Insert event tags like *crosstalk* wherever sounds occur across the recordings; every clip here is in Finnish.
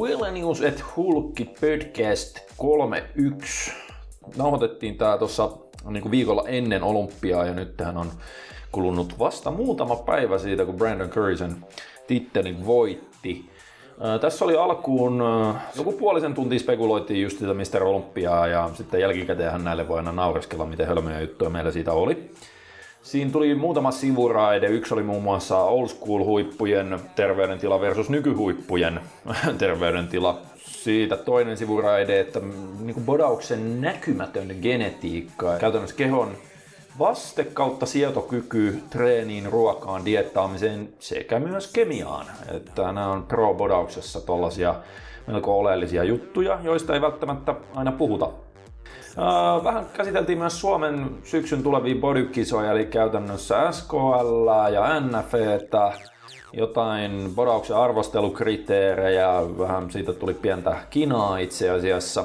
Wellenius et Hulkki podcast 31. Nauhoitettiin tää tuossa niin viikolla ennen olympiaa ja nyt tähän on kulunut vasta muutama päivä siitä, kun Brandon Curry sen tittelin voitti. Ää, tässä oli alkuun ää, joku puolisen tuntia spekuloitiin just sitä Mr. Olympiaa ja sitten jälkikäteen näille voi aina naureskella, miten hölmöjä juttuja meillä siitä oli. Siinä tuli muutama sivuraide. Yksi oli muun muassa old school huippujen terveydentila versus nykyhuippujen *laughs* terveydentila. Siitä toinen sivuraide, että niin kuin bodauksen näkymätön genetiikka, käytännössä kehon vaste kautta sietokyky treeniin, ruokaan, diettaamiseen sekä myös kemiaan. Että nämä on pro-bodauksessa tollaisia melko oleellisia juttuja, joista ei välttämättä aina puhuta Vähän käsiteltiin myös Suomen syksyn tulevia bodykisoja, eli käytännössä SKL ja NFEtä, jotain bodauksen arvostelukriteerejä, vähän siitä tuli pientä kinaa itse asiassa.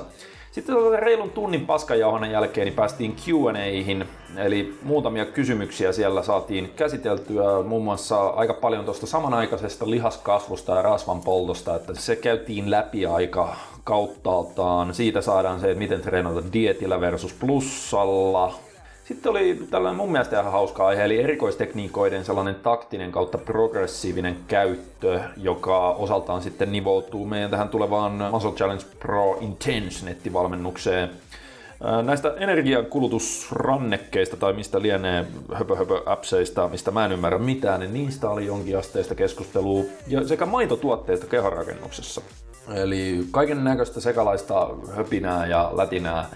Sitten reilun tunnin paskajauhanan jälkeen niin päästiin Q&A:ihin, eli muutamia kysymyksiä siellä saatiin käsiteltyä, muun muassa aika paljon tuosta samanaikaisesta lihaskasvusta ja rasvan poltosta, että se käytiin läpi aika kauttaaltaan. Siitä saadaan se, että miten treenata dietillä versus plussalla. Sitten oli tällainen mun mielestä ihan hauska aihe, eli erikoistekniikoiden sellainen taktinen kautta progressiivinen käyttö, joka osaltaan sitten nivoutuu meidän tähän tulevaan Muscle Challenge Pro Intense nettivalmennukseen. Näistä energiankulutusrannekkeista tai mistä lienee höpö, höpö appseista, mistä mä en ymmärrä mitään, niin niistä oli jonkin asteista keskustelua ja sekä maitotuotteista kehonrakennuksessa. Eli kaiken näköistä sekalaista höpinää ja lätinää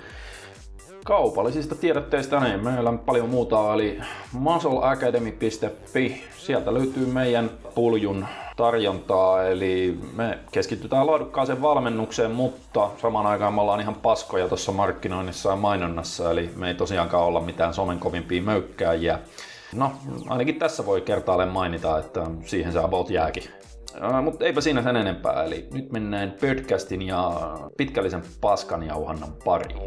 kaupallisista tiedotteista niin meillä on paljon muuta, eli muscleacademy.fi. Sieltä löytyy meidän puljun tarjontaa, eli me keskitytään laadukkaaseen valmennukseen, mutta samaan aikaan me ollaan ihan paskoja tuossa markkinoinnissa ja mainonnassa, eli me ei tosiaankaan olla mitään somen kovimpia möykkääjiä. No, ainakin tässä voi kertaalleen mainita, että siihen se about jääkin. Uh, mutta eipä siinä sen enempää, eli nyt mennään podcastin ja pitkällisen paskan jauhannan pariin.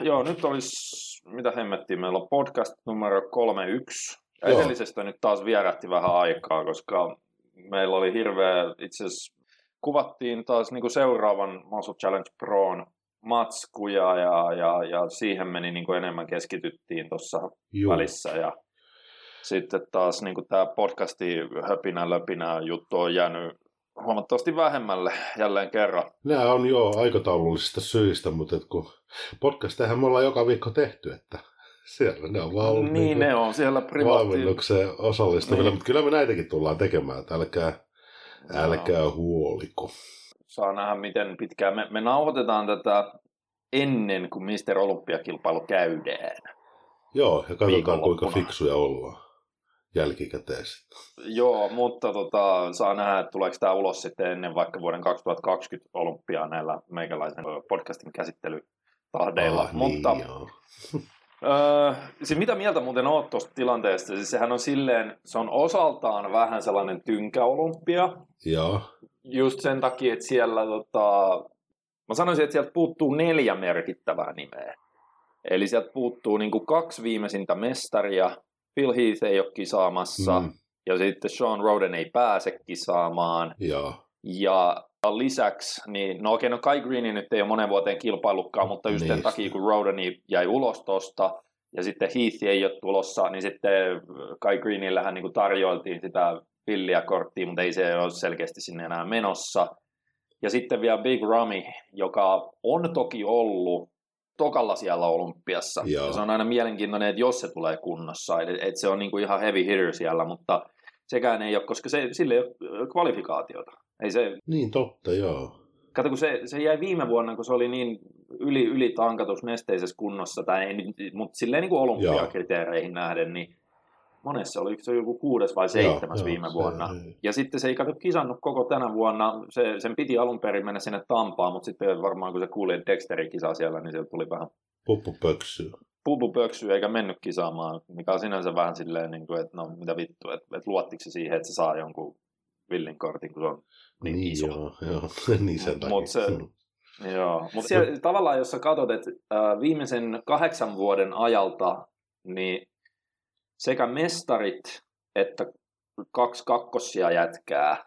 Joo, nyt olisi, mitä hemmettiin, meillä on podcast numero 31. Joo. Edellisestä nyt taas vierähti vähän aikaa, koska meillä oli hirveä, itse asiassa kuvattiin taas niin kuin seuraavan Muscle Challenge Proon matskuja ja, ja, ja siihen meni niin kuin enemmän keskityttiin tuossa välissä ja sitten taas niin tämä podcasti höpinä löpinä juttu on jäänyt huomattavasti vähemmälle jälleen kerran. Nämä on jo aikataulullisista syistä, mutta et kun podcastehän me ollaan joka viikko tehty, että siellä ne on vaan ollut niin, niin ne on siellä valmennukseen osallistuvilla, niin. mutta kyllä me näitäkin tullaan tekemään, että älkää, älkää huoliko. Saa nähdä, miten pitkään. Me, me nauhoitetaan tätä ennen kuin Mister Olympiakilpailu käydään. Joo, ja katsotaan kuinka fiksuja ollaan jälkikäteen. Joo, mutta tota, saa nähdä, että tuleeko tämä ulos sitten ennen vaikka vuoden 2020 olympiaa näillä meikäläisen podcastin käsittelytahdeilla. Ah, mutta niin, öö, siis mitä mieltä muuten oot tuosta tilanteesta? Siis sehän on silleen, se on osaltaan vähän sellainen tynkäolympia. Joo. Just sen takia, että siellä tota, mä sanoisin, että sieltä puuttuu neljä merkittävää nimeä. Eli sieltä puuttuu niin kuin kaksi viimeisintä mestaria, Phil Heath ei ole kisaamassa, mm. ja sitten Sean Roden ei pääse kisaamaan. Ja, ja lisäksi, niin no okei, no Kai Green nyt ei ole monen vuoteen kilpailutkaan, mutta just sen takia, kun Roden jäi ulos tosta, ja sitten Heath ei ole tulossa, niin sitten Kai Greenillähän niin tarjoiltiin sitä pilliä korttia, mutta ei se ole selkeästi sinne enää menossa. Ja sitten vielä Big Ramy, joka on toki ollut tokalla siellä olympiassa. Ja se on aina mielenkiintoinen, että jos se tulee kunnossa, että et se on niinku ihan heavy hitter siellä, mutta sekään ei ole, koska se, sille ei ole kvalifikaatiota. Ei se... Niin totta, joo. Kato, kun se, se jäi viime vuonna, kun se oli niin yli, yli tankatus nesteisessä kunnossa, tai ei, mutta silleen niin kuin olympiakriteereihin nähden, niin monessa oli se joku kuudes vai seitsemäs joo, viime joo, vuonna. Se, ja sitten se ei kato kisannut koko tänä vuonna. Se, sen piti alun perin mennä sinne Tampaan, mutta sitten varmaan kun se kuuli, että Dexteri kisaa siellä, niin sieltä tuli vähän Pupupöksyä. Pupupöksyä eikä mennyt kisaamaan, mikä on sinänsä vähän silleen, niin kuin, että no mitä vittu, että, että luottiko se siihen, että se saa jonkun villin kortin, kun se on niin, niin iso. Joo, joo. *laughs* niin sen Mut se, Joo, mutta tavallaan jos sä katsot, että äh, viimeisen kahdeksan vuoden ajalta, niin sekä mestarit että kaksi kakkosia jätkää,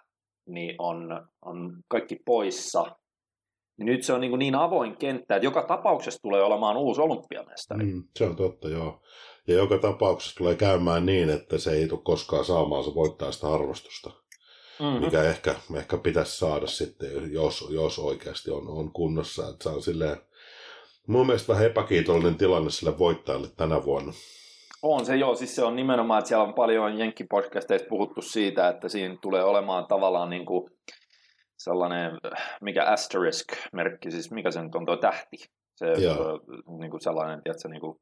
niin on, on kaikki poissa. Niin nyt se on niin, niin avoin kenttä, että joka tapauksessa tulee olemaan uusi olympiamestari. Mm, se on totta, joo. Ja joka tapauksessa tulee käymään niin, että se ei tule koskaan saamaan se voittaa sitä arvostusta. Mm-hmm. Mikä ehkä, ehkä pitäisi saada sitten, jos, jos oikeasti on, on kunnossa. Että se on silleen, mun mielestä vähän epäkiitollinen tilanne sille voittajalle tänä vuonna. On se joo, siis se on nimenomaan, että siellä on paljon Jenkki-podcasteista puhuttu siitä, että siinä tulee olemaan tavallaan niin kuin sellainen, mikä asterisk-merkki, siis mikä se nyt on tuo tähti. Se niin kuin sellainen, tiedätkö, niin kuin,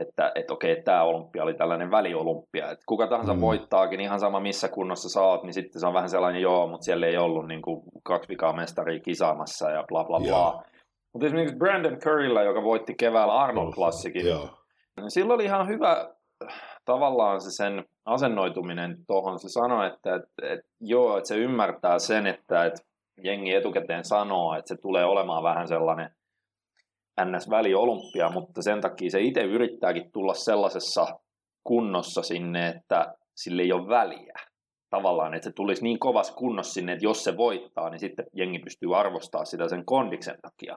että, että okei, tämä olympia oli tällainen väliolympia, että kuka tahansa mm. voittaakin, ihan sama missä kunnossa sä oot, niin sitten se on vähän sellainen, joo, mutta siellä ei ollut niin kuin kaksi vikaa mestaria kisaamassa ja bla bla bla. Mutta esimerkiksi Brandon Currylla, joka voitti keväällä Arnold Classicin, niin sillä oli ihan hyvä tavallaan se sen asennoituminen tuohon. Se sanoi, että, että, että joo, että se ymmärtää sen, että, että jengi etukäteen sanoo, että se tulee olemaan vähän sellainen NS-väliolympia, mutta sen takia se itse yrittääkin tulla sellaisessa kunnossa sinne, että sille ei ole väliä. Tavallaan, että se tulisi niin kovassa kunnossa sinne, että jos se voittaa, niin sitten jengi pystyy arvostamaan sitä sen kondiksen takia.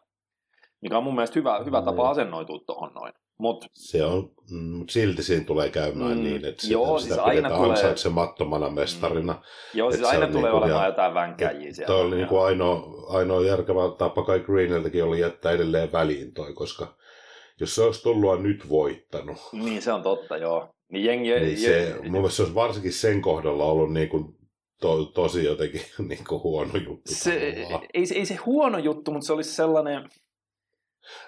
Mikä on mun mielestä hyvä, hyvä tapa niin. asennoitua tuohon noin. Mut, se on, mm, silti siinä tulee käymään mm, niin, että joo, sitä, siis sitä aina tulee, ansaitsemattomana mestarina. Mm, joo, siis aina tulee niin olemaan ja, jotain vänkäjiä siellä. Toi oli niin kuin ainoa, ainoa järkevä tapa kai Greeniltäkin oli jättää edelleen väliin toi, koska jos se olisi tullut nyt voittanut. Niin se on totta, joo. Niin jengi, niin se, je, mun mielestä se olisi varsinkin sen kohdalla ollut niin kuin to, tosi jotenkin *laughs* niin kuin huono juttu. Se, ei, ei se huono juttu, mutta se olisi sellainen,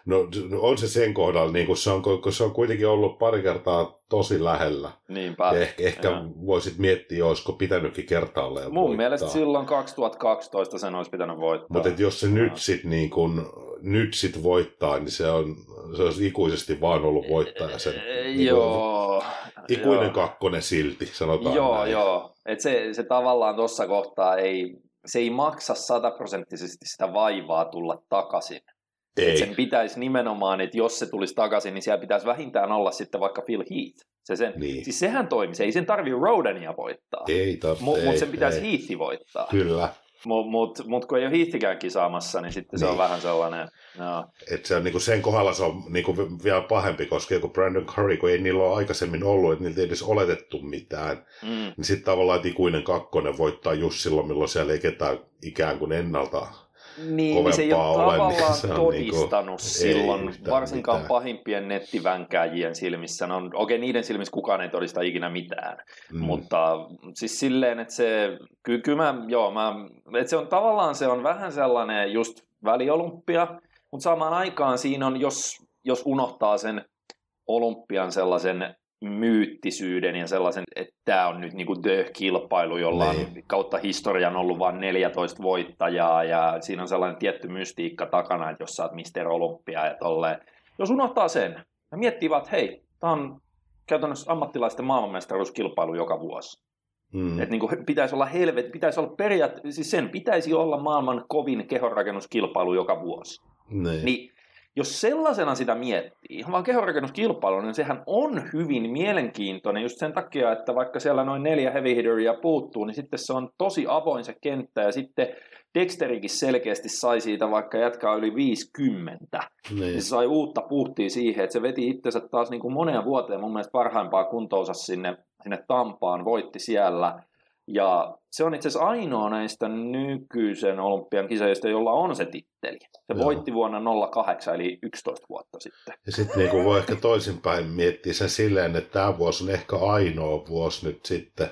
No on se sen kohdalla, niin kun se, on, kun se on kuitenkin ollut pari kertaa tosi lähellä. Niinpä. Ja ehkä, ehkä voisit miettiä, olisiko pitänytkin kertaalleen Mun voittaa. mielestä silloin 2012 sen olisi pitänyt voittaa. Mutta jos se nyt sitten niin kun, nyt sit voittaa, niin se on se olisi ikuisesti vaan ollut voittaja sen. Niin joo. Ikuinen joo. kakkonen silti, sanotaan Joo, näin. joo. Et se, se tavallaan tuossa kohtaa ei, se ei maksa sataprosenttisesti sitä vaivaa tulla takaisin. Ei. sen pitäisi nimenomaan, että jos se tulisi takaisin, niin siellä pitäisi vähintään olla sitten vaikka Phil Heath. Se sen, niin. Siis sehän toimi, se ei sen tarvitse Rodenia voittaa. Ei tarvitse. Mutta mut sen pitäisi Heathi voittaa. Kyllä. Mutta mut, mut kun ei ole Heathikään kisaamassa, niin sitten niin. se on niin. vähän sellainen... No. Et se on, niinku sen kohdalla se on niinku vielä pahempi, koska joku Brandon Curry, kun ei niillä ole aikaisemmin ollut, että niiltä ei edes oletettu mitään, mm. niin sitten tavallaan että ikuinen kakkonen voittaa just silloin, milloin siellä ei ketään ikään kuin ennalta niin, niin se ei ole tavallaan niin se todistanut niinku, silloin, ei varsinkaan mitään. pahimpien nettivänkäjien silmissä. No, okei, niiden silmissä kukaan ei todista ikinä mitään, mm. mutta siis silleen, että se, kyllä, kyllä mä, joo, mä, että se on tavallaan se on vähän sellainen just väliolympia, mutta samaan aikaan siinä on, jos, jos unohtaa sen olympian sellaisen myyttisyyden ja sellaisen, että tämä on nyt niinku The-kilpailu, jolla niin. on kautta historian ollut vain 14 voittajaa ja siinä on sellainen tietty mystiikka takana, että jos sä oot Mister Olympia ja tolleen. Jos unohtaa sen ja miettii vaan, että hei, tämä on käytännössä ammattilaisten maailmanmestaruuskilpailu joka vuosi. Mm. Että niin pitäisi olla helvet, pitäisi olla periaat, siis sen pitäisi olla maailman kovin kehonrakennuskilpailu joka vuosi. Niin. niin jos sellaisena sitä miettii, ihan vaan kehonrakennuskilpailu, niin sehän on hyvin mielenkiintoinen just sen takia, että vaikka siellä noin neljä heavy hitteria puuttuu, niin sitten se on tosi avoin se kenttä ja sitten Dexterikin selkeästi sai siitä vaikka jatkaa yli 50. Niin. Se sai uutta puhtia siihen, että se veti itsensä taas niin kuin moneen vuoteen mun mielestä parhaimpaa kuntoonsa sinne, sinne Tampaan, voitti siellä – ja se on itse asiassa ainoa näistä nykyisen olympian kisajista, jolla on se titteli. Se Joo. voitti vuonna 08, eli 11 vuotta sitten. Ja sitten niin voi ehkä toisinpäin miettiä sen silleen, että tämä vuosi on ehkä ainoa vuosi nyt sitten,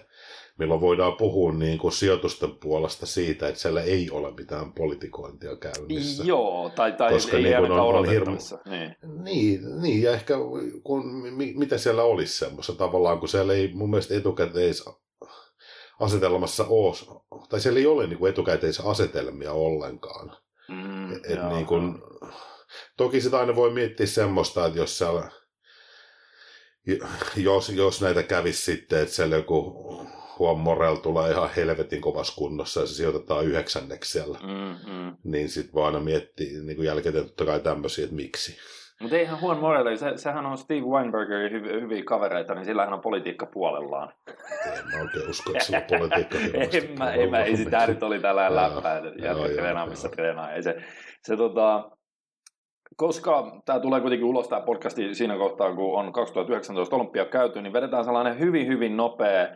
milloin voidaan puhua niin kuin sijoitusten puolesta siitä, että siellä ei ole mitään politikointia käynnissä. Joo, tai, tai Koska ei, niin ei on, on hirmu... niin. niin. Niin, ja ehkä kun, mitä siellä olisi semmoista tavallaan, kun siellä ei mun mielestä etukäteen asetelmassa ole, tai siellä ei ole niin kuin etukäteisiä asetelmia ollenkaan. Mm, Et niin kuin, toki sitä aina voi miettiä semmoista, että jos siellä, jos, jos näitä kävisi sitten, että siellä joku Juan Morel tulee ihan helvetin kovassa kunnossa ja se sijoitetaan yhdeksänneksi siellä, mm, mm. niin sitten voi aina miettiä niin jälkeen totta kai tämmöisiä, että miksi. Mutta eihän Juan Morelli, se, sehän on Steve Weinbergerin hyv, hyviä kavereita, niin sillähän on politiikka puolellaan. En mä oikein usko, että sillä politiikka *laughs* en mä, en mä, ei sitä nyt oli tällä läppää, että jatka treenaa missä treenaa. Ei se, se tota, koska tämä tulee kuitenkin ulos tämä podcasti siinä kohtaa, kun on 2019 olympia käyty, niin vedetään sellainen hyvin, hyvin nopea,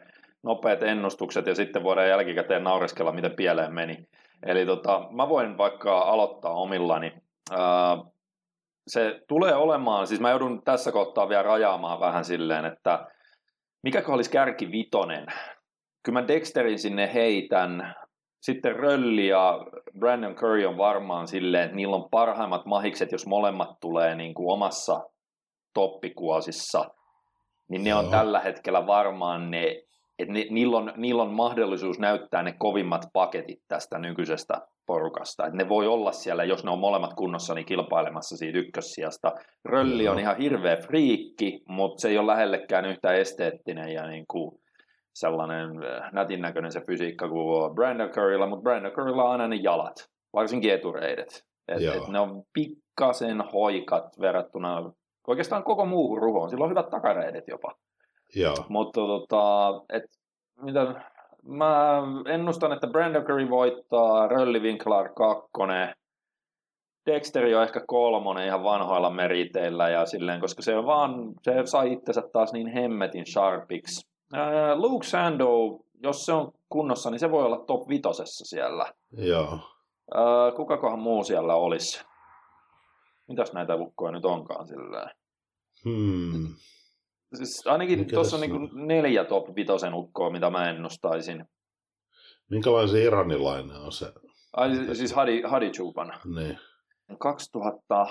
nopeat ennustukset ja sitten voidaan jälkikäteen naureskella, miten pieleen meni. Eli tota, mä voin vaikka aloittaa omillani. Se tulee olemaan, siis mä joudun tässä kohtaa vielä rajaamaan vähän silleen, että mikä olisi kärki vitonen? Kyllä mä Dexterin sinne heitän, sitten Rölli ja Brandon Curry on varmaan silleen, että niillä on parhaimmat mahikset, jos molemmat tulee niin kuin omassa toppikuosissa, niin ne Joo. on tällä hetkellä varmaan ne, että ne, niillä, on, niillä on mahdollisuus näyttää ne kovimmat paketit tästä nykyisestä porukasta. Että ne voi olla siellä, jos ne on molemmat kunnossa, niin kilpailemassa siitä ykkössijasta. Rölli on ihan hirveä friikki, mutta se ei ole lähellekään yhtä esteettinen ja niin kuin sellainen äh, nätin näköinen se fysiikka kuin Brandon Currylla, mutta Brandon Currylla on aina ne jalat, varsinkin etureidet. Et, et ne on pikkasen hoikat verrattuna oikeastaan koko muuhun ruhoon. Sillä on hyvät takareidet jopa. Joo. Mutta tota, et, mitä, mä ennustan, että Brandon Curry voittaa, Rölli Winkler kakkonen, Dexteri on ehkä kolmonen ihan vanhoilla meriteillä ja silleen, koska se on vaan, se sai itsensä taas niin hemmetin sharpiksi Ää, Luke Sandow, jos se on kunnossa, niin se voi olla top vitosessa siellä. Joo. Ää, kukakohan muu siellä olisi? Mitäs näitä lukkoja nyt onkaan sillä Hmm. Siis ainakin tuossa on niinku neljä top vitosen ukkoa, mitä mä ennustaisin. Minkälainen se iranilainen on se? Ai, siis Hadi, Hadi Chupan. Niin. 2000,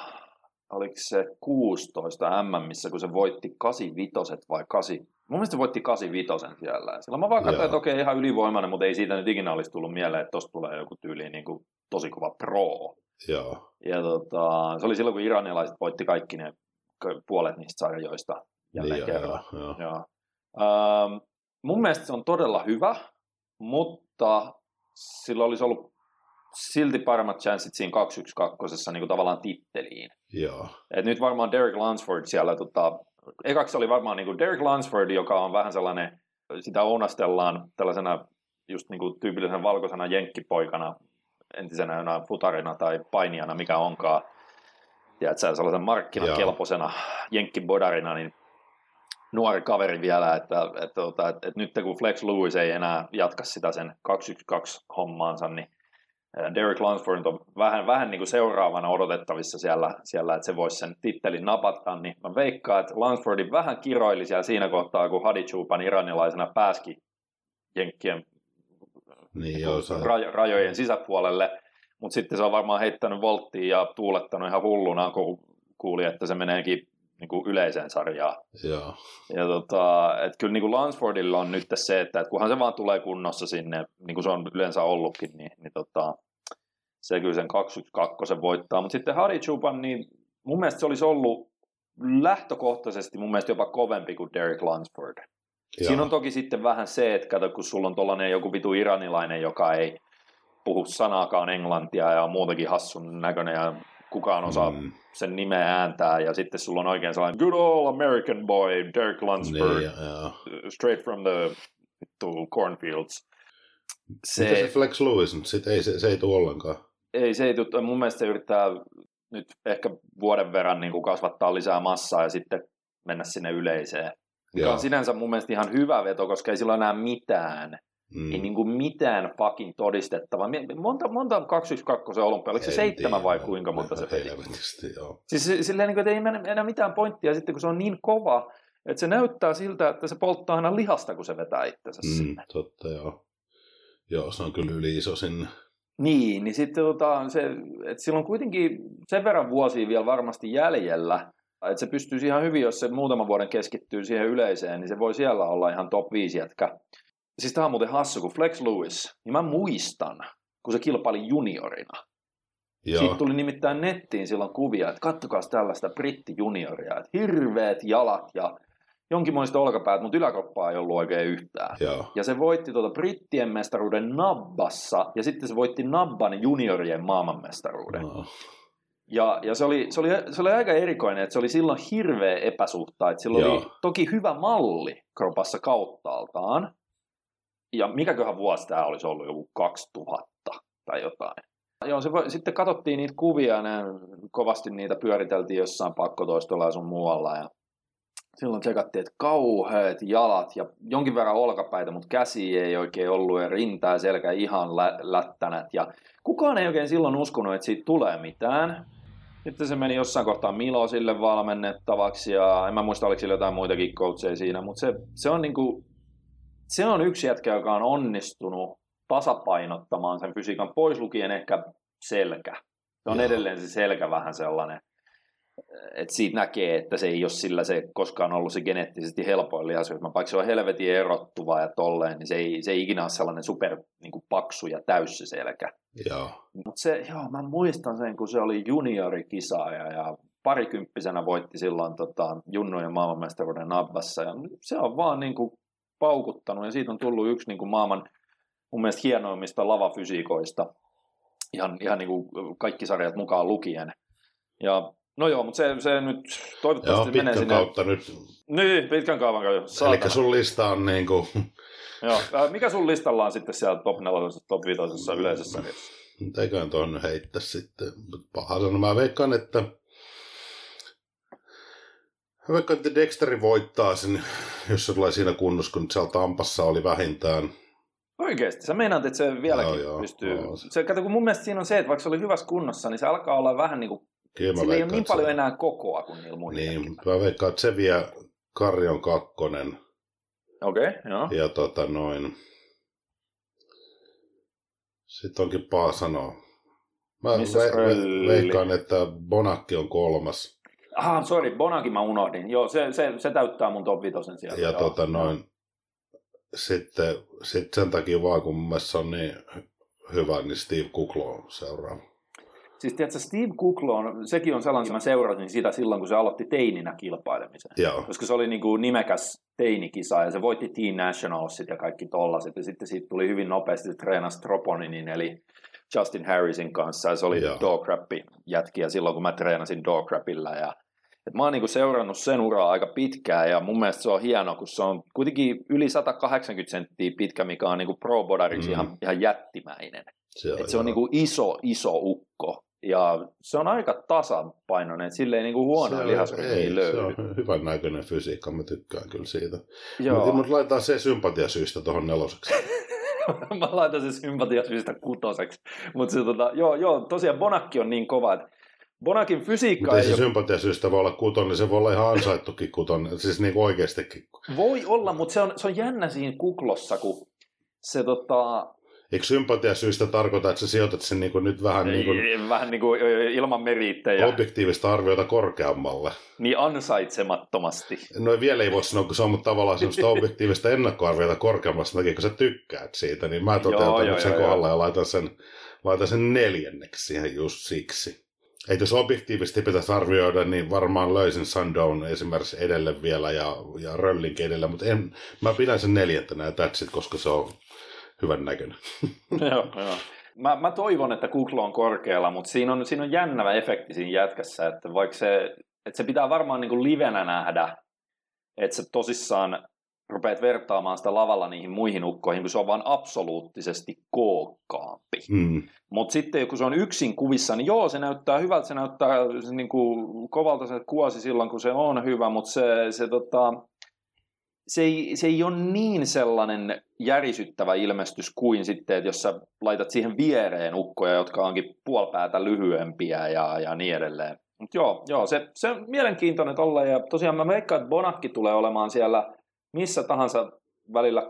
oliko se 16 M, missä kun se voitti 85 vai 8, Mun mielestä se voitti 85 siellä. Silloin mä vaan katsoin, että okei, ihan ylivoimainen, mutta ei siitä nyt ikinä olisi tullut mieleen, että tosta tulee joku tyyli niin kuin tosi kova pro. Joo. Ja tota, se oli silloin, kun iranilaiset voitti kaikki ne puolet niistä sarjoista jälleen niin, kerran. Joo, joo. Joo. Ähm, mun mielestä se on todella hyvä, mutta sillä olisi ollut silti paremmat chanssit siinä 2-1-2 niin kuin tavallaan titteliin. Joo. Et nyt varmaan Derek Lansford siellä tota, ekaksi oli varmaan niin kuin Derek Lansford, joka on vähän sellainen, sitä ounastellaan tällaisena just niin kuin tyypillisen valkoisena jenkkipoikana, entisenä jonain futarina tai painijana, mikä onkaan. Tiedätkö, sellaisen markkinakelpoisena jenkkibodarina, niin nuori kaveri vielä, että, että, että, että, että nyt kun Flex Lewis ei enää jatka sitä sen 212 hommaansa, niin Derek Lansford on vähän, vähän niin kuin seuraavana odotettavissa siellä, siellä, että se voisi sen tittelin napata, niin mä veikkaan, että Lansfordin vähän kiroili siellä siinä kohtaa, kun Hadi Chupan iranilaisena pääski Jenkkien niin, joo, rajo, rajojen sisäpuolelle, mutta sitten se on varmaan heittänyt volttiin ja tuulettanut ihan hulluna, kun kuuli, että se meneekin niin kuin yleiseen sarjaan. Joo. Ja tota, että kyllä niin kuin Lansfordilla on nyt se, että, että kunhan se vaan tulee kunnossa sinne, niin kuin se on yleensä ollutkin, niin, niin tota, se kyllä sen 2 voittaa. Mutta sitten Harry Chupan, niin mun mielestä se olisi ollut lähtökohtaisesti mun mielestä jopa kovempi kuin Derek Lansford. Joo. Siinä on toki sitten vähän se, että kato, kun sulla on tollainen joku vitu iranilainen, joka ei puhu sanaakaan englantia ja on muutenkin hassun näköinen ja kukaan osaa mm. sen nimeä ääntää, ja sitten sulla on oikein sellainen good old American boy, Dirk Lunsford, niin, ja, straight from the to cornfields. Se, Mitä se Flex Lewis nyt sit ei, se, se ei tule ollenkaan? Ei, se ei tule. Mun mielestä se yrittää nyt ehkä vuoden verran niin kuin kasvattaa lisää massaa ja sitten mennä sinne yleiseen. Mikä on sinänsä mun mielestä ihan hyvä veto, koska ei sillä enää mitään Mm. Ei niin kuin mitään fucking todistettavaa. Monta, monta 212 olympia, oliko se ei seitsemän tiedä, vai kuinka monta se peli? joo. Siis silleen, niin kuin, että ei enää mitään pointtia sitten, kun se on niin kova, että se näyttää siltä, että se polttaa aina lihasta, kun se vetää itsensä mm, sinne. Totta, joo. Joo, se on kyllä yli iso sinne. Niin, niin sitten tota, se, että sillä on kuitenkin sen verran vuosia vielä varmasti jäljellä, että se pystyisi ihan hyvin, jos se muutaman vuoden keskittyy siihen yleiseen, niin se voi siellä olla ihan top 5 jätkä. Siis tämä on muuten hassu, kun Flex Lewis, niin mä muistan, kun se kilpaili juniorina. Joo. Siitä tuli nimittäin nettiin silloin kuvia, että kattokaa tällaista brittijunioria, että hirveät jalat ja jonkinmoista olkapäät, mutta yläkroppaa ei ollut oikein yhtään. Joo. Ja se voitti tuota brittien mestaruuden Nabbassa, ja sitten se voitti Nabban juniorien maailmanmestaruuden. No. Ja, ja se, oli, se, oli, se oli aika erikoinen, että se oli silloin hirveä epäsuhta. Että sillä Joo. oli toki hyvä malli kropassa kauttaaltaan. Ja mikäköhän vuosi tämä olisi ollut, joku 2000 tai jotain. Joo, se voi, sitten katsottiin niitä kuvia, ne, kovasti niitä pyöriteltiin jossain pakkotoistolla ja sun muualla. Ja silloin tsekattiin, että kauheat jalat ja jonkin verran olkapäitä, mutta käsi ei oikein ollut ja rinta ja selkä ihan lä- lättänät. Ja kukaan ei oikein silloin uskonut, että siitä tulee mitään. Sitten se meni jossain kohtaa Milo sille valmennettavaksi ja en mä muista, oliko sillä jotain muitakin coacheja siinä, mutta se, se, on niinku, se on yksi jätkä, joka on onnistunut tasapainottamaan sen fysiikan pois lukien ehkä selkä. Se on Joo. edelleen se selkä vähän sellainen, että siitä näkee, että se ei ole sillä se koskaan ollut se geneettisesti helpoin lihasryhmä. Vaikka se on helvetin erottuva ja tolleen, niin se ei, se ei ikinä ole sellainen super niin kuin paksu ja täys se selkä. Joo. Mutta se, joo, mä muistan sen, kun se oli juniorikisaaja ja parikymppisenä voitti silloin tota, junnujen maailmanmestaruuden Nabbassa. Ja se on vaan niin kuin paukuttanut ja siitä on tullut yksi niin kuin maailman mun mielestä hienoimmista lavafysiikoista. Ihan, ihan niin kuin kaikki sarjat mukaan lukien. Ja no joo, mutta se, se nyt Joo, toivottavasti menee pitkän sinne. kautta nyt. Niin, pitkän kaavan kautta. Eli sun lista on niin kuin, Joo. Äh, Mikä sun listalla on sitten siellä top 4, top 5 yleisessä sarjassa? eiköhän tuon heittää sitten. Paha sanoa. Mä veikkaan, että Mä veikkaan, että Dexteri voittaa sen, jos se tulee siinä kunnossa, kun siellä Tampassa oli vähintään. Oikeesti, sä meinaat, että se vieläkin Joo, joo, pystyy. joo. Se, kato, kun mun mielestä siinä on se, että vaikka se oli hyvässä kunnossa, niin se alkaa olla vähän niin kuin, Kyllä sillä ei ole niin paljon se- enää kokoa kuin niillä muilla. Niin, mä veikkaan, että se vie Karjon kakkonen Okei, okay, joo. ja tota noin. Sitten onkin paha sanoa. Mä ve- ve- veikkaan, että Bonakki on kolmas. Aha, sorry, Bonakin mä unohdin. Joo, se, se, se täyttää mun top 5 sieltä. Ja joo. tota noin, sitten sit sen takia vaan, kun mun mielestä se on niin hyvä, niin Steve Kuklo seuraa. Siis tiedätkö, Steve Kuklo on, sekin on sellainen, että mä seurasin sitä silloin, kun se aloitti teininä kilpailemisen. Joo, Koska se oli niin kuin nimekäs teinikisa ja se voitti Teen Nationalsit ja kaikki tollaset. Ja sitten siitä tuli hyvin nopeasti se treenasi Troponinin eli Justin Harrisin kanssa ja se oli Joo. dogcrappi jätkiä silloin, kun mä treenasin dogcrapilla. Ja, et mä oon niin kuin seurannut sen uraa aika pitkään ja mun mielestä se on hieno, kun se on kuitenkin yli 180 senttiä pitkä, mikä on niin kuin pro bodariksi Mm. ihan, ihan jättimäinen. se on, Et se on joo. niin kuin iso, iso ukko. Ja se on aika tasapainoinen, että sille ei niin Se on- lihasryhmiä ei, löydy. Se on hyvän näköinen fysiikka, mä tykkään kyllä siitä. Mutta mut laitetaan se sympatiasyistä tuohon neloseksi. *laughs* mä laitan sen sympatiasyistä kutoseksi. Mutta se, tota, joo, joo, tosiaan Bonakki on niin kova, että Bonakin fysiikka Mutta ei se ole, sympatiasyistä voi olla kuton, niin se voi olla ihan ansaittukin kuton, siis niin kuin oikeastikin. voi olla, mutta se on, se on jännä siinä kuklossa, kun se tota, Eikö sympatiasyistä tarkoita, että sä sijoitat sen niin kuin nyt vähän niin kuin ei, vähän niin kuin ilman meriittejä, objektiivista arviota korkeammalle? niin ansaitsemattomasti. No vielä ei voi sanoa, kun se on mutta tavallaan semmoista *laughs* objektiivista ennakkoarviota korkeammasta takia, kun sä tykkäät siitä, niin mä Joo, toteutan joo, nyt sen joo, kohdalla ja laitan sen, laitan sen neljänneksi siihen just siksi. Ei jos objektiivisesti pitäisi arvioida, niin varmaan löysin Sundown esimerkiksi edelle vielä ja, ja Röllinkin edelle, mutta en, mä pidän sen neljäntenä ja that's it, koska se on hyvän näköinen. *laughs* joo, joo. Mä, mä toivon, että Kuklo on korkealla, mutta siinä on, siinä on jännä efekti siinä jätkässä, että vaikka se, että se pitää varmaan niin kuin livenä nähdä, että sä tosissaan rupeat vertaamaan sitä lavalla niihin muihin ukkoihin, kun se on vaan absoluuttisesti kookkaampi. Hmm. Mutta sitten kun se on yksin kuvissa, niin joo, se näyttää hyvältä, se näyttää se niin kuin kovalta se kuosi silloin, kun se on hyvä, mutta se, se, tota, se, ei, se ei ole niin sellainen järisyttävä ilmestys kuin sitten, että jos sä laitat siihen viereen ukkoja, jotka onkin puolipäätä lyhyempiä ja, ja niin edelleen. Mutta joo, joo se, se on mielenkiintoinen tolle ja tosiaan mä veikkaan, että Bonakki tulee olemaan siellä missä tahansa välillä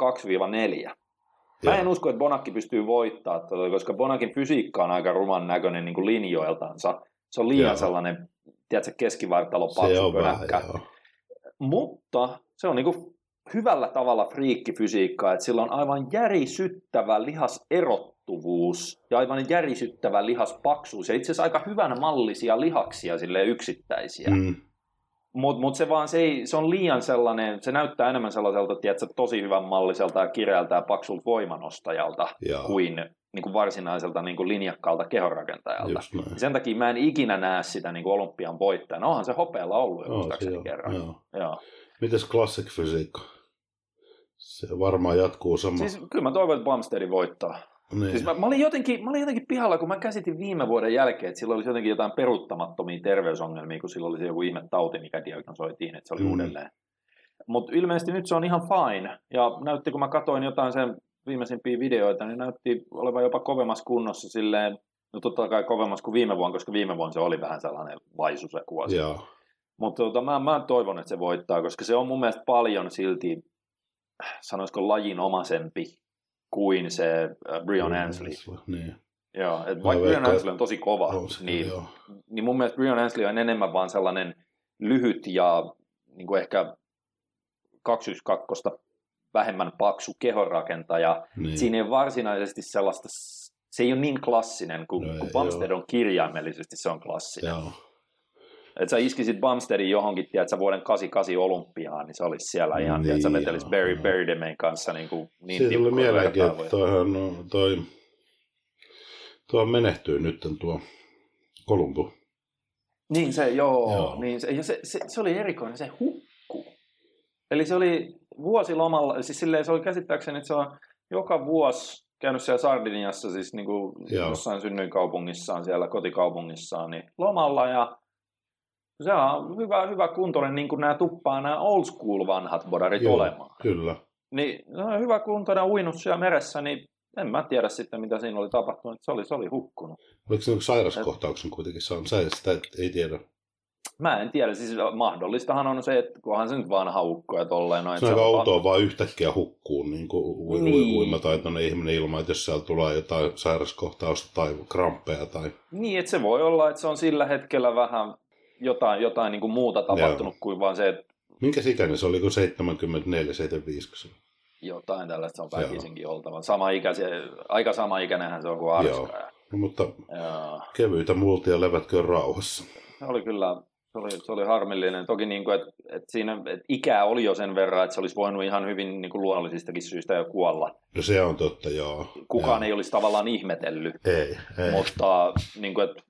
2-4. Mä en usko, että Bonakki pystyy voittaa, koska Bonakin fysiikka on aika ruman näköinen niin kuin linjoiltansa. Se on liian Joo. sellainen, tiedätkö, keskivartalo, Se paksu on vähän, pönäkkä. joo. Mutta se on niin kuin hyvällä tavalla friikkifysiikkaa, että sillä on aivan järisyttävä lihaserottuvuus ja aivan järisyttävä lihaspaksuus ja itse asiassa aika hyvän mallisia lihaksia sille yksittäisiä. Mm. Mutta mut se vaan se, ei, se on liian sellainen, se näyttää enemmän sellaiselta, tiedätkö, tosi hyvän malliselta ja kireältä ja paksulta voimanostajalta Joo. kuin niin kuin varsinaiselta niin kuin linjakkaalta kehonrakentajalta. Näin. Sen takia mä en ikinä näe sitä niin kuin olympian voittajana. Onhan se hopealla ollut jo muistaakseni se joo, kerran. joo. Joo. Mites classic fysiikka? Se varmaan jatkuu sama. Siis kyllä mä toivon, että Bumstead voittaa. Niin. Siis mä, mä, olin jotenkin, mä olin jotenkin pihalla, kun mä käsitin viime vuoden jälkeen, että sillä olisi jotenkin jotain peruuttamattomia terveysongelmia, kun sillä oli se joku ihme tauti, mikä diagnosoitiin, että se oli Mm. uudelleen. Mutta ilmeisesti nyt se on ihan fine. Ja näytti, kun mä katsoin jotain sen viimeisimpiä videoita, niin näytti olevan jopa kovemmassa kunnossa silleen, no totta kai kovemmassa kuin viime vuonna, koska viime vuonna se oli vähän sellainen vaisu se vuosi. Joo. Mutta tota, mä, mä toivon, että se voittaa, koska se on mun mielestä paljon silti, sanoisiko lajinomasempi kuin se äh, Brion Ansley. Niin. Joo, et vaikka Brian Ansley on tosi kova, On se, niin, joo. niin mun mielestä Brian Ansley on enemmän vaan sellainen lyhyt ja niin kuin ehkä 212 vähemmän paksu kehonrakentaja. Niin. Siinä ei ole varsinaisesti sellaista, se ei ole niin klassinen, kuin, No kun Bumstead on kirjaimellisesti, se on klassinen. Joo. Että sä iskisit Bumsteadin johonkin, tiedätkö, vuoden 88 olympiaan, niin se olisi siellä ihan, Niin, tiedätkö, sä vetelis joo, Barry joo. Berdemen kanssa niin, kuin, niin Siitä tuli mieleenkin, että toihan, no, toi, tuo menehtyy nyt tuo Kolumbu. Niin se, joo. Joo. Niin se, ja se, se, se, oli erikoinen, se hukku. Eli se oli vuosilomalla, siis silleen se oli käsittääkseni, että se on joka vuosi käynyt siellä Sardiniassa, siis niin kuin jossain synnyinkaupungissaan, siellä kotikaupungissaan, niin lomalla ja se on hyvä, hyvä kuntoinen, niin kuin nämä tuppaa nämä old school vanhat bodarit Joo. olemaan. Kyllä. Niin se on hyvä kuntoinen uinut siellä meressä, niin en mä tiedä sitten, mitä siinä oli tapahtunut. Se oli, se oli hukkunut. Oliko se joku sairaskohtauksen kuitenkin saanut? Sä sitä et, ei tiedä. Mä en tiedä, siis mahdollistahan on se, että kunhan se nyt vanha ukko ja tolleen. No, Se on aika outoa vaan yhtäkkiä hukkuu niin kuin niin. uimataitoinen ihminen ilman, että jos siellä tulee jotain sairaskohtausta tai kramppeja tai... Niin, että se voi olla, että se on sillä hetkellä vähän jotain, jotain niin kuin muuta tapahtunut Joo. kuin vaan se, että Minkä ikäinen se oli, kun 74, 75? kun se- jotain tällaista se on Joo. väkisinkin oltava. Sama ikäisiä, aika sama ikäinenhän se on kuin Joo. Arska. No, mutta Joo. kevyitä multia levätköön rauhassa. Se oli kyllä, se oli, se oli harmillinen. Toki niin kuin, että, että siinä että ikää oli jo sen verran, että se olisi voinut ihan hyvin niin kuin luonnollisistakin syistä jo kuolla. No se on totta, joo. Kukaan joo. ei olisi tavallaan ihmetellyt. Ei, ei. Mutta niin kuin, että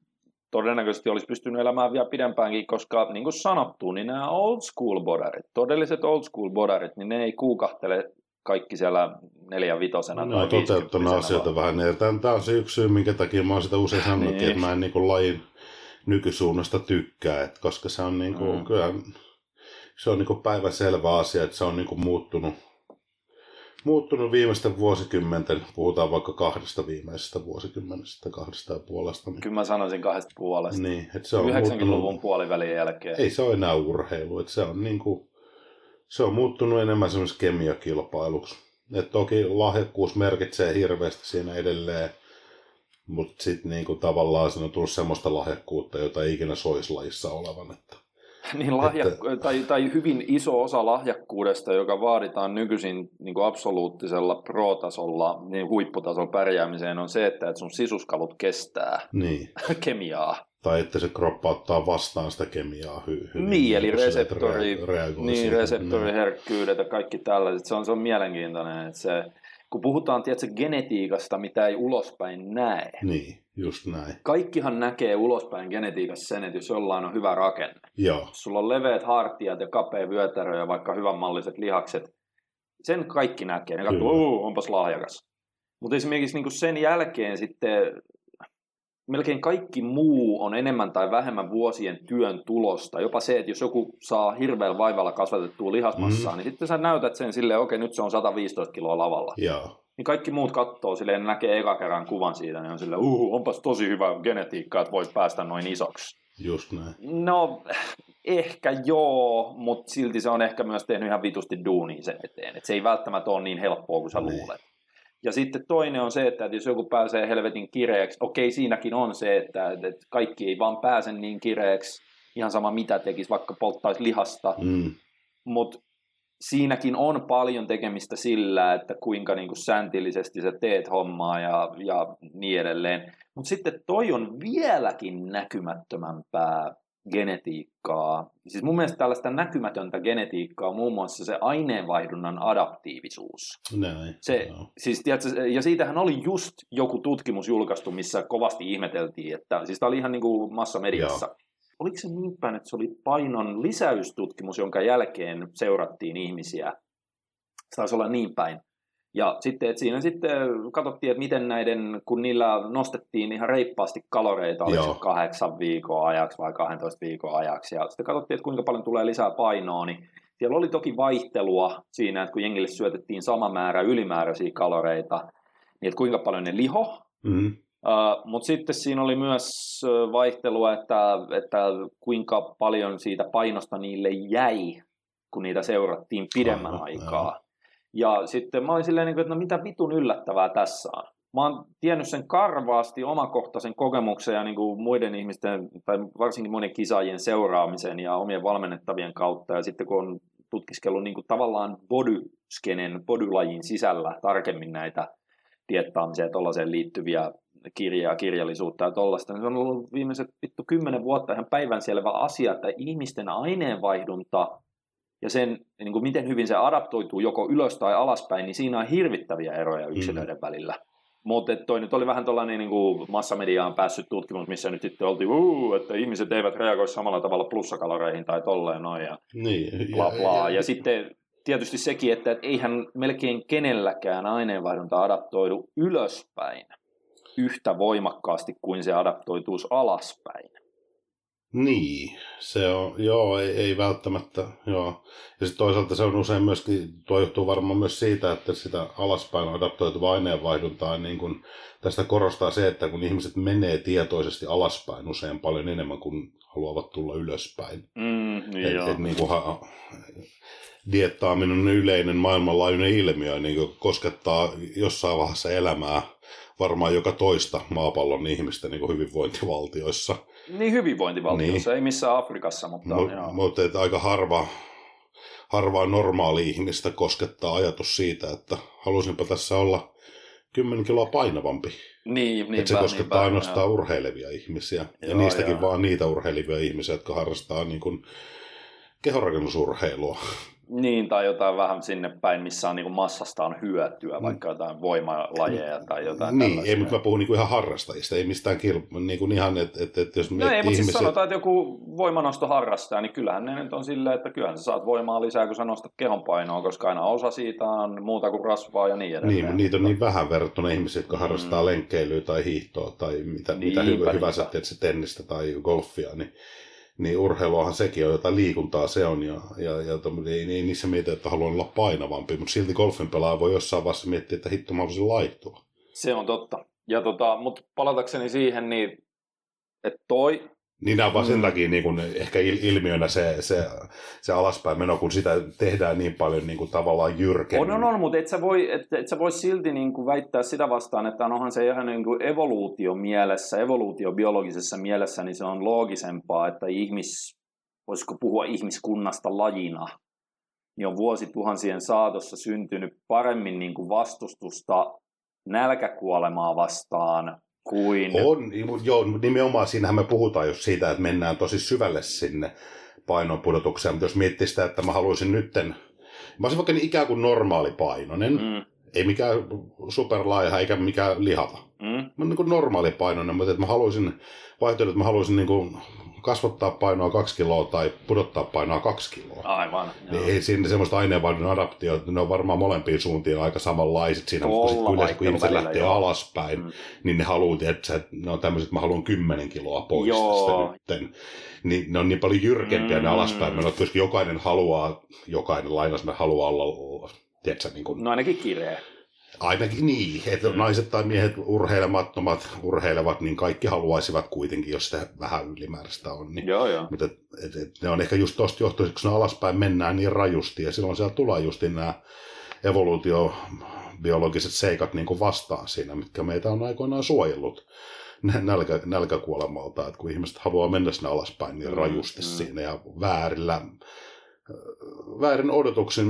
todennäköisesti olisi pystynyt elämään vielä pidempäänkin, koska niin kuin sanottu, niin nämä old school bodarit, todelliset old school bodarit, niin ne ei kuukahtele kaikki siellä neljän vitosena Ne on tai toteuttanut asioita vähän. Ja Tämä tämä on se yksi syy, minkä takia mä oon sitä usein sanonut, Niin. että mä en niin kuin lajin nykysuunnasta tykkää, että koska se on niin kuin, Mm. kyllä, se on niin kuin päivänselvä asia, että se on niin kuin muuttunut, muuttunut viimeisten vuosikymmenten, puhutaan vaikka kahdesta viimeisestä vuosikymmenestä, kahdesta ja puolesta. Niin, Kyllä mä sanoisin kahdesta puolesta. niin että se on 90-luvun muuttunut, puolivälin jälkeen. ei se ole enää urheilu, että se on niin kuin, se on muuttunut enemmän semmoisessa kemiakilpailuksi. Et toki lahjakkuus merkitsee hirveästi siinä edelleen, mutta sitten niinku tavallaan siinä on tullut semmoista lahjakkuutta, jota ei ikinä soisi lajissa olevan. Että, *laughs* Niin lahja, tai, tai hyvin iso osa lahjakkuudesta, joka vaaditaan nykyisin niin kuin absoluuttisella pro-tasolla, niin huipputasolla pärjäämiseen, on se, että, että sun sisuskalut kestää niin. *laughs* kemiaa. Tai että se kroppa ottaa vastaan sitä kemiaa hy- hyvin. Niin, eli kun se reseptori, rea- niin, reseptoriherkkyydet ja kaikki tällaiset. Se on, se on mielenkiintoinen. Että se, kun puhutaan tiedätkö, genetiikasta, mitä ei ulospäin näe. Niin, just näin. Kaikkihan näkee ulospäin genetiikassa sen, että jos jollain on hyvä rakenne. Joo, sulla on leveät hartiat ja kapea vyötärö ja vaikka hyvänmalliset lihakset, sen kaikki näkee. Ne katsoo, Kyllä. "Uu, onpas lahjakas. Mutta esimerkiksi niin sen jälkeen sitten melkein kaikki muu on enemmän tai vähemmän vuosien työn tulosta. Jopa se, että jos joku saa hirveällä vaivalla kasvatettua lihasmassaa, Mhm. niin sitten sä näytät sen silleen, okei, nyt se on 115 kiloa lavalla. joo. Niin kaikki muut katsoo silleen, ne näkee eka kerran kuvan siitä, niin on silleen, uh, onpas tosi hyvä genetiikka, että voit päästä noin isoksi. Just näin. No, ehkä joo, mutta silti se on ehkä myös tehnyt ihan vitusti duunia sen eteen. Et se ei välttämättä ole niin helppoa kuin sä Niin. luulet. Ja sitten toinen on se, että jos joku pääsee helvetin kireeksi, okei siinäkin on se, että, että kaikki ei vaan pääse niin kireeksi, ihan sama mitä tekisi, vaikka polttaisi lihasta, Mm. mutta siinäkin on paljon tekemistä sillä, että kuinka niin kuin säntillisesti sä teet hommaa ja, ja niin edelleen. Mutta sitten toi on vieläkin näkymättömämpää genetiikkaa. Siis mun mielestä tällaista näkymätöntä genetiikkaa on muun muassa se aineenvaihdunnan adaptiivisuus. Näin. Se, joo. siis, tiedätkö, ja siitähän oli just joku tutkimus julkaistu, missä kovasti ihmeteltiin, että siis tämä oli ihan niin kuin massamediassa. Joo. Oliko se niin päin, että se oli painon lisäystutkimus, jonka jälkeen seurattiin ihmisiä? Se taisi olla niin päin. Ja sitten, että siinä sitten katsottiin, että miten näiden, kun niillä nostettiin ihan reippaasti kaloreita, oliko kahdeksan viikon ajaksi vai 12 viikon ajaksi, ja sitten katsottiin, että kuinka paljon tulee lisää painoa, niin siellä oli toki vaihtelua siinä, että kun jengille syötettiin sama määrä ylimääräisiä kaloreita, niin että kuinka paljon ne liho, Mm. Uh, Mutta sitten siinä oli myös vaihtelua, että, että kuinka paljon siitä painosta niille jäi, kun niitä seurattiin pidemmän aikaa. Ja sitten mä olin silleen, niin kuin, että no mitä vitun yllättävää tässä on. Mä oon tiennyt sen karvaasti omakohtaisen kokemuksen ja niin kuin muiden ihmisten, tai varsinkin monen kisaajien seuraamisen ja omien valmennettavien kautta. Ja sitten kun on tutkiskellut niin kuin tavallaan bodyskenen, bodylajin sisällä tarkemmin näitä diettaamiseen ja tuollaiseen liittyviä kirjaa, kirjallisuutta ja tollaista, niin se on ollut viimeiset vittu kymmenen vuotta ihan päivänselvä asia, että ihmisten aineenvaihdunta ja sen, niin kuin miten hyvin se adaptoituu joko ylös tai alaspäin, niin siinä on hirvittäviä eroja yksilöiden mm. välillä. Mutta toi nyt oli vähän tuollainen niin kuin massamediaan päässyt tutkimus, missä nyt sitten oltiin, uu, että ihmiset eivät reagoi samalla tavalla plussakaloreihin tai tolleen noin ja Niin. bla bla. Ja, ja sitten tietysti sekin, että et eihän melkein kenelläkään aineenvaihdunta adaptoidu ylöspäin yhtä voimakkaasti kuin se adaptoituisi alaspäin. Niin, se on, joo, ei, ei välttämättä, joo. Ja sitten toisaalta se on usein myöskin, tuo johtuu varmaan myös siitä, että sitä alaspäin adaptoituvaa aineenvaihduntaa, niin kun, tästä korostaa se, että kun ihmiset menee tietoisesti alaspäin usein paljon enemmän kuin haluavat tulla ylöspäin. Mm, niin Et, et, niin ha, diettaaminen on yleinen maailmanlaajuinen ilmiö, niin kuin koskettaa jossain vaiheessa elämää varmaan joka toista maapallon ihmistä niin kuin hyvinvointivaltioissa. Niin hyvinvointivaltiossa, niin. ei missään Afrikassa, mutta Mu- joo. Mutta että aika harva, harvaa normaali ihmistä koskettaa ajatus siitä, että halusinpa tässä olla 10 kiloa painavampi. Niin, niin että se koskettaa ainoastaan urheilevia ihmisiä. ja Joo, niistäkin joo. vaan niitä urheilevia ihmisiä, jotka harrastaa niin kuin kehorakennusurheilua. Niin, tai jotain vähän sinne päin, missä on niin massasta on hyötyä, vaikka jotain voimalajeja tai jotain Mm. niin, tällaisia. ei, mutta mä puhun niin kuin ihan harrastajista, ei mistään kilp- niin kuin ihan, että et, et jos No miettii ei, mutta siis sanotaan, että joku voimanosto harrastaa, niin kyllähän ne nyt on silleen, että kyllähän sä saat voimaa lisää, kun sä nostat kehonpainoa, koska aina osa siitä on muuta kuin rasvaa ja niin edelleen. Niin, niitä on niin vähän verrattuna ihmisiä, jotka harrastaa Mm. lenkkeilyä tai hiihtoa tai mitä, Niinpä, mitä hyvä, hyvä niinpä. sä se tennistä tai golfia, niin, niin urheiluahan sekin on, jotain liikuntaa se on, ja, ja, ja ei, ei niissä mieti, että haluan olla painavampi, mutta silti golfin pelaaja voi jossain vaiheessa miettiä, että hitto mä voisin laihtua. Se on totta. Ja tota, mutta palatakseni siihen, niin että toi, Niin nämä on vaan sen Mm. takia niin kuin ehkä il- ilmiönä se, se, se alaspäin meno, kun sitä tehdään niin paljon niin kuin tavallaan jyrkemmin. on, on, on, mutta et sä voi, et, et sä voi silti niin kuin väittää sitä vastaan, että onhan se ihan niin kuin evoluutio mielessä, evoluutiobiologisessa mielessä, niin se on loogisempaa, että ihmis, voisiko puhua ihmiskunnasta lajina, niin on vuosituhansien saatossa syntynyt paremmin niin kuin vastustusta nälkäkuolemaa vastaan kuin... On, niin, joo, nimenomaan siinähän me puhutaan just siitä, että mennään tosi syvälle sinne painonpudotukseen, mutta jos miettii sitä, että mä haluaisin nytten, mä olisin vaikka niin ikään kuin normaali painoinen, mm. Ei mikään superlaiha eikä mikään lihava. mm, Mä oon niin kuin normaali painoinen, mutta että mä haluaisin, vaihtoehto, että mä haluaisin niin kuin kasvattaa painoa kaksi kiloa tai pudottaa painoa kaksi kiloa. aivan. Niin ei siinä semmoista aineenvaihdon adaptiota, ne on varmaan molempiin suuntiin aika samanlaiset siinä, mutta sit Tuolla yleensä kun ihmiset lähtee joo. alaspäin, Mm. niin ne haluaa, että ne on tämmöiset, että mä haluan 10 kiloa pois Joo. tästä nytten. Niin ne on niin paljon jyrkempiä mm. ne alaspäin menot, koska jokainen haluaa, jokainen lainaus haluaa olla, tiedätkö, niin kuin, No ainakin kireä. Ainakin niin, että Mm. naiset tai miehet urheilemattomat urheilevat, niin kaikki haluaisivat kuitenkin, jos sitä vähän ylimääräistä on. Niin Joo, joo. mutta et, et, et ne on ehkä just tuosta johtuisi, kun alaspäin mennään niin rajusti, ja silloin siellä tulee just nämä evoluutiobiologiset seikat niin kuin vastaan siinä, mitkä meitä on aikoinaan suojellut nä- nälkä, nälkäkuolemalta, että kun ihmiset haluaa mennä sinne alaspäin niin Mm, rajusti mm. siinä ja väärillä väärin odotuksin,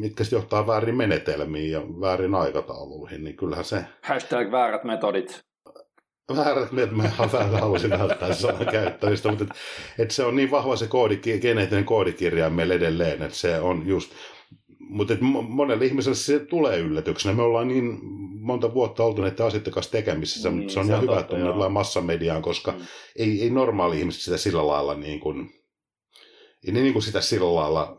mitkä johtaa väärin menetelmiin ja väärin aikatauluihin, niin kyllähän se Hashtag väärät metodit. väärät että mä haluaisin välttää sanan käyttämistä, mutta et, et se on niin vahva se koodi, geneettinen koodikirja meillä edelleen, että se on just, mutta monelle ihmiselle se tulee yllätyksenä. Me ollaan niin monta vuotta oltu näiden asioiden kanssa tekemisissä, niin, mutta se on se ihan on hyvä, että on massamediaan, koska mm. ei, ei normaali ihmiset sitä sillä lailla niin kuin, ei ne niin kuin sitä sillä lailla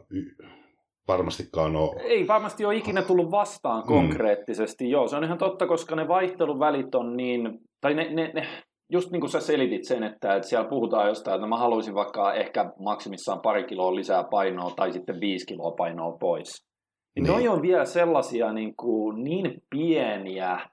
varmastikaan ole. Ei varmasti ole ikinä tullut vastaan mm. konkreettisesti, mm. joo, se on ihan totta, koska ne vaihteluvälit on niin, tai ne, ne, ne just niin kuin sä selitit sen, että, että siellä puhutaan jostain, että mä haluaisin vaikka ehkä maksimissaan pari kiloa lisää painoa tai sitten viisi kiloa painoa pois. Niin, niin. Noi on vielä sellaisia niin, kuin, niin pieniä,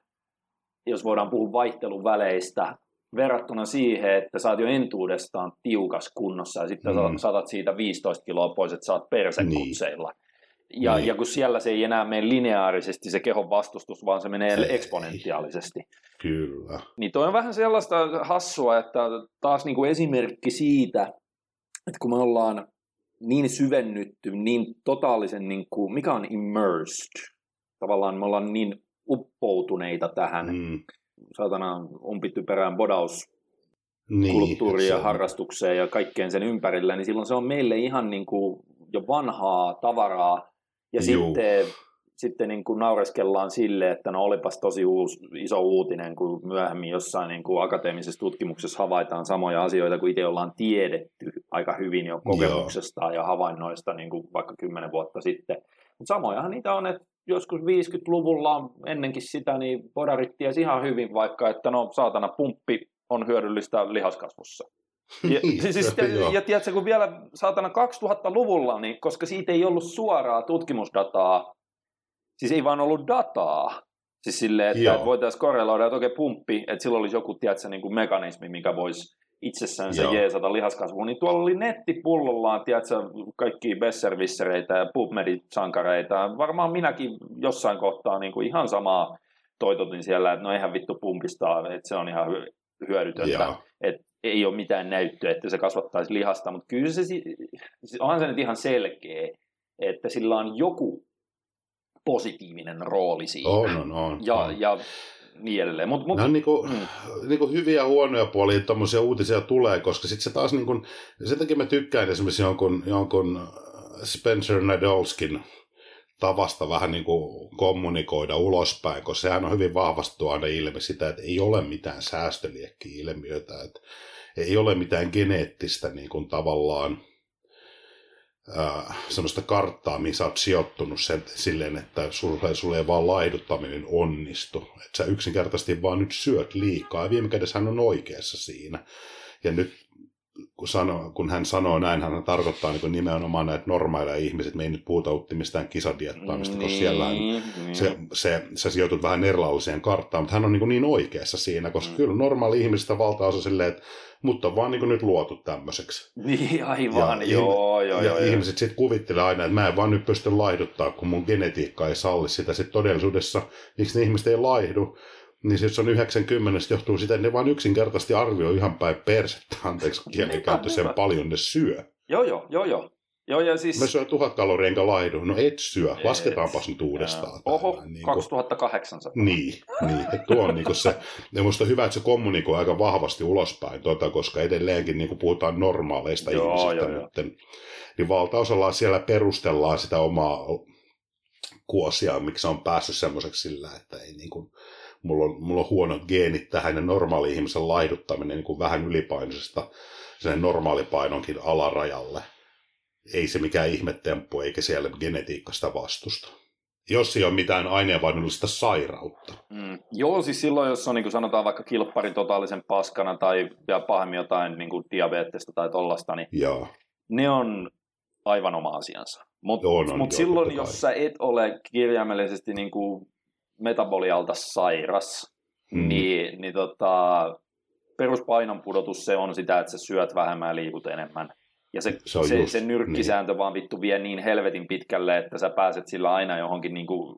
jos voidaan puhua vaihteluväleistä, verrattuna siihen, että sä oot jo entuudestaan tiukas kunnossa ja sitten mm. saatat siitä 15 kiloa pois, että sä oot persekutseilla. Niin. Ja, niin. ja kun siellä se ei enää mene lineaarisesti se kehon vastustus, vaan se menee ei. eksponentiaalisesti. Kyllä. Niin toi on vähän sellaista hassua, että taas niin kuin esimerkki siitä, että kun me ollaan niin syvennytty, niin totaalisen, niin kuin, mikä on immersed, tavallaan me ollaan niin uppoutuneita tähän, mm. Saatana umpittyperään bodaus niin, kulttuuriin ja harrastukseen ja kaikkeen sen ympärillä, niin silloin se on meille ihan niin kuin jo vanhaa tavaraa, ja Juu. sitten, sitten niin kuin naureskellaan sille, että no olipas tosi uus, iso uutinen, kun myöhemmin jossain niin kuin akateemisessa tutkimuksessa havaitaan samoja asioita kuin itse ollaan tiedetty aika hyvin jo kokemuksesta Joo. ja havainnoista niin kuin vaikka kymmenen vuotta sitten. Mutta samojahan niitä on, että joskus 50-luvulla ennenkin sitä, niin podarit tiesi ihan hyvin vaikka, että no saatana pumppi on hyödyllistä lihaskasvussa. *laughs* Ja, niin, siis, ja, ja tiedätkö, kun vielä saatana 2000-luvulla, niin koska siitä ei ollut suoraa tutkimusdataa, siis ei vaan ollut dataa, siis silleen, että Joo. voitaisiin korreloida, että okei, pumppi, että silloin olisi joku, tiedätkö, niin kuin mekanismi, mikä voisi itsessään se jeesata lihaskasvuun, niin tuolla oli nettipullollaan, tiedätkö, kaikki besservissereitä ja PubMed-sankareita. Varmaan minäkin jossain kohtaa niin kuin ihan samaa toitotin siellä, että no eihän vittu pumpista, että se on ihan hyödytöntä. Että ei ole mitään näyttöä, että se kasvattaisi lihasta, mutta kyllä se, onhan se nyt ihan selkeä, että sillä on joku positiivinen rooli siinä. On, on, on. Ja, on. ja niin edelleen. Mut, mut, Nämä on niinku, mm. niinku hyviä ja huonoja puolia, tuommoisia uutisia tulee, koska sitten se taas, niinku, sen takia mä tykkään esimerkiksi jonkun, jonkun Spencer Nadolskin tavasta vähän niin kuin kommunikoida ulospäin, koska sehän on hyvin vahvasti tuoda ilmi sitä, että ei ole mitään säästöliekki-ilmiötä, että ei ole mitään geneettistä niin kuin tavallaan äh, semmoista karttaa, missä olet sijoittunut sen, silleen, että sulle, sulle ei vaan laiduttaminen onnistu. Että sä yksinkertaisesti vaan nyt syöt liikaa ja viime kädessä hän on oikeassa siinä. Ja nyt kun, sano, kun hän sanoo näin, hän tarkoittaa niin nimenomaan näitä normaaleja ihmisiä. Me ei nyt puhuta mistään kisadiettaamista, niin, koska siellä on, niin. se, se, se sijoitut vähän erilaiseen karttaan, mutta hän on niin, niin oikeassa siinä, koska mm. kyllä normaali ihmisistä valtaosa silleen, että mutta on vaan niin nyt luotu tämmöiseksi. Niin, aivan, ja, joo, joo, ja joo. Ihmiset sitten kuvittelee aina, että mä en vaan nyt pysty laihduttaa, kun mun genetiikka ei salli sitä. Sitten todellisuudessa, miksi ne ihmiset ei laihdu, niin se on 90 johtuu sitä, että ne vaan yksinkertaisesti arvioi ihan päin persettä, anteeksi kielikäyttö, sen paljon ne syö. Joo, joo, joo, joo. Joo, ja siis... Mä syön tuhat kaloria enkä laidu. No et syö, lasketaanpas nyt uudestaan. Oho, niin 2800. Niin, niin. Et tuo on niin se, ja musta on hyvä, että se kommunikoi aika vahvasti ulospäin, tuota, koska edelleenkin niin puhutaan normaaleista joo, ihmisistä, joo, mutta, niin valtaosalla siellä perustellaan sitä omaa kuosia, miksi on päässyt semmoiseksi sillä, että ei niin kuin, mulla on, mulla on huonot geenit tähän ja normaali ihmisen laiduttaminen niin kuin vähän ylipainoisesta sen normaalipainonkin alarajalle. Ei se mikään ihmetemppu, eikä siellä genetiikasta vastusta. Jos ei ole mitään aineenvaihdollista sairautta. Mm. Joo, siis silloin, jos on niin kuin sanotaan vaikka kilpparin totaalisen paskana tai vielä pahemmin jotain niin kuin diabeettista tai tollasta, niin Joo. ne on aivan oma asiansa. Mutta mut silloin, jos sä et ole kirjaimellisesti niin kuin metabolialta sairas, mm. niin, niin tota, peruspainon pudotus se on sitä, että sä syöt vähemmän ja liikut enemmän. Ja se, se, se, just, se nyrkkisääntö niin. vaan vittu vie niin helvetin pitkälle, että sä pääset sillä aina johonkin niin kuin,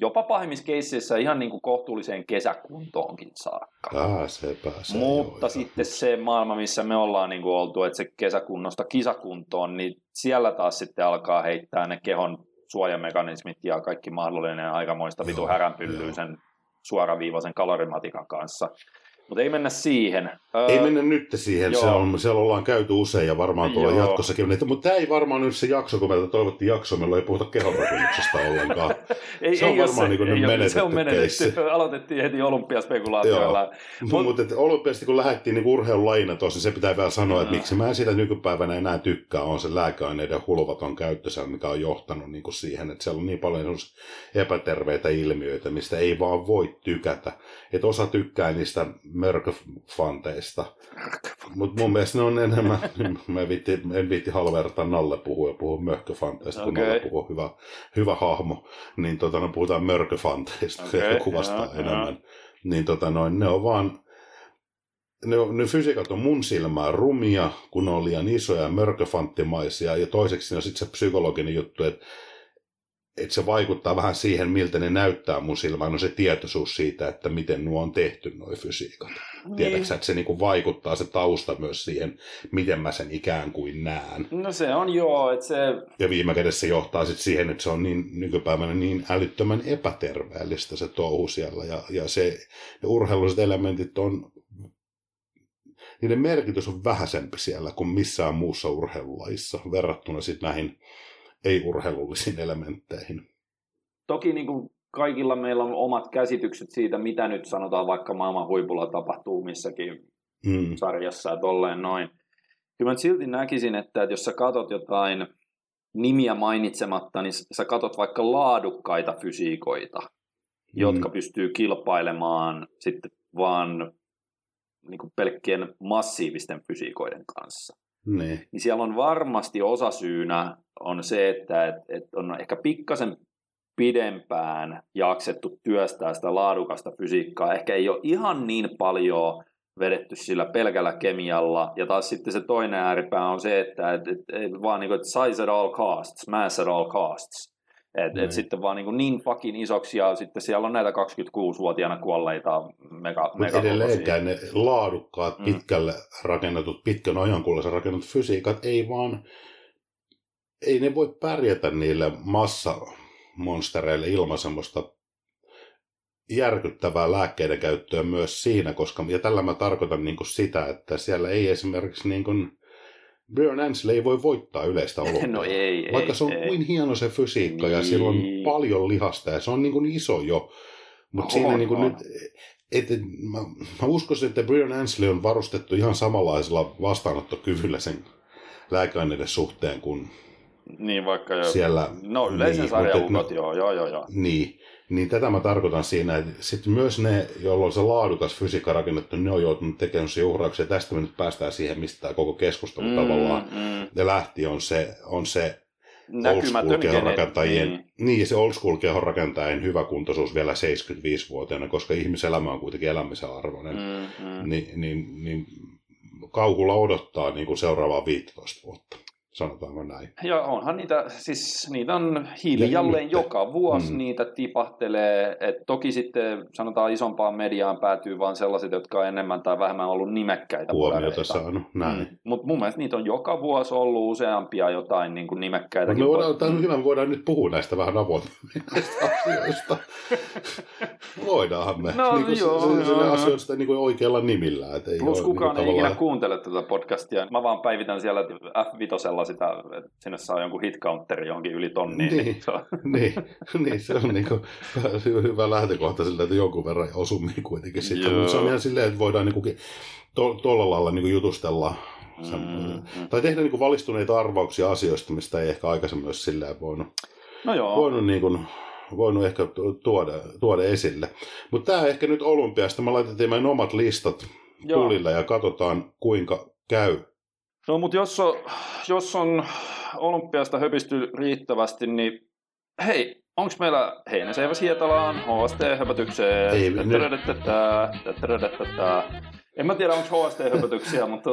jopa pahimmissa keisseissä ihan niin kuin kohtuulliseen kesäkuntoonkin saakka. Pääsee, pääsee. Mutta joo, sitten joo. se maailma, missä me ollaan niin kuin oltu, että se kesäkunnosta kisakuntoon, niin siellä taas sitten alkaa heittää ne kehon suojamekanismit ja kaikki mahdollinen aikamoista vitu häränpyllyy sen suoraviivaisen kalorimatikan kanssa. Mutta ei mennä siihen. Ei mennä nyt siihen, se on, siellä ollaan käyty usein ja varmaan tulee Joo. jatkossakin. Mutta tämä ei varmaan nyt se jakso, kun meiltä toivottiin jakso, meillä ei puhuta kehonrakennuksesta ollenkaan. *laughs* ei, se on ei varmaan niin kuin ei ole, se on menetetty menetetty. keissi. *laughs* Aloitettiin heti olympiaspekulaatioilla. Mut, mutta et olympiasti kun lähdettiin niin urheilulajina tuossa, se pitää vielä sanoa, että Joo. miksi mä en sitä nykypäivänä enää tykkää, on se lääkeaineiden hulvaton käyttö siellä, mikä on johtanut niin kuin siihen, että siellä on niin paljon epäterveitä ilmiöitä, mistä ei vaan voi tykätä. Että osa tykkää niistä mörköfanteista, mutta mun mielestä ne on enemmän, *laughs* mä en viitti, en viitti halvertaa Nalle puhua ja puhua möhköfanteista, kun Okei. Nalle puhuu hyvä, hyvä hahmo, niin tota, no, puhutaan mörköfanteista, okay, kuvastaa joo, enemmän. Niin tota noin, ne on vaan, ne, on- ne fysiikat on mun silmään rumia, kun ne on liian isoja ja mörköfanttimaisia, ja toiseksi on sitten se psykologinen juttu, että että se vaikuttaa vähän siihen, miltä ne näyttää mun silmään, on se tietoisuus siitä, että miten nuo on tehty, nuo fysiikat. Tiedätkö sä, että se niinku vaikuttaa se tausta myös siihen, miten mä sen ikään kuin näen. No se on joo, että se... Ja viime kädessä se johtaa sitten siihen, että se on niin nykypäivänä niin älyttömän epäterveellistä se touhu siellä. Ja, ja se, ne urheilulliset elementit on, niiden merkitys on vähäisempi siellä kuin missään muussa urheilulajissa verrattuna sitten näihin ei-urheilullisiin elementteihin. Toki niin kuin kaikilla meillä on omat käsitykset siitä, mitä nyt sanotaan vaikka maailman huipulla tapahtuu missäkin Mm. sarjassa ja tolleen noin. Kyllä mä silti näkisin, että jos sä katot jotain nimiä mainitsematta, niin sä katot vaikka laadukkaita fysiikoita, jotka pystyy kilpailemaan sitten vaan niin kuin pelkkien massiivisten fysiikoiden kanssa. Niin. Niin siellä on varmasti osasyynä on se, että et, et on ehkä pikkasen pidempään jaksettu työstää sitä laadukasta fysiikkaa. Ehkä ei ole ihan niin paljon vedetty sillä pelkällä kemialla. Ja taas sitten se toinen ääripää on se, että et, et, et vaan niin kuin, size at all costs, mass at all costs. Et, Niin. et sitten vaan niin, kuin niin fucking isoksi ja sitten siellä on näitä 26-vuotiaana kuolleita mega, Mutta mega edelleenkään ne laadukkaat, Mm. pitkälle rakennetut, pitkän ajankullaisen rakennetut fysiikat ei vaan, ei ne voi pärjätä niille massamonstereille ilman semmoista järkyttävää lääkkeiden käyttöä myös siinä, koska, ja tällä mä tarkoitan niin kuin sitä, että siellä ei esimerkiksi niin kuin, Björn Ansel ei voi voittaa yleistä olympiaa. *laughs* No ei, Vaikka ei, se on ei. kuin hieno se fysiikka ja sillä on Niin. paljon lihasta ja se on niin kuin iso jo. Mutta On, siinä niin kuin on. nyt, et, et, mä, mä uskoisin, että Brian Ansley on varustettu ihan samanlaisella vastaanottokyvyllä sen lääkeaineiden suhteen kuin Niin vaikka jo, siellä. no yleisen niin, sarjan mutta et ukot, joo, joo, joo, joo. Niin, niin tätä mä tarkoitan siinä, että sitten myös ne, joilla on se laadukas fysiikka rakennettu, ne on joutunut tekemään se uhrauksia. Tästä me nyt päästään siihen, mistä tämä koko keskustelu mm, tavallaan mm. ne lähti, on se, on se Näkymätön kehonrakentajien, Niin. niin. se old school kehonrakentajien hyvä kuntoisuus vielä 75-vuotiaana, koska ihmiselämä on kuitenkin elämisen arvoinen, mm. Mm, mm. niin, niin, niin kauhulla odottaa niin kuin seuraavaa 15 vuotta, sanotaanko näin. Ja onhan niitä, siis niitä on hiljalleen nyt- joka vuosi Mm. niitä tipahtelee. Et toki sitten sanotaan isompaan mediaan päätyy vain sellaiset, jotka on enemmän tai vähemmän ollut nimekkäitä Huomiota saanut, näin. Mm. Mutta mun mielestä niitä on joka vuosi ollut useampia jotain niin kuin nimekkäitäkin. me voidaan, tämä on hyvä, me voidaan nyt puhua näistä vähän avoimemmin näistä *laughs* asioista. Voidaanhan me. No, niin kuin joo, se, joo, asioista niin kuin oikealla nimillä. Et ei Plus ole, kukaan niin ei kuin ikinä tavallaan- kuuntele tätä podcastia. Mä vaan päivitän siellä F5 sitä, että sinne saa jonkun hit counteri johonkin yli tonniin. Niin. Niin. se on- *laughs* niin, niin, se on niin kuin, hyvä lähtökohta sillä, että jonkun verran osumia kuitenkin sitten. Mutta se on ihan silleen, että voidaan niin kuin, to, tuolla lailla niin kuin jutustella Mm, mm. tai tehdä niin kuin valistuneita arvauksia asioista, mistä ei ehkä aikaisemmin olisi silleen voinut, No joo. voinut, niin kuin, voinut ehkä tu- tuoda, tuoda esille. Mutta tämä ehkä nyt olympiasta, me laitettiin meidän omat listat Joo. tulille ja katsotaan kuinka käy. No mutta jos on, jos on olympiasta höpisty riittävästi, niin hei, onko meillä Heinäseiväs Hietalaan HST-höpötykseen? Ei. En mä tiedä, onko HST-höpötyksiä, mutta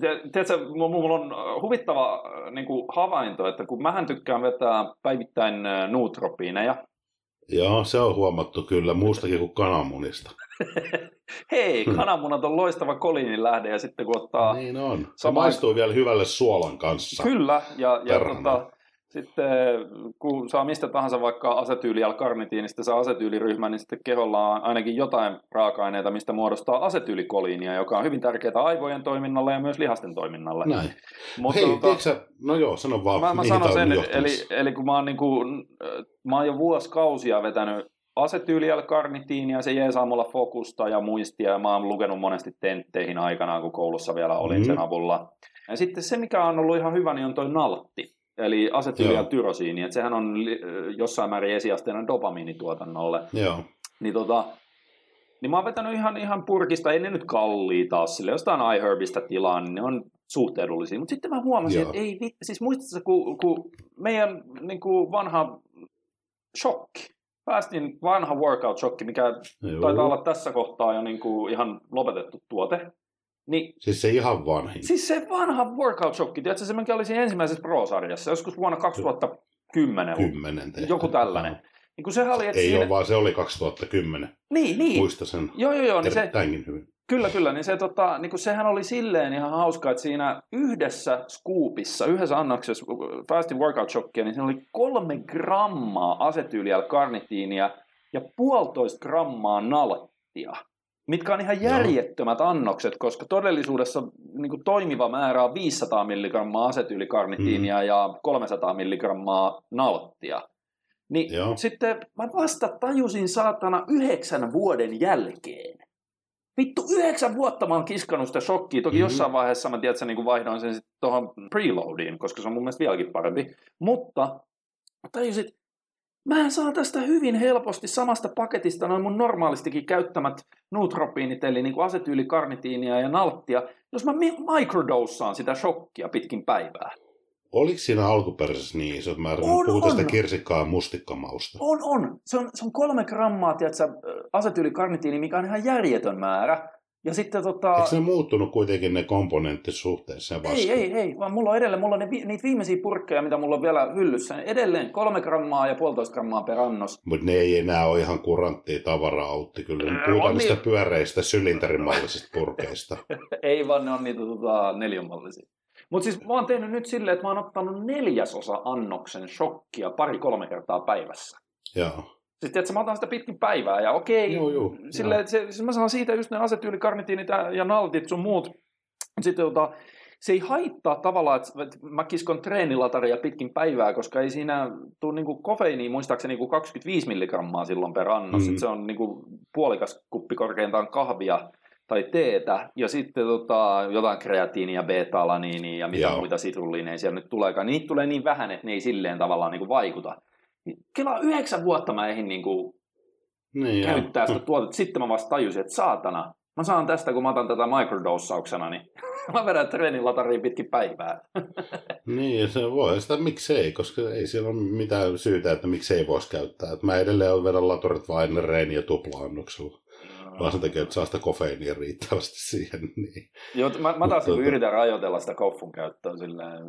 te- tiedätkö, mu- mulla on huvittava niin kuin havainto, että kun mähän tykkään vetää päivittäin äh, nootropiineja, Joo, se on huomattu kyllä muustakin kuin kananmunista. *laughs* hei, Hmm. kananmunat on loistava koliinin lähde, ja sitten kun ottaa Niin on. Se Sama- maistuu vielä hyvälle suolan kanssa. Kyllä, ja, ja tota, sitten kun saa mistä tahansa vaikka asetyyli karnitiinista saa asetyyliryhmä, niin sitten keholla on ainakin jotain raaka-aineita, mistä muodostaa asetyylikoliinia, joka on hyvin tärkeää aivojen toiminnalle ja myös lihasten toiminnalle. Näin. Mutta Hei, tota, sä, no joo, sano vaan, mä, mä sanon sen, eli, eli kun mä oon, niin kuin, mä oon jo vuosikausia vetänyt asetyylialkarnitiinia, se jeesaa mulla fokusta ja muistia, ja mä oon lukenut monesti tentteihin aikanaan, kun koulussa vielä olin mm. sen avulla. Ja sitten se, mikä on ollut ihan hyvä, niin on toi naltti. Eli asetyyli ja tyrosiini, että sehän on jossain määrin esiasteena dopamiinituotannolle. Joo. Niin, tota, niin mä oon vetänyt ihan, ihan purkista, ei ne nyt kalliita taas sille, jostain iHerbista tilaa, niin ne on suht edullisia. Mutta sitten mä huomasin, Joo. että ei, siis muistatko, kun, kun meidän niin kuin vanha shokki, päästiin vanha workout-shokki, mikä Joo. taitaa olla tässä kohtaa jo niin kuin ihan lopetettu tuote. Niin, siis se ihan vanhin. Siis se vanha workout shokki, tiedätkö, se mikä oli siinä ensimmäisessä Pro-sarjassa, joskus vuonna 2010. 10 joku tällainen. No. Niin kun sehän oli, että Ei siinä... ole vaan, se oli 2010. Niin, niin. Muista sen joo, joo, joo, niin se, hyvin. Kyllä, kyllä. Niin se, tota, niin sehän oli silleen ihan hauska, että siinä yhdessä scoopissa, yhdessä annoksessa Fasting Workout Shockia, niin siinä oli kolme grammaa asetyyliä karnitiinia ja puolitoista grammaa nalttia mitkä on ihan järjettömät annokset, koska todellisuudessa niin kuin toimiva määrä on 500 milligrammaa asetyylikarnitiinia mm. ja 300 milligrammaa nalttia. Niin Joo. sitten mä vasta tajusin saatana yhdeksän vuoden jälkeen. Vittu, yhdeksän vuotta mä oon kiskannut sitä shokkia. Toki mm-hmm. jossain vaiheessa mä tiedän, niin kuin vaihdoin sen sitten tuohon preloadiin, koska se on mun mielestä vieläkin parempi. Mutta tajusin, Mä saan tästä hyvin helposti samasta paketista noin mun normaalistikin käyttämät nootropiinit, eli niin asetyylikarnitiinia ja nalttia, jos mä microdosaan sitä shokkia pitkin päivää. Oliko siinä alkuperäisessä niin iso määrä? On, Puhutaan on. sitä kirsikkaa mustikkamausta. On, on. Se on, se on kolme grammaa, tiedätkö, asetyylikarnitiini, mikä on ihan järjetön määrä. Ja sitten tota... Eikö ne muuttunut kuitenkin ne komponenttisuhteessa ja Ei, ei, ei, vaan mulla on edelleen, mulla on ne, niitä viimeisiä purkkeja, mitä mulla on vielä hyllyssä, edelleen kolme grammaa ja puolitoista grammaa per annos. Mutta ne ei enää ole ihan kuranttia tavaraa, Outti, kyllä. Ne puhutaan niistä niin... pyöreistä sylinterimallisista purkeista. *laughs* ei, vaan ne on niitä tota, neljänmallisia. Mutta siis mä oon tehnyt nyt silleen, että mä oon ottanut neljäsosa annoksen shokkia pari-kolme kertaa päivässä. Joo. Siis tiedätkö, mä otan sitä pitkin päivää ja okei, joo, joo, sille, että se, siis mä saan siitä just ne asetyylikarnitiinit ja naltit sun muut. Sitten tota, se ei haittaa tavallaan, että mä kiskon treenilataria pitkin päivää, koska ei siinä tule niinku kofeiiniin muistaakseni niinku 25 milligrammaa silloin per annos. Mm. Se on niinku puolikas kuppi korkeintaan kahvia tai teetä, ja sitten tota, jotain kreatiinia, beta-alaniinia ja mitä Joo. muita sitrulliineja siellä nyt tuleekaan. Niitä tulee niin vähän, että ne ei silleen tavallaan niinku vaikuta. Kela yhdeksän vuotta mä eihin niinku niin käyttää joo. sitä *laughs* tuotetta. Sitten mä vasta tajusin, että saatana, mä saan tästä, kun mä otan tätä microdosauksena, niin *laughs* mä vedän treenilatariin pitkin päivää. *laughs* niin, ja se voi sitä miksei, koska ei siellä ole mitään syytä, että miksei voisi käyttää. Et mä edelleen vedän laturit vain ennen reeniä tupla-annoksella. Vaan sen takia, että saa sitä kofeiinia riittävästi siihen. Niin. Joo, mä, mä taas tuota... yritän rajoitella sitä koffun käyttöä silleen,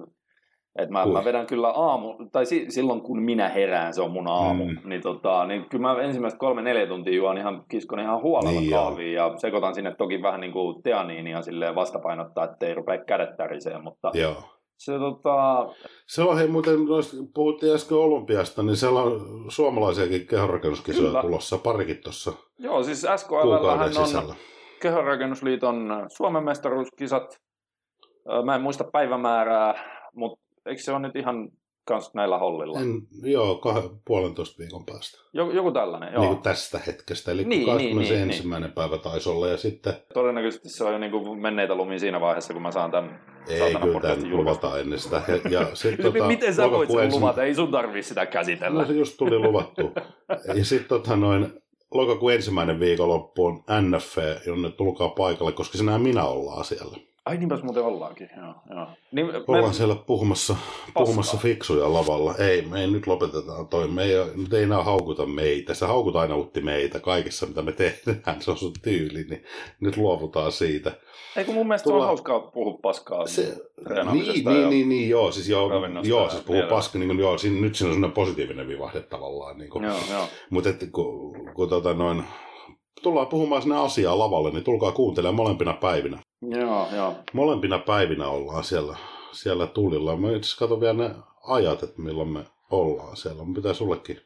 et mä, mä vedän kyllä aamu, tai si, silloin kun minä herään, se on mun aamu, mm. niin, tota, niin kyllä mä ensimmäistä kolme neljä tuntia juon ihan, kiskon ihan huolella niin kahvia ja sekoitan sinne toki vähän niin kuin teaniinia silleen vastapainottaa, ettei rupea kädet täriseen, mutta Joo. Se, tota... se on hei muuten, puhuttiin äsken Olympiasta, niin siellä on suomalaisiakin kehonrakennuskisoja tulossa, parikin tuossa Joo, siis SKL on kehonrakennusliiton Suomen mestaruuskisat. Mä en muista päivämäärää, mutta eikö se ole nyt ihan kans näillä hollilla? En, joo, kah- puolentoista viikon päästä. Joku, joku tällainen, joo. Niin kuin tästä hetkestä, eli niin, 21. Niin, niin, niin. päivä taisi olla, ja sitten... Todennäköisesti se on jo niin kuin menneitä lumia siinä vaiheessa, kun mä saan tämän Ei, kyllä tämän luvata ennen sitä. Ja, ja *laughs* sit, tota, Miten sä voit sen luvata? Ei sun tarvii sitä käsitellä. No se just tuli luvattu. ja sitten tota noin, lokakuun ensimmäinen viikonloppu on NF, jonne tulkaa paikalle, koska sinä minä ollaan siellä. Ai niinpäs muuten ollaankin, joo. joo. Niin, Ollaan me... siellä puhumassa, puhumassa fiksuja lavalla. Ei, me ei nyt lopetetaan toi. Me ei, nyt ei enää haukuta meitä. Se haukut aina utti meitä kaikessa, mitä me tehdään. *laughs* Se on sun tyyli, niin nyt luovutaan siitä. Eikö mun mielestä Tulla... on hauskaa puhua paskaa se... niin, niin, niin, niin, joo, siis joo, joo siis puhuu paskaa, niin kuin, joo, siinä, nyt siinä on sellainen positiivinen vivahde tavallaan. Niin kuin. Joo, joo. Mutta kun, kun tota noin, tullaan puhumaan sinne asiaa lavalle, niin tulkaa kuuntelemaan molempina päivinä. Joo, joo. Molempina päivinä ollaan siellä, siellä tulilla. Mä itse katson vielä ne ajat, että milloin me ollaan siellä. Mun pitää sullekin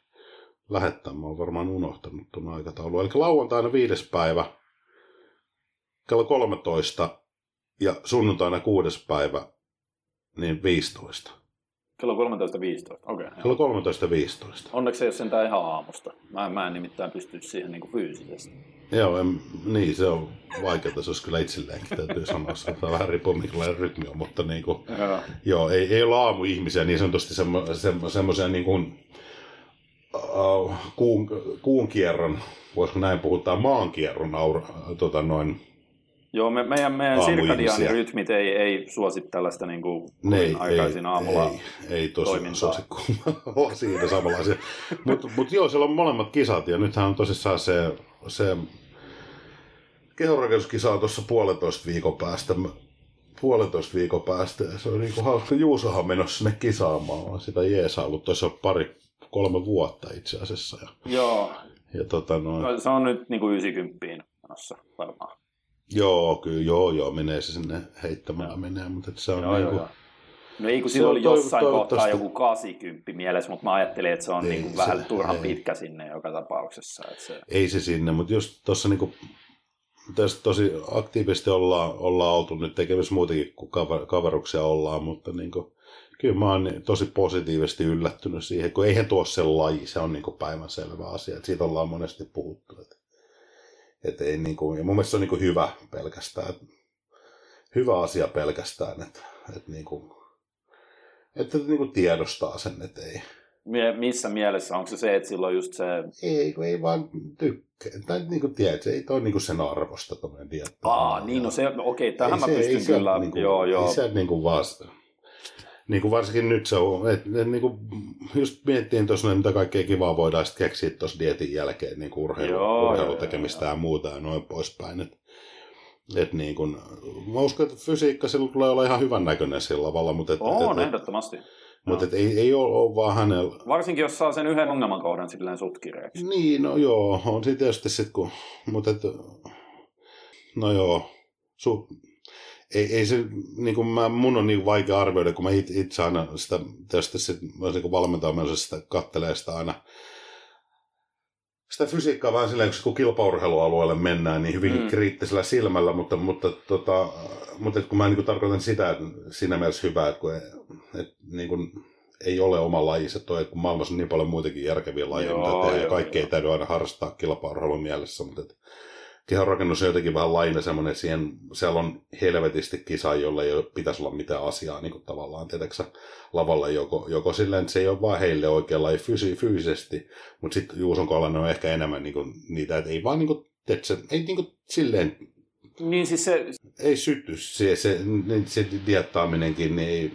lähettää, mä oon varmaan unohtanut tuon aikataulun. Eli lauantaina viides päivä, kello 13 ja sunnuntaina kuudes päivä, niin 15. Kello 13.15, okei. Okay, Kello 13.15. Onneksi ei ole sentään ihan aamusta. Mä, mä en nimittäin pysty siihen niin kuin fyysisesti. Joo, en, niin se on vaikeaa, se olisi kyllä itselleenkin, täytyy sanoa. Se on vähän riippuu minkälainen rytmi on, mutta niin kuin, Joo. joo, ei, ei ole aamuihmisiä niin sanotusti semmo, semmo, semmoisia niin kuin, uh, kuun, kuun kierron, voisiko näin puhutaan, maankierron aura, tota noin, Joo, me, meidän, meidän sirkadiaanirytmit ei, ei suosi tällaista niin kuin ei, aikaisin aamulla. ei, ei tosiaan suosikku ole *laughs* siinä samanlaisia. Mutta mut joo, siellä on molemmat kisat ja nythän on tosissaan se, se kehonrakennuskisa on tuossa puolentoista viikon päästä. Puolentoista viikon päästä. Ja se on niinku hauska. Juusohan menossa sinne kisaamaan. Olen sitä jeesaillut tuossa pari, kolme vuotta itse asiassa. Ja, Joo, ja tota noin, no, se on nyt niin kuin 90 menossa varmaan. joo, kyllä, joo, joo, menee se sinne heittämällä menee, mutta se on Joo, niinku, joo, joo. No ei kun Se on oli jossain kohtaa joku 80 mielessä, mutta mä ajattelin, että se on Ei niin kuin se- vähän turhan ei. pitkä sinne joka tapauksessa. Että se... ei se sinne, mutta just tuossa niinku, tässä tosi aktiivisesti ollaan, ollaan oltu nyt tekemisissä muutenkin kuin kaver, kaveruksia ollaan, mutta niinku, kyllä mä oon tosi positiivisesti yllättynyt siihen, kun eihän tuo se laji, se on niinku päivänselvä asia, että siitä ollaan monesti puhuttu. Että, et ei niinku, ja mun mielestä se on niinku hyvä pelkästään, että hyvä asia pelkästään, että, että, niinku, että niinku tiedostaa sen, että ei, Missä mielessä? Onko se se, että silloin just se... ei, ei vaan tykkää. Tai niin kuin tiedät, se ei toi niin kuin sen arvosta tuommoinen dieetti. Aa, niin no se, okei, tähän mä se- pystyn se kyllä, Niin kuin, joo, joo. Ei se niin kuin vaan, niin kuin varsinkin nyt se on, että et, niin kuin, just miettiin tuossa, mitä kaikkea kivaa voidaan sitten keksiä tuossa dietin jälkeen, niin kuin urheilu, Joo, urheilutekemistä joo, ja muuta ja noin poispäin. Et, et niin kuin, mä uskon, että fysiikka sillä tulee olla ihan hyvän näköinen sillä tavalla, mutta, et, On, et, et, ehdottomasti. Mutta et, ei, ei ole, ole vaan hänellä, Varsinkin, jos saa sen yhden ongelmankohdan silleen sutkireeksi. Niin, no joo, on siinä tietysti sitten kun, mutta et, no joo, su, ei, ei se, niin kuin mä, mun on niin vaikea arvioida, kun mä itse, aina sitä, tietysti sit, mä niin valmentamassa sitä kattelee sitä aina, sitä fysiikkaa vähän silleen, kun kilpaurheilualueelle mennään, niin hyvin Mm. kriittisellä silmällä, mutta, mutta, tota, mutta kun mä niin tarkoitan sitä, että siinä mielessä hyvä, että kun ei, et, niin kuin, ei ole oma laji se toi, että kun maailmassa on niin paljon muitakin järkeviä lajeja, Joo, mitä tehdään, ja kaikki ei täydy aina harrastaa kilpaurheilun mielessä, mutta et, kehonrakennus on jotenkin vähän laina semmoinen, että siihen, siellä on helvetisti kisa, jolle ei ole, pitäisi olla mitään asiaa niin kuin tavallaan, tiedätkö lavalla joko, joko silleen, että se ei ole vaan heille oikea laji fysi, fyysisesti, mutta sitten Juuson kohdalla ne on ehkä enemmän niin kuin, niitä, että ei vaan niin kuin, tiedätkö, ei niin kuin, silleen, Niin siis se, ei syty se, se, niin se diettaaminenkin, niin ei,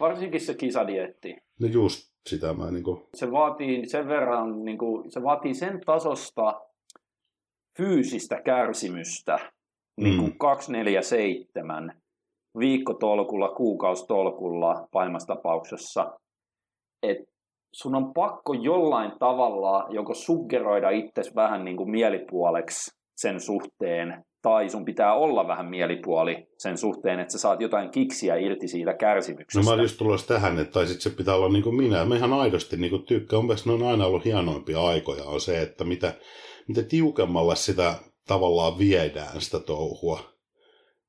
varsinkin se kisadietti, no just sitä mä niin kuin, se vaatii sen verran, niin kuin, se vaatii sen tasosta fyysistä kärsimystä, niin kuin Mm. 247 viikkotolkulla, kuukausitolkulla pahimmassa tapauksessa, että sun on pakko jollain tavalla joko suggeroida itsesi vähän niin kuin mielipuoleksi sen suhteen, tai sun pitää olla vähän mielipuoli sen suhteen, että sä saat jotain kiksiä irti siitä No kärsimyksestä. mä olin just tulossa tähän, että tai sitten se pitää olla niin kuin minä. Mä ihan aidosti niin kuin tykkään. Mun ne on aina ollut hienoimpia aikoja on se, että mitä, mitä tiukemmalle sitä tavallaan viedään sitä touhua,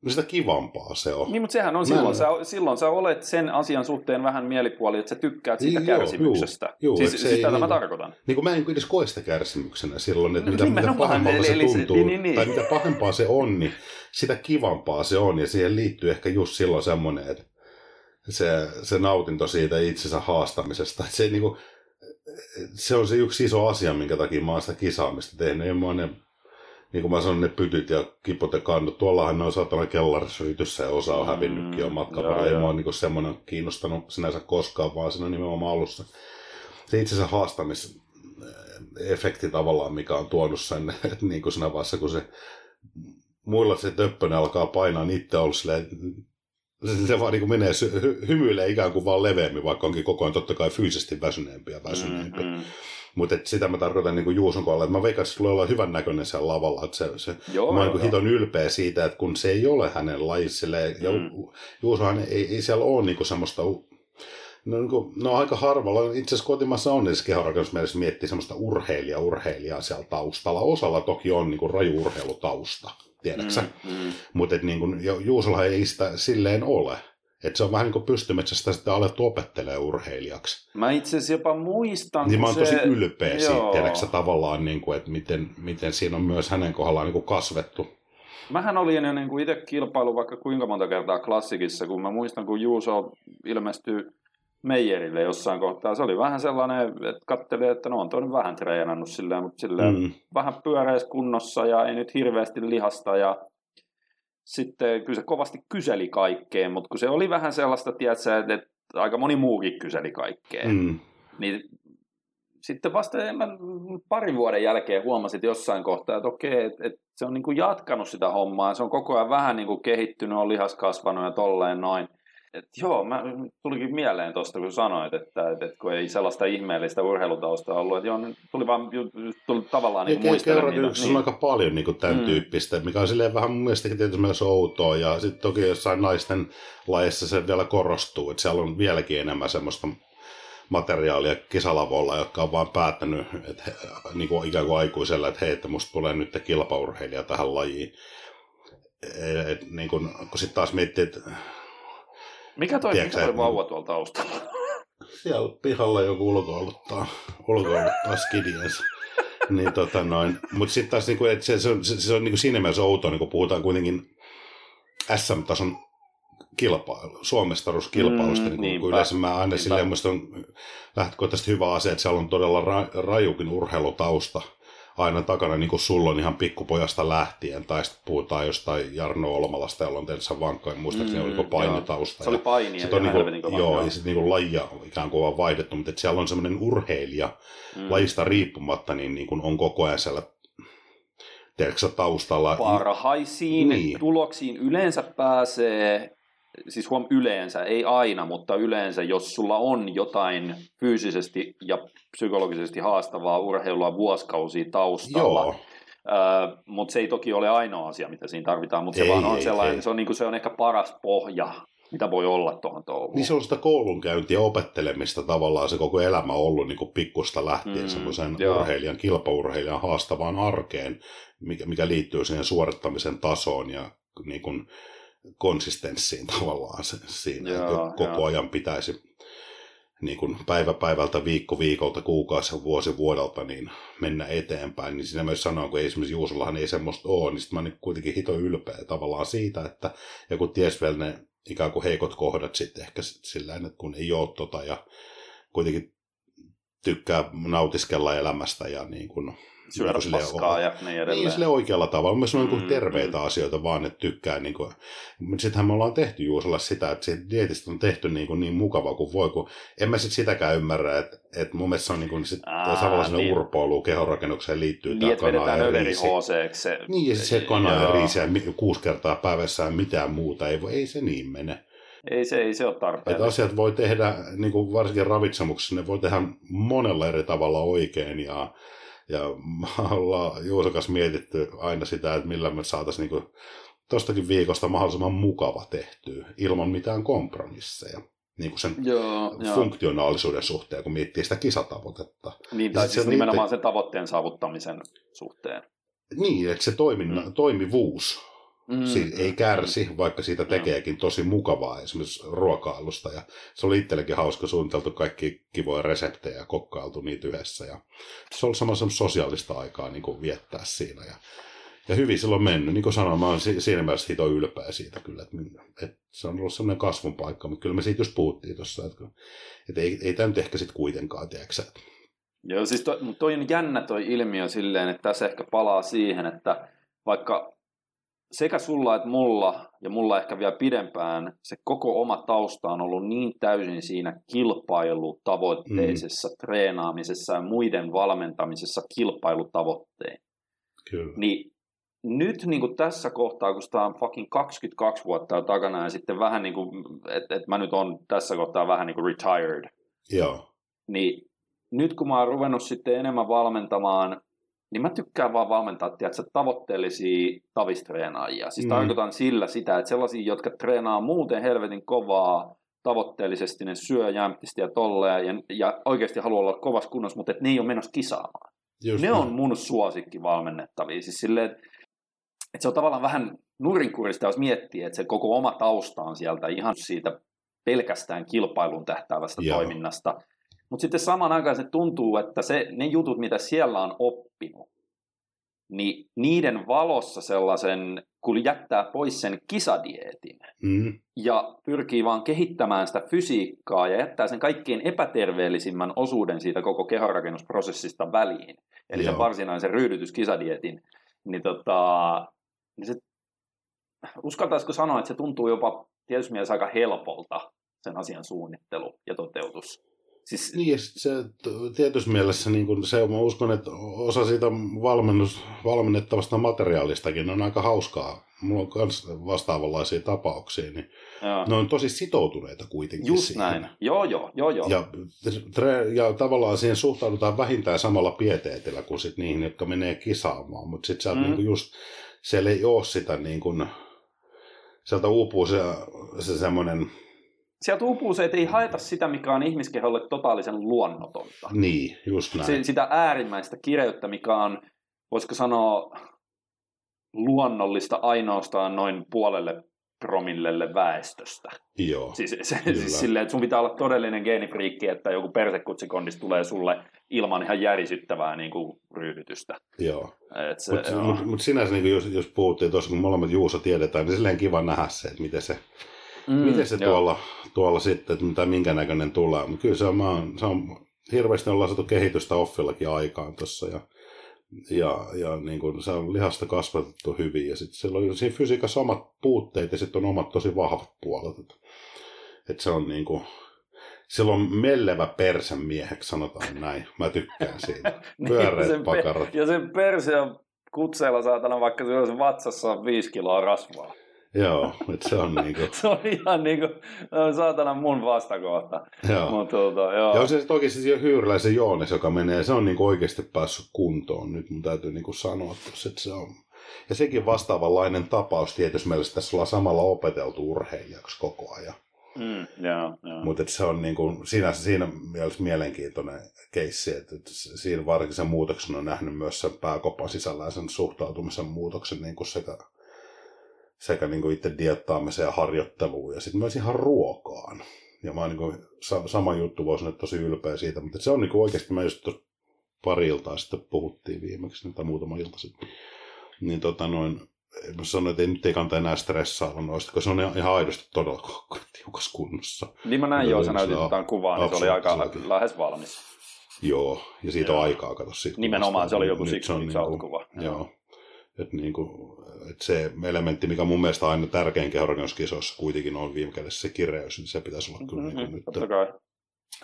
niin sitä kivampaa se on. Niin, mutta sehän on Mä silloin, en- sä, silloin sä olet sen asian suhteen vähän mielipuoli, että sä tykkäät siitä Niin, joo, kärsimyksestä. juu, juu, siis siis tätä mä niinku- tarkoitan. Niin kuin mä en edes koe sitä kärsimyksenä silloin, että No mitä, mitä eli se- tuntuu, niin, niin, niin. tai mitä pahempaa se on, niin sitä kivampaa se on. Ja siihen liittyy ehkä just silloin semmoinen, että se, se nautinto siitä itsensä haastamisesta. Että se, niin kuin, se on se yksi iso asia, minkä takia mä oon sitä kisaamista tehnyt. Ja mä oon ne, niin kuin mä sanon, ne pytyt ja kipot ja kannut. Tuollahan ne on saatana kellarissa yrityssä ja osa on Mm, hävinnytkin on matkan varrella. Ei mä oon niin semmoinen kiinnostanut sinänsä koskaan, vaan siinä on nimenomaan alussa se itsensä haastamis efekti tavallaan, mikä on tuonut sen, *laughs* että niin kuin siinä vaiheessa, kun se muilla se töppönen alkaa painaa, niin itse ollut silleen, se, vaan niin menee, hy, hymyilee ikään kuin vaan leveämmin, vaikka onkin koko ajan totta kai fyysisesti väsyneempi ja väsyneempi. Mm, mm. Mutta sitä mä tarkoitan niin Juuson kohdalla, että mä veikkaan, että se tulee olla hyvän näköinen siellä lavalla. Että se, se, Joo, mä oon niin hiton ylpeä siitä, että kun se ei ole hänen lajissa, silleen, ja Mm. Juusohan ei, ei siellä ole niin kuin semmoista, No, niin kuin, no aika harvalla. Itse asiassa kotimassa on niissä kehorakennusmielessä miettii semmoista urheilija-urheilijaa siellä taustalla. Osalla toki on niin kuin raju urheilutausta, tiedäksä. Mm, mm. Mutta niin Juusolla ei sitä silleen ole. Että se on vähän niin kuin pystymetsästä sitten alettu opettelee urheilijaksi. Mä itse asiassa jopa muistan, Niin mä oon se... tosi ylpeä siitä, Joo. tiedäksä, tavallaan, niin kuin, että miten, miten siinä on myös hänen kohdallaan niin kuin kasvettu. Mähän olin jo niin kuin itse kilpailu vaikka kuinka monta kertaa klassikissa, kun mä muistan, kun Juuso ilmestyi Meijerille jossain kohtaa. Se oli vähän sellainen, että katteli, että no on toi nyt vähän treenannut silleen, mutta silleen Mm. vähän pyöreässä kunnossa ja ei nyt hirveästi lihasta ja sitten kyllä se kovasti kyseli kaikkea, mutta kun se oli vähän sellaista, tiedätkö, että, että aika moni muukin kyseli kaikkea, Mm. niin sitten vasta en mä parin vuoden jälkeen huomasin jossain kohtaa, että okei, että, että se on niin kuin jatkanut sitä hommaa, ja se on koko ajan vähän niin kuin kehittynyt, on lihas kasvanut ja tolleen noin. Et joo, mä tulikin mieleen tuosta, kun sanoit, että, että, kun ei sellaista ihmeellistä urheilutaustaa ollut, että joo, nyt tuli vaan tuli tavallaan niin Ja muistella kerrakyksessä on aika paljon niin kuin tämän Mm. tyyppistä, mikä on silleen vähän mun mielestäkin tietysti myös outoa. Ja sitten toki jossain naisten laissa se vielä korostuu, että siellä on vieläkin enemmän semmoista materiaalia kisalavoilla, jotka on vaan päättänyt, että he, niin kuin ikään kuin aikuisella, että hei, että musta tulee nyt kilpaurheilija tähän lajiin. Et, et, niin kuin, kun sitten taas miettii, että Mikä toi, Tiedätkö mikä toi vauva tuolla taustalla? siellä pihalla joku ulkoiluttaa, ulkoiluttaa skidiensä. niin tota noin. Mutta sitten taas niinku, et se, se, on, se, se on niinku siinä mielessä outoa, niin kun puhutaan kuitenkin SM-tason kilpailu, suomestaruuskilpailusta. Mm, niin kun yleensä mä aina silleen, on lähtökohtaisesti hyvä asia, että siellä on todella ra, rajukin urheilutausta aina takana, niin kuin sulla on ihan pikkupojasta lähtien, tai sitten puhutaan jostain Jarno Olmalasta, jolla on tietysti vankka, muistaakseni Mm, oliko painotausta. Se oli paini ja on niinku, helvetin kova. joo, ja sitten niinku lajia on ikään kuin vaan vaihdettu, mutta siellä on semmoinen urheilija, Mm. lajista riippumatta, niin, niin kuin on koko ajan siellä tiedätkö, taustalla. parhaisiin niin. Niin. tuloksiin yleensä pääsee, siis huom yleensä, ei aina, mutta yleensä, jos sulla on jotain fyysisesti ja psykologisesti haastavaa urheilua vuosikausia taustalla, Joo, Öö, mutta se ei toki ole ainoa asia, mitä siinä tarvitaan, mutta se Ei, vaan on ei, sellainen, ei. se on, niinku, se on ehkä paras pohja, mitä voi olla tuohon touhuun. niin se on sitä koulunkäyntiä opettelemista tavallaan se koko elämä ollut niin kuin pikkusta lähtien Mm, mm, semmoisen urheilijan, kilpaurheilijan haastavaan arkeen, mikä, mikä liittyy siihen suorittamisen tasoon ja niin kuin konsistenssiin tavallaan se, siinä, Joo, että koko joo. ajan pitäisi niin kuin päivä päivältä, viikko viikolta, kuukausi ja vuosi vuodelta niin mennä eteenpäin. Niin siinä myös sanoin, kun ei esimerkiksi Juusollahan ei semmoista ole, niin sitten mä niin kuitenkin hito ylpeä tavallaan siitä, että joku ties vielä ne ikään kuin heikot kohdat sitten ehkä sit sillä että kun ei ole tota ja kuitenkin tykkää nautiskella elämästä ja niin kuin, Syödä niin paskaa ja niin edelleen. niin, sille oikealla tavalla. Myös on Mm, mm, terveitä asioita vaan, että tykkää. Niin kuin, sittenhän me ollaan tehty Juusolla sitä, että siitä dietistä on tehty niin, kuin niin mukava kuin voi, kun en mä sit sitäkään ymmärrä, että, että mun mielestä se on niin kuin sit, Aa, samalla sinne niin. urpoiluun, kehonrakennukseen liittyy Niin, tämä että kana ja riisi. Se, Niin, ja se kana ja riisi ja kuusi kertaa päivässä ja mitään muuta. Ei, voi- ei se niin mene. Ei se, ei se ole Että tarpeen. asiat voi tehdä, niin kuin varsinkin ravitsemuksessa, ne voi tehdä monella eri tavalla oikein. Ja, ja *laughs* me ollaan Juuson kanssa mietitty aina sitä, että millä me saataisiin niin tuostakin viikosta mahdollisimman mukava tehtyä, ilman mitään kompromisseja. Niin kuin sen Joo, joo. funktionaalisuuden suhteen, kun miettii sitä kisatavoitetta. Niin, tai siis se nimenomaan itse- sen tavoitteen saavuttamisen suhteen. Niin, että se toiminna, Mm. toimivuus Mm. Siitä ei kärsi, vaikka siitä tekeekin tosi mukavaa esimerkiksi ruokailusta. Ja se oli itsellekin hauska suunniteltu kaikki kivoja reseptejä ja kokkailtu niitä yhdessä. Ja se oli sama semmoista sosiaalista aikaa niin kuin viettää siinä. Ja, ja hyvin silloin mennyt. Niin kuin sanoin, mä si- siinä mielessä hito ylpeä siitä kyllä. Että, että se on ollut semmoinen kasvun paikka, mutta kyllä me siitä just puhuttiin tuossa. Että, että ei, ei tämä nyt ehkä sitten kuitenkaan, tiedätkö että Joo, siis toi, toi on jännä toi ilmiö silleen, että tässä ehkä palaa siihen, että vaikka sekä sulla että mulla, ja mulla ehkä vielä pidempään, se koko oma tausta on ollut niin täysin siinä kilpailutavoitteisessa mm. treenaamisessa ja muiden valmentamisessa kilpailutavoitteen. Kyllä. Niin nyt niin kuin tässä kohtaa, kun sitä on fucking 22 vuotta jo takana ja sitten vähän niin kuin, että et mä nyt on tässä kohtaa vähän niin kuin retired, Joo. niin nyt kun mä oon ruvennut sitten enemmän valmentamaan, niin mä tykkään vaan valmentaa, tiedätkö, tavoitteellisia tavistreenaajia. Siis Mm. tarkoitan sillä sitä, että sellaisia, jotka treenaa muuten helvetin kovaa, tavoitteellisesti, ne syö jämptisti ja tolleen, ja, ja oikeasti haluaa olla kovassa kunnossa, mutta et ne ei ole menossa kisaamaan. Just ne näin. on mun suosikki valmennettavia. Siis silleen, että että se on tavallaan vähän nurinkurista, jos miettii, että se koko oma tausta on sieltä ihan siitä pelkästään kilpailun tähtäävästä Joo. toiminnasta. Mutta sitten samaan aikaan se tuntuu, että se, ne jutut, mitä siellä on oppinut, niin niiden valossa sellaisen, kun jättää pois sen kisadietin Mm, ja pyrkii vaan kehittämään sitä fysiikkaa ja jättää sen kaikkein epäterveellisimmän osuuden siitä koko kehonrakennusprosessista väliin, eli sen Joo. varsinaisen ryhdytyskisadietin, niin, tota, niin se, uskaltaisiko sanoa, että se tuntuu jopa tietysti mielessä aika helpolta sen asian suunnittelu ja toteutus. Siis, Niin, se tietyssä mielessä niin kun se, mä uskon, että osa siitä valmennus, valmennettavasta materiaalistakin on aika hauskaa. Mulla on myös vastaavanlaisia tapauksia, niin joo, ne on tosi sitoutuneita kuitenkin just siihen. näin. Joo, joo, joo, joo. Ja, tre, ja tavallaan siihen suhtaudutaan vähintään samalla pieteetillä kuin sit niihin, jotka menee kisaamaan. Mutta sitten sieltä Mm. niinku just, siellä ei ole sitä niin kuin, sieltä uupuu se, se semmoinen, Sieltä uupuu se, että ei haeta sitä, mikä on ihmiskeholle totaalisen luonnotonta. niin, just näin. Se, sitä äärimmäistä kireyttä, mikä on, voisiko sanoa, luonnollista ainoastaan noin puolelle promillelle väestöstä. Joo, Siis, se, Kyllä. siis silleen, että sun pitää olla todellinen geenifriikki, että joku persekutsikondis tulee sulle ilman ihan järisyttävää niin kuin, ryhdytystä. joo. Mutta mut, mut sinänsä, niin jos, jos puhuttiin tuossa, kun molemmat Juuso tiedetään, niin silleen kiva nähdä se, että miten se, mm, miten se joo. tuolla, tuolla sitten, että mitä, minkä näköinen tulee. Mutta kyllä se on, mä se on, hirveästi ollaan saatu kehitystä offillakin aikaan tuossa ja, ja, ja niin kuin, se on lihasta kasvatettu hyvin ja sitten siellä on siinä fysiikassa omat puutteet ja sitten on omat tosi vahvat puolet. Että, että se on niin kuin, sillä on mellevä persän mieheksi, sanotaan näin. Mä tykkään siitä. *laughs* Niin, Pyöreät pe- pakarat. Ja sen perse on kutseella saatana, vaikka se vatsassa on viisi kiloa rasvaa. Joo, että se on niin kuin, *laughs* Se on ihan niinku, saatana mun vastakohta. joo. Mutta tuota, joo. Ja on se toki siis Hyyryläisen Joones, joka menee, se on niin oikeasti päässyt kuntoon. Nyt mun täytyy niin sanoa, tossa, että se on. Ja sekin vastaavanlainen tapaus tietysti mielessä tässä ollaan samalla opeteltu urheilijaksi koko ajan. Mm, joo, joo. Mutta se on niin kuin, siinä, siinä mielessä mielenkiintoinen keissi, että, että siinä varsinkin sen muutoksen on nähnyt myös sen pääkopan sisällä ja sen suhtautumisen muutoksen niin kuin sekä, sekä niin kuin itse diettaamiseen ja harjoitteluun ja sitten myös ihan ruokaan. Ja mä niin kuin, sa- sama juttu voisin olla tosi ylpeä siitä, mutta se on niin kuin oikeasti, mä just pari iltaa sitten puhuttiin viimeksi, tai muutama ilta sitten, niin tota noin, mä sanoin, että ei, nyt ei kannata enää stressailla noista, koska se on ihan aidosti todella tiukas kunnossa. Niin mä näin joo, sä se näytit jotain kuvaa, niin se oli aika lähes valmis. Joo, ja siitä Joo. on aikaa, kato siitä. Nimenomaan, se oli joku siksi on six niinku- out-kuva. Joo. Et niinku, et se elementti, mikä mun mielestä on aina tärkein kehonrakennuskisoissa kuitenkin on viime kädessä se kireys, niin se pitäisi olla kyllä niinku nyt. Totta kai.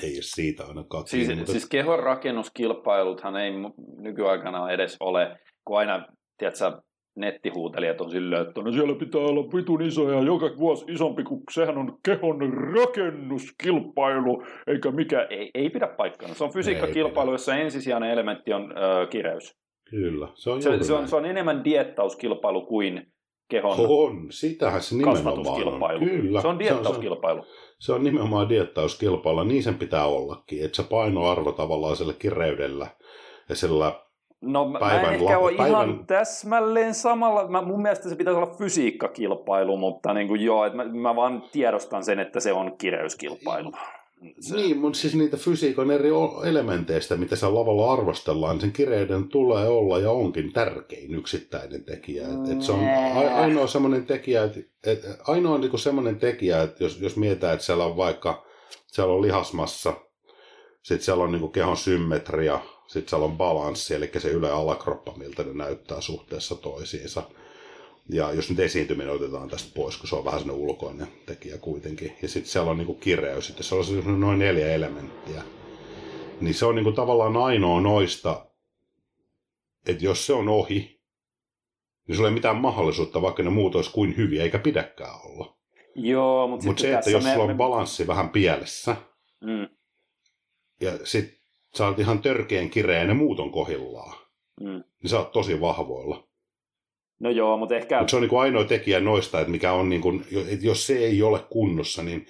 Ei edes siitä ainakaan Siis, kiinni, mutta siis kehon rakennuskilpailuthan ei nykyaikana edes ole, kun aina, tiedätkö, nettihuutelijat on silleen, että no siellä pitää olla vitun iso ja joka vuosi isompi, kun sehän on kehon rakennuskilpailu, eikä mikä, ei, ei pidä paikkaa. Se on fysiikkakilpailu, jossa ensisijainen elementti on ö, kireys. Kyllä, se on Se, se, on, se on enemmän diettauskilpailu kuin kehon On, sitähän se nimenomaan on. Kyllä, Se on se, diettauskilpailu. se on nimenomaan diettauskilpailla, niin sen pitää ollakin, että se painoarvo tavallaan sillä kireydellä ja sillä No mä, mä Päivän en ehkä la- ole päivän- ihan täsmälleen samalla. Mä, mun mielestä se pitäisi olla fysiikkakilpailu, mutta niin kuin joo, että mä, mä vaan tiedostan sen, että se on kireyskilpailu. Se, Niin, mutta siis niitä fysiikan eri elementeistä, mitä siellä lavalla arvostellaan, niin sen kireyden tulee olla ja onkin tärkein yksittäinen tekijä. Et, et se on ainoa semmoinen tekijä, että et, ainoa niinku semmoinen tekijä, että jos, jos mietitään, että siellä on vaikka siellä on lihasmassa, sitten siellä on niinku kehon symmetria, sitten siellä on balanssi, eli se yle- ja alakroppa, miltä ne näyttää suhteessa toisiinsa. Ja jos nyt esiintyminen otetaan tästä pois, kun se on vähän sellainen ulkoinen tekijä kuitenkin. Ja sitten siellä on niinku kireys, sitten se on noin neljä elementtiä. Niin se on niinku tavallaan ainoa noista, että jos se on ohi, niin sulla ei mitään mahdollisuutta, vaikka ne muut olisi kuin hyviä, eikä pidäkään olla. joo, mutta Mutta se, että jos sulla on balanssi vähän pielessä, Mm, ja sit sä oot ihan törkeän kireä ja ne muut on kohillaan, mm. niin sä oot tosi vahvoilla. No joo, mutta ehkä... Mutta se on niinku ainoa tekijä noista, että mikä on niinku, että jos se ei ole kunnossa, niin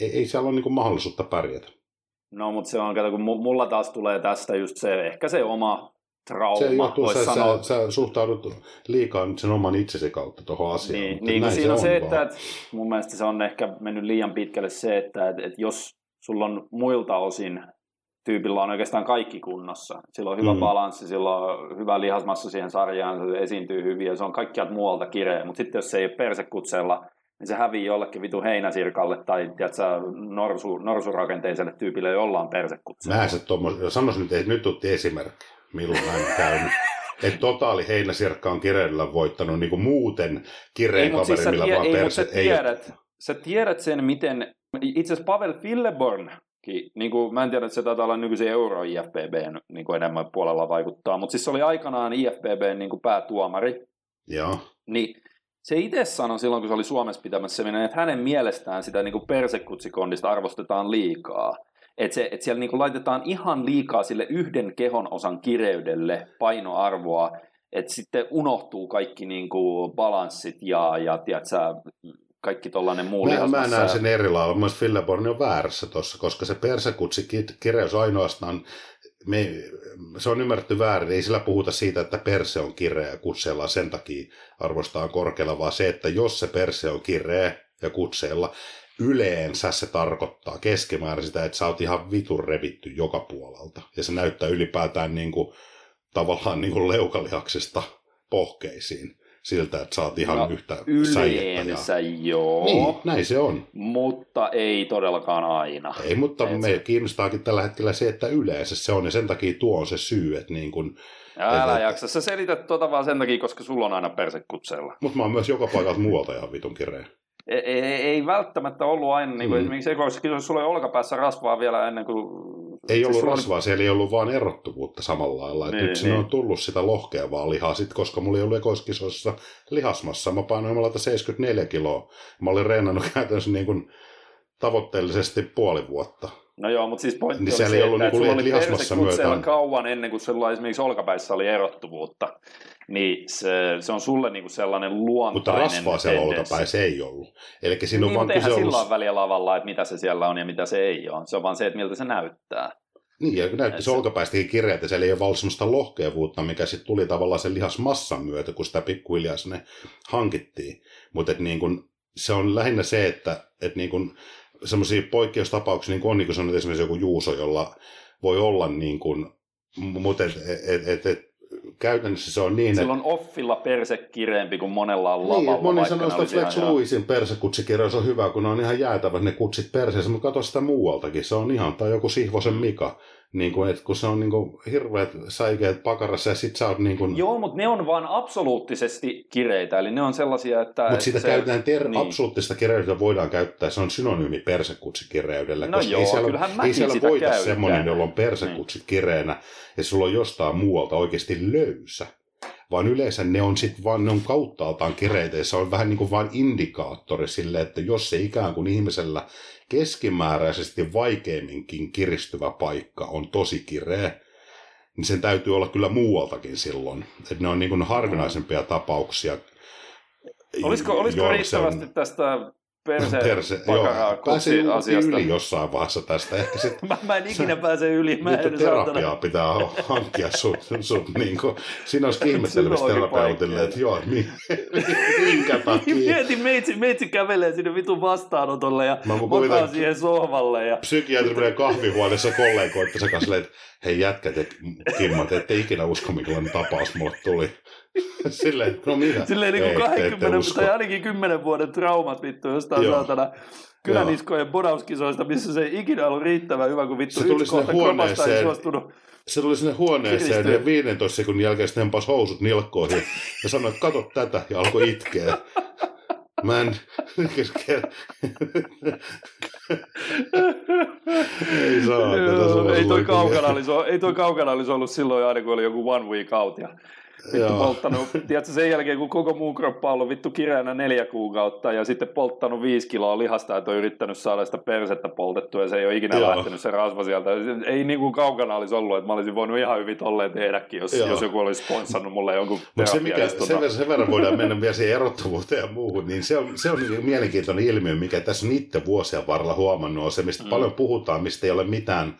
ei, ei siellä ole niin kuin mahdollisuutta pärjätä. No, mutta se on, kato, kun mulla taas tulee tästä just se, ehkä se oma trauma. Se johtuu, sä, sanoa. sä, sä, suhtaudut liikaa nyt sen oman itsesi kautta tuohon asiaan. Niin, niin siinä se on se, että, että mun mielestä se on ehkä mennyt liian pitkälle se, että, että, että jos sulla on muilta osin tyypillä on oikeastaan kaikki kunnossa. Sillä on hyvä mm. balanssi, sillä on hyvä lihasmassa siihen sarjaan, se esiintyy hyvin ja se on kaikkialta muualta kireä. Mutta sitten jos se ei ole persekutseella, niin se hävii jollekin vitu heinäsirkalle tai tiedätkö, norsu, norsurakenteiselle tyypille, jolla on persekutseella. Mä se tuommoisen, sanoisin nyt, että nyt otti esimerkki, milloin näin käynyt. *laughs* että totaali heinäsirkka on kireydellä voittanut niin kuin muuten kireen kaveri, siis vaan ei, perse. Sä tiedät, ei sä tiedät sen, miten itse asiassa Pavel Filleborn niin kuin, mä en tiedä, että se taitaa olla nykyisen euro IFBB niin kuin enemmän puolella vaikuttaa, mutta siis se oli aikanaan IFBB niin kuin päätuomari. Joo. Niin se itse sanoi silloin, kun se oli Suomessa pitämässä semmoinen, että hänen mielestään sitä niin kuin persekutsikondista arvostetaan liikaa. Että, se, että siellä niin kuin laitetaan ihan liikaa sille yhden kehon osan kireydelle painoarvoa, että sitten unohtuu kaikki niin kuin balanssit ja, ja tiedätkö, kaikki tollainen muu Mä, mä näen sen eri lailla. Mielestäni Filleborn on väärässä tuossa, koska se persekutsi kireys ainoastaan me, se on ymmärretty väärin. Ei sillä puhuta siitä, että perse on kireä kutseella sen takia arvostaa korkealla, vaan se, että jos se perse on kireä ja kutseella, yleensä se tarkoittaa keskimäärin sitä, että sä oot ihan vitun revitty joka puolelta. Ja se näyttää ylipäätään niin kuin, tavallaan niin kuin leukalihaksesta pohkeisiin siltä, että saat ihan no, yhtä Yleensä ja... joo. Niin, näin se on. Mutta ei todellakaan aina. Ei, mutta Et me se... kiinnostaakin tällä hetkellä se, että yleensä se on, ja sen takia tuo on se syy, että niin kun, Älä että... jaksa, sä selität tuota vaan sen takia, koska sulla on aina persekutseella. Mutta mä oon myös joka paikalta muualta ihan vitun kireä. Ei, ei, ei välttämättä ollut aina, niin kuin mm. esimerkiksi ekoissa sulla oli olkapäässä rasvaa vielä ennen kuin... Ei siis ollut rasvaa, oli... siellä ei ollut vaan erottuvuutta samalla lailla. Niin, nyt niin. on tullut sitä lohkeavaa lihaa, sit, koska mulla ei ollut ekoiskisoissa lihasmassa. Mä painoin malata 74 kiloa. Mä olin reenannut *laughs* käytännössä niin kuin tavoitteellisesti puoli vuotta. No joo, mutta siis pointti niin oli se, että, että sulla oli persekutseella kauan ennen kuin sulla esimerkiksi olkapäissä oli erottuvuutta. Niin se, se on sulle niinku sellainen luontainen Mutta rasvaa siellä olkapäissä ei ollut. Eli siinä niin, on vaan kyse ollut... sillä väliä lavalla, että mitä se siellä on ja mitä se ei ole. Se on vaan se, että miltä se näyttää. Niin, ja näytti se, se olkapäästäkin että siellä ei ole ollut sellaista lohkeavuutta, mikä sitten tuli tavallaan sen lihasmassan myötä, kun sitä pikkuhiljaa sinne hankittiin. Mutta niin kun, se on lähinnä se, että et niin kun, semmoisia poikkeustapauksia, niin kuin on niin kuin sanoit esimerkiksi joku Juuso, jolla voi olla niin kuin, mutta et, et, et, et, käytännössä se on niin, Silloin että... offilla perse kireempi kuin monella on lavalla. Niin, moni sanoo että Flex Louisin persekutsikirjaus on hyvä, kun ne on ihan jäätävät ne kutsit perseessä, mutta katso sitä muualtakin, se on ihan, tai joku Sihvosen Mika, niin kuin, että kun se on niin kuin, hirveät säikeet pakarassa ja sit sä oot niin kuin... Joo, mutta ne on vaan absoluuttisesti kireitä, eli ne on sellaisia, että... Mutta sitä se... käytetään ter- niin. absoluuttista kireyttä voidaan käyttää, se on synonyymi persekutsikireyhdelle, no koska joo, ei siellä, ei siellä voita käytän. semmoinen, jolla on persekutsit kireenä ja sulla on jostain muualta oikeasti löysä vaan yleensä ne on sitten vaan, ne on kauttaaltaan kireitä ja se on vähän niin kuin vain indikaattori sille, että jos se ikään kuin ihmisellä keskimääräisesti vaikeimminkin kiristyvä paikka on tosi kireä, niin sen täytyy olla kyllä muualtakin silloin. Että ne on niin kuin harvinaisempia tapauksia. Olisiko, olisiko riittävästi on... tästä perse, perse pääsin asiasta. yli jossain vaiheessa tästä. Ehkä sit, *laughs* mä, mä en ikinä pääse yli. Mä en terapiaa saatana. pitää hankkia sut, sut niin kuin, siinä olisi *laughs* ihmettelemistä terapeutille, että joo, niin, *laughs* minkä takia. Mietin, meitsi, meitsi kävelee sinne vitun vastaanotolle ja makaa siihen sohvalle. Ja... Psykiatri menee kahvihuoneessa kollegoittensa kanssa, että hei jätkät ja kimmat, ette ikinä usko, minkälainen tapaus mulle tuli. *laughs* Silleen, no mitä? Silleen niin kuin 20 tai ainakin 10 vuoden traumat vittu jostain Joo. saatana kyläniskojen bodauskisoista, missä se ei ikinä ollut riittävän hyvä, kun vittu se tuli yksi kohta huoneeseen, ei suostunut. Se tuli sinne huoneeseen ja 15 sekunnin jälkeen sitten hempas housut nilkkoihin ja sanoi, että kato tätä ja alkoi itkeä. Mä en... ei saa. ei, toi kaukana olisi, ei toi kaukana olisi ollut silloin aina, kun oli joku one week out ja vittu polttanut, tiedätkö, sen jälkeen kun koko muu kroppa on ollut vittu kireänä neljä kuukautta ja sitten polttanut viisi kiloa lihasta, että on yrittänyt saada sitä persettä poltettua ja se ei ole ikinä Joo. lähtenyt se rasva sieltä. Ei niin kuin kaukana olisi ollut, että mä olisin voinut ihan hyvin tolleen tehdäkin, jos, Joo. jos joku olisi sponssannut mulle jonkun Mutta se, mikä, terapiaistunnon. sen, verran, sen verran voidaan mennä vielä siihen erottuvuuteen ja muuhun, niin se on, se on niin mielenkiintoinen ilmiö, mikä tässä on itse vuosien varrella huomannut, on se, mistä mm. paljon puhutaan, mistä ei ole mitään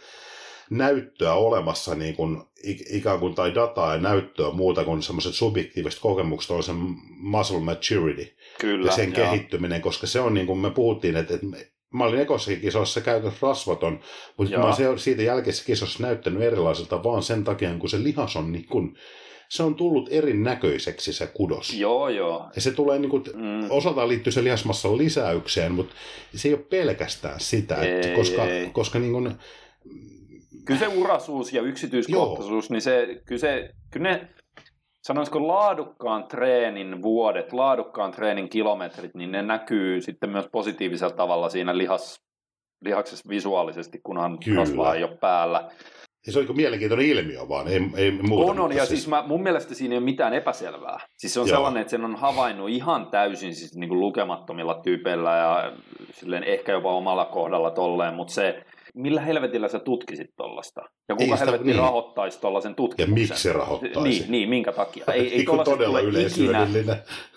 näyttöä olemassa, niin kuin, ik- ikään kuin, tai dataa ja näyttöä muuta kuin semmoiset subjektiiviset kokemukset, on se muscle maturity Kyllä, ja sen joo. kehittyminen, koska se on niin kuin me puhuttiin, että, että mä olin ekossakin kisossa käytössä rasvaton, mutta Joo. mä oon se- siitä jälkeisessä kisossa näyttänyt erilaiselta vaan sen takia, kun se lihas on niin kuin, se on tullut erinäköiseksi se kudos. Joo, joo. Ja se tulee niin kuin, Mm. osaltaan liittyy se lihasmassan lisäykseen, mutta se ei ole pelkästään sitä, että Ei, koska, ei. koska niin kuin, Kyllä se urasuus ja yksityiskohtaisuus, niin se, kyllä, se, kyllä ne, sanoisiko laadukkaan treenin vuodet, laadukkaan treenin kilometrit, niin ne näkyy sitten myös positiivisella tavalla siinä lihas, lihaksessa visuaalisesti, kunhan Kyllä. rasvaa ei ole päällä. ja se on niin kuin mielenkiintoinen ilmiö vaan, ei, ei muuta. On, on, ja siis mä, mun mielestä siinä ei ole mitään epäselvää. Siis se on Joo. sellainen, että sen on havainnut ihan täysin siis niin kuin lukemattomilla tyypeillä ja silleen ehkä jopa omalla kohdalla tolleen, mutta se, millä helvetillä sä tutkisit tollasta? Ja kuka sitä- helvetti niin. rahoittaisi tollasen ja tutkimuksen? miksi se rahoittaisi? Niin, niin, minkä takia? Ei, ei Niin todella tule ikinä.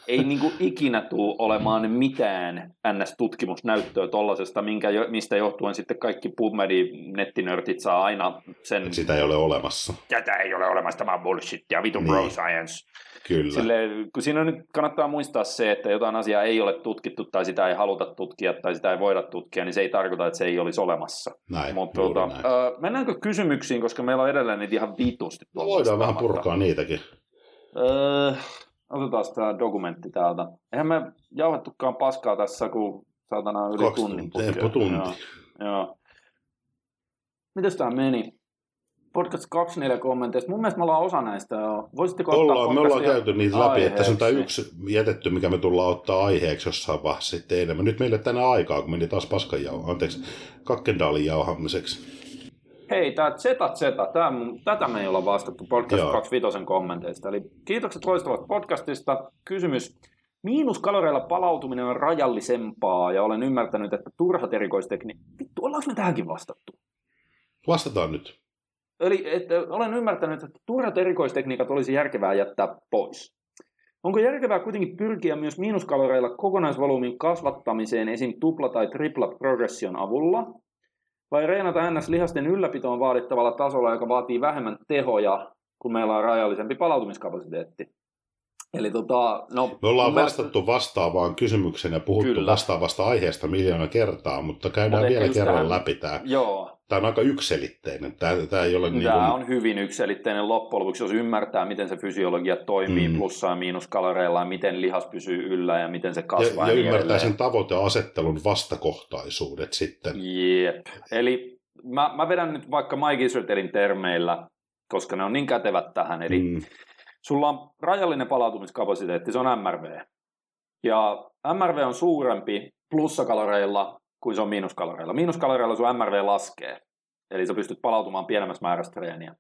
Ei niin kuin ikinä tule olemaan mitään NS-tutkimusnäyttöä tollasesta, minkä, mistä johtuen sitten kaikki PubMedin nettinörtit saa aina sen, Että sitä ei ole olemassa. tätä ei ole olemassa, tämä on bullshit ja vitun Niin. bro science. Kyllä. Sille, kun siinä on nyt kannattaa muistaa se, että jotain asiaa ei ole tutkittu tai sitä ei haluta tutkia tai sitä ei voida tutkia, niin se ei tarkoita, että se ei olisi olemassa. näin, Mutta tuota, näin. ö, mennäänkö kysymyksiin, koska meillä on edelleen niitä ihan vitusti. No voidaan vähän purkaa niitäkin. Öö, otetaan tämä dokumentti täältä. Eihän me jauhettukaan paskaa tässä, kun saatana yli Kaksi tunnin tuntia, tunti. Joo, joo. Mites tämä meni? Podcast 24 kommenteista. Mun mielestä me ollaan osa näistä jo. Voisitteko ottaa Ollaan, me ollaan käyty niitä läpi, että tässä on tämä aiheeksi? yksi jätetty, mikä me tullaan ottaa aiheeksi jossain vaiheessa sitten enemmän. Nyt meille tänä aikaa, kun meni taas paskan jauha, anteeksi, kakkendaalin jauhamiseksi. Hei, tämä Zeta Zeta, tää, mun- tätä me ei olla vastattu Podcast Joo. 25 kommenteista. Eli kiitokset loistavasta podcastista. Kysymys. Miinuskaloreilla palautuminen on rajallisempaa ja olen ymmärtänyt, että turhat erikoistekniikka... Vittu, ollaanko me tähänkin vastattu? Vastataan nyt. Eli että olen ymmärtänyt, että turhat erikoistekniikat olisi järkevää jättää pois. Onko järkevää kuitenkin pyrkiä myös miinuskaloreilla kokonaisvolyymin kasvattamiseen esim. tupla- tai tripla progression avulla? Vai reenata NS-lihasten ylläpitoon vaadittavalla tasolla, joka vaatii vähemmän tehoja, kun meillä on rajallisempi palautumiskapasiteetti? Eli tota, no, Me ollaan mielestä- vastattu vastaavaan kysymykseen ja puhuttu Kyllä. vastaavasta aiheesta miljoona kertaa, mutta käydään Mut vielä kerran tähän- läpi tämä. Joo, Tämä on aika ykselitteinen. Tämä, tämä ei ole niin Tämä kuin, on hyvin ykselitteinen loppujen lopuksi, jos ymmärtää, miten se fysiologia toimii Mm. plussa- ja miinuskaloreilla, ja miten lihas pysyy yllä ja miten se kasvaa. ja, ja niin ymmärtää edelleen. sen tavoiteasettelun vastakohtaisuudet sitten. Jep. Eli mä, mä vedän nyt vaikka Mike Israelin termeillä, koska ne on niin kätevät tähän. Eli mm. Mm. sulla on rajallinen palautumiskapasiteetti, se on MRV. Ja MRV on suurempi plussakaloreilla kuin se on miinuskaloreilla. Miinuskaloreilla sun MRV laskee, eli sä pystyt palautumaan pienemmästä määrästä treeniä.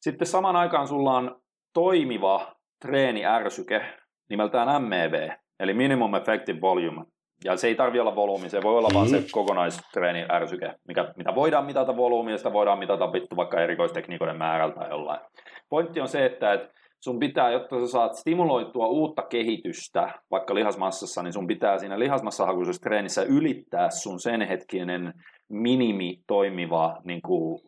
Sitten samaan aikaan sulla on toimiva treeniärsyke nimeltään MEV, eli Minimum Effective Volume. Ja se ei tarvi olla volyymi, se voi olla vaan se Mhm. kokonaistreeniärsyke, mikä, mitä voidaan mitata volyymiin, sitä voidaan mitata vittu vaikka erikoistekniikoiden määrältä jollain. Pointti on se, että et sun pitää, jotta sä saat stimuloitua uutta kehitystä vaikka lihasmassassa, niin sun pitää siinä lihasmassahakuisessa treenissä ylittää sun sen hetkinen minimi toimiva niin kuin,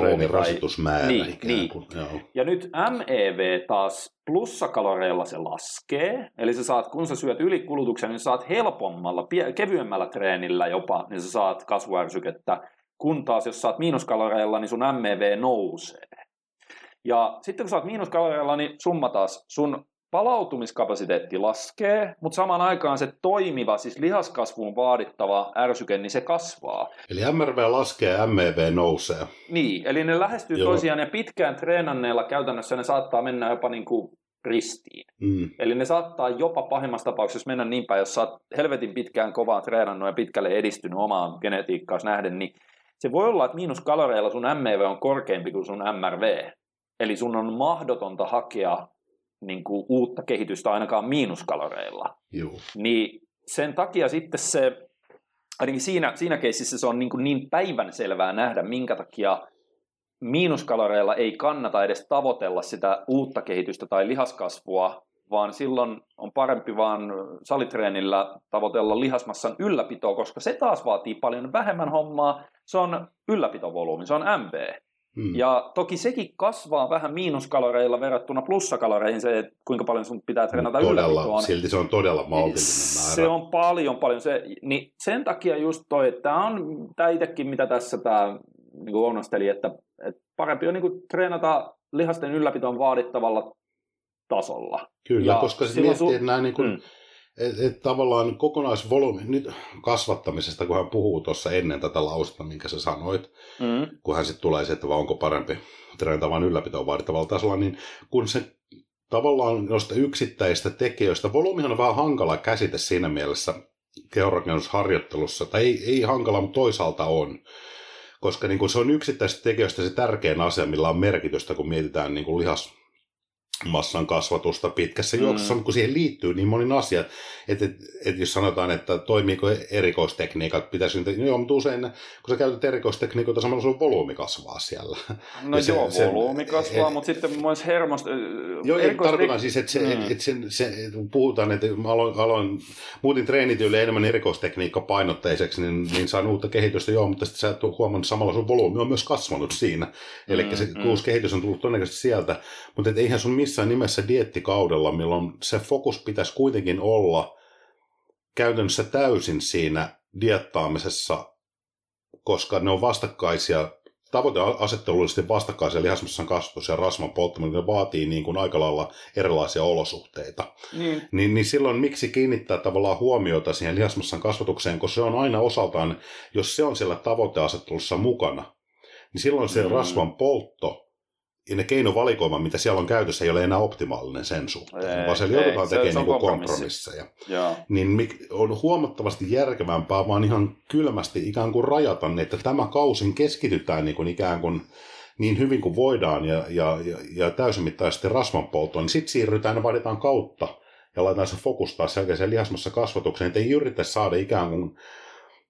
Treenin rasitusmäärä Niin, ikään niin. kuin. Joo. ja nyt MEV taas plussakaloreilla se laskee, eli sä saat, kun sä syöt ylikulutuksen, niin sä saat helpommalla, kevyemmällä treenillä jopa, niin sä saat kasvuärsykettä, kun taas jos sä oot miinuskaloreilla, niin sun MEV nousee. Ja sitten kun sä oot miinuskaloreilla, niin summa taas, sun palautumiskapasiteetti laskee, mutta samaan aikaan se toimiva, siis lihaskasvuun vaadittava ärsyke, niin se kasvaa. Eli MRV laskee ja MEV nousee. Niin, eli ne lähestyy Joo. toisiaan ja pitkään treenanneella käytännössä ne saattaa mennä jopa niin kuin ristiin. Mm. Eli ne saattaa jopa pahimmassa tapauksessa mennä niin päin, jos sä oot helvetin pitkään kovaa treenannut ja pitkälle edistynyt omaan genetiikkaan nähden, niin se voi olla, että miinuskaloreilla sun MEV on korkeampi kuin sun MRV. Eli sun on mahdotonta hakea niin kuin uutta kehitystä ainakaan miinuskaloreilla. Juu. Niin sen takia sitten se, ainakin siinä, siinä keississä se on niin, kuin niin päivänselvää nähdä, minkä takia miinuskaloreilla ei kannata edes tavoitella sitä uutta kehitystä tai lihaskasvua, vaan silloin on parempi vaan salitreenillä tavoitella lihasmassan ylläpitoa, koska se taas vaatii paljon vähemmän hommaa. Se on ylläpitovolyymi, se on MV. Mm. Ja toki sekin kasvaa vähän miinuskaloreilla verrattuna plussakaloreihin, se, että kuinka paljon sun pitää treenata todella, ylläpitoon. silti se on todella maltillinen määrä. Se on paljon, paljon. Se, niin sen takia just toi, että tämä on tämä itsekin, mitä tässä tämä niin onnosteli, että, että parempi on niin kuin, treenata lihasten ylläpitoon vaadittavalla tasolla. Kyllä, Ja koska se miettii, su- että nämä niin kuin, Mm. Et, et tavallaan kokonaisvolyymi, nyt kasvattamisesta, kun hän puhuu tuossa ennen tätä lausetta, minkä sä sanoit, Mm. kun hän sitten tulee se, että vaan onko parempi treenata vain ylläpitoon vaadittavalla tasolla, niin kun se tavallaan noista yksittäistä tekijöistä, volyymihan on vähän hankala käsite siinä mielessä kehonrakennusharjoittelussa, tai ei, ei hankala, mutta toisaalta on, koska niin kun se on yksittäisistä tekijöistä se tärkein asia, millä on merkitystä, kun mietitään niin kuin lihas, massan kasvatusta pitkässä Mm. juoksussa, mutta kun siihen liittyy niin monin asiat, että, että, että jos sanotaan, että toimiiko erikoistekniikat, pitäisi nyt, joo, mutta usein kun sä käytät erikoistekniikoita, samalla sun volyymi kasvaa siellä. No Ja se- joo, se- volyymi kasvaa, et- mutta sitten myös hermosto... Joo, ja erikoistek- tarkoitan siis, että, se, Mm. että, että sen, se, kun puhutaan, että mä aloin, aloin muutin treenityyliä enemmän erikoistekniikka painotteiseksi, niin, niin saan uutta kehitystä, joo, mutta sitten sä et ole huomannut, että samalla sun volyymi on myös kasvanut siinä. Eli se Mm, mm. uusi kehitys on tullut todennäköisesti sieltä, mutta et eihän sun missään nimessä diettikaudella, milloin se fokus pitäisi kuitenkin olla käytännössä täysin siinä diettaamisessa, koska ne on vastakkaisia, tavoiteasettelullisesti vastakkaisia lihasmassan kasvatus ja rasvan polttaminen, ne vaatii niin kuin aika lailla erilaisia olosuhteita. Niin, Niin, niin silloin miksi kiinnittää tavallaan huomiota siihen lihasmassan kasvatukseen, koska se on aina osaltaan, jos se on siellä tavoiteasettelussa mukana, niin silloin se Mm. mm. rasvan poltto ja ne keinovalikoima, mitä siellä on käytössä, ei ole enää optimaalinen sen suhteen, Ei, vaan siellä joudutaan tekemään se niin kompromissi. kompromisseja. joo. Niin on huomattavasti järkevämpää vaan ihan kylmästi ikään kuin rajata ne, että tämä kausin keskitytään niin kuin ikään kuin niin hyvin kuin voidaan ja, ja, ja, ja täysimittaisesti rasvanpolttoon, niin sitten siirrytään ja vaaditaan kautta ja laitetaan se fokus taas selkeäseen lihasmassa kasvatukseen, että ei yritä saada ikään kuin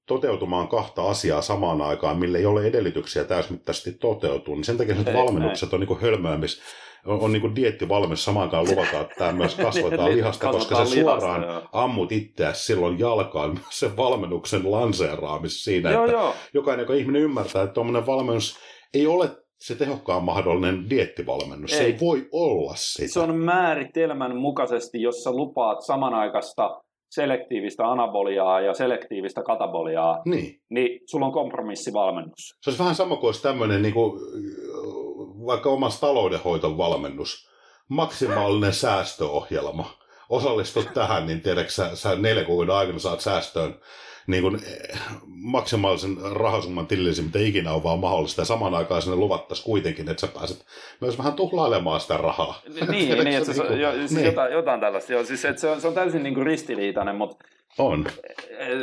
toteutumaan kahta asiaa samaan aikaan, mille ei ole edellytyksiä täysimittaisesti toteutua. Niin sen takia nyt valmennukset on niin hölmöämis, on, on niin kuin diettivalmennus samaan aikaan luvataan, että tämä myös kasvataan *laughs* lihasta, koska se lihasta, suoraan joo. ammut itseäsi silloin jalkaan *laughs* myös sen valmennuksen lanseeraamissa siinä, Joo, että joo. jokainen joka ihminen ymmärtää, että tuommoinen valmennus ei ole se tehokkaan mahdollinen diettivalmennus. Se Ei. ei voi olla sitä. Se on määritelmän mukaisesti, jos sä lupaat samanaikaista selektiivistä anaboliaa ja selektiivistä kataboliaa, Niin. niin sulla on kompromissivalmennus. Se olisi vähän sama kuin olisi tämmöinen niin kuin, vaikka omassa taloudenhoiton valmennus. Maksimaalinen säästöohjelma. Osallistut tähän, niin tiedätkö, sä, sä neljän kuukauden aikana saat säästöön niin kuin, eh, maksimaalisen rahasumman tilillisen, mitä ikinä on vaan mahdollista. Ja samaan aikaan sinne luvattaisiin kuitenkin, että sä pääset myös vähän tuhlailemaan sitä rahaa. *laughs* Niin, niin että se, Niinku- jo, siis niin. jotain, jotain tällaista. Joo, siis, että se, on, se on täysin niin kuin ristiriitainen, mutta On.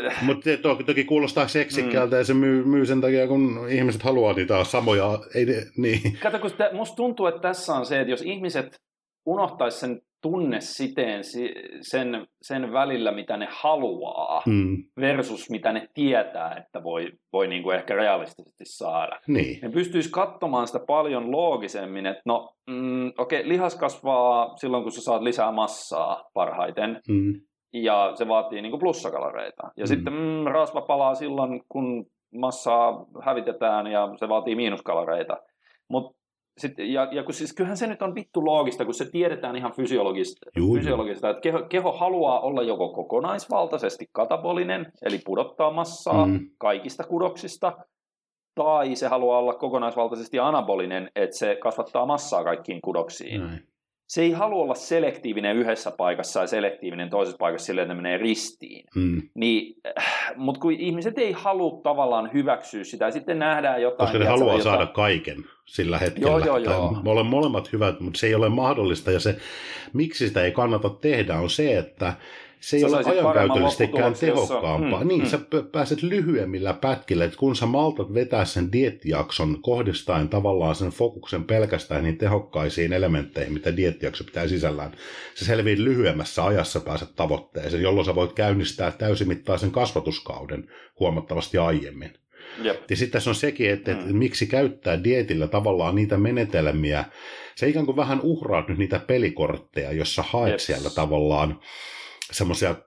äh, Mutta toki, toki kuulostaa seksikkäältä mm. ja se myy, myy sen takia, kun ihmiset haluaa niitä samoja. Ei niin. kato, kun tä, musta tuntuu, että tässä on se, että jos ihmiset unohtaisi sen tunnesiteen si- sen, sen välillä, mitä ne haluaa, Mm. versus mitä ne tietää, että voi, voi niin kuin ehkä realistisesti saada. Niin. Ne pystyisi katsomaan sitä paljon loogisemmin, että no, mm, okei, okay, lihas kasvaa silloin, kun sä saat lisää massaa parhaiten, Mm. ja se vaatii niin kuin plussakaloreita. Ja Mm. sitten mm, rasva palaa silloin, kun massaa hävitetään, ja se vaatii miinuskaloreita. Mut sit, ja, ja kun siis kyllähän se nyt on vittu loogista, kun se tiedetään ihan fysiologista, Juu, fysiologista että keho, keho haluaa olla joko kokonaisvaltaisesti katabolinen, eli pudottaa massaa Mm. kaikista kudoksista, tai se haluaa olla kokonaisvaltaisesti anabolinen, että se kasvattaa massaa kaikkiin kudoksiin. Näin. Se ei halua olla selektiivinen yhdessä paikassa ja selektiivinen toisessa paikassa silleen, että ne menee ristiin. Mm. Niin, mutta kun ihmiset ei halua tavallaan hyväksyä sitä, ja sitten nähdään jotain. Koska ne haluaa jotain- saada kaiken sillä hetkellä. Joo, joo, joo. Me olemme molemmat hyvät, mutta se ei ole mahdollista. Ja se, miksi sitä ei kannata tehdä, on se, että se ei Sä ole jossa- tehokkaampaa. mm, niin, mm. sä pääset lyhyemmillä pätkillä, että kun sä maltat vetää sen diettijakson kohdistaen tavallaan sen fokuksen pelkästään niin tehokkaisiin elementteihin, mitä diettijakso pitää sisällään, se selviää lyhyemmässä ajassa pääset tavoitteeseen, jolloin sä voit käynnistää täysimittaisen kasvatuskauden huomattavasti aiemmin. Jep. Ja sitten tässä on sekin, että, että Mm. miksi käyttää dietillä tavallaan niitä menetelmiä. Se ikään kuin vähän uhraat nyt niitä pelikortteja, jossa haet Jeps. siellä tavallaan semmoisia äh,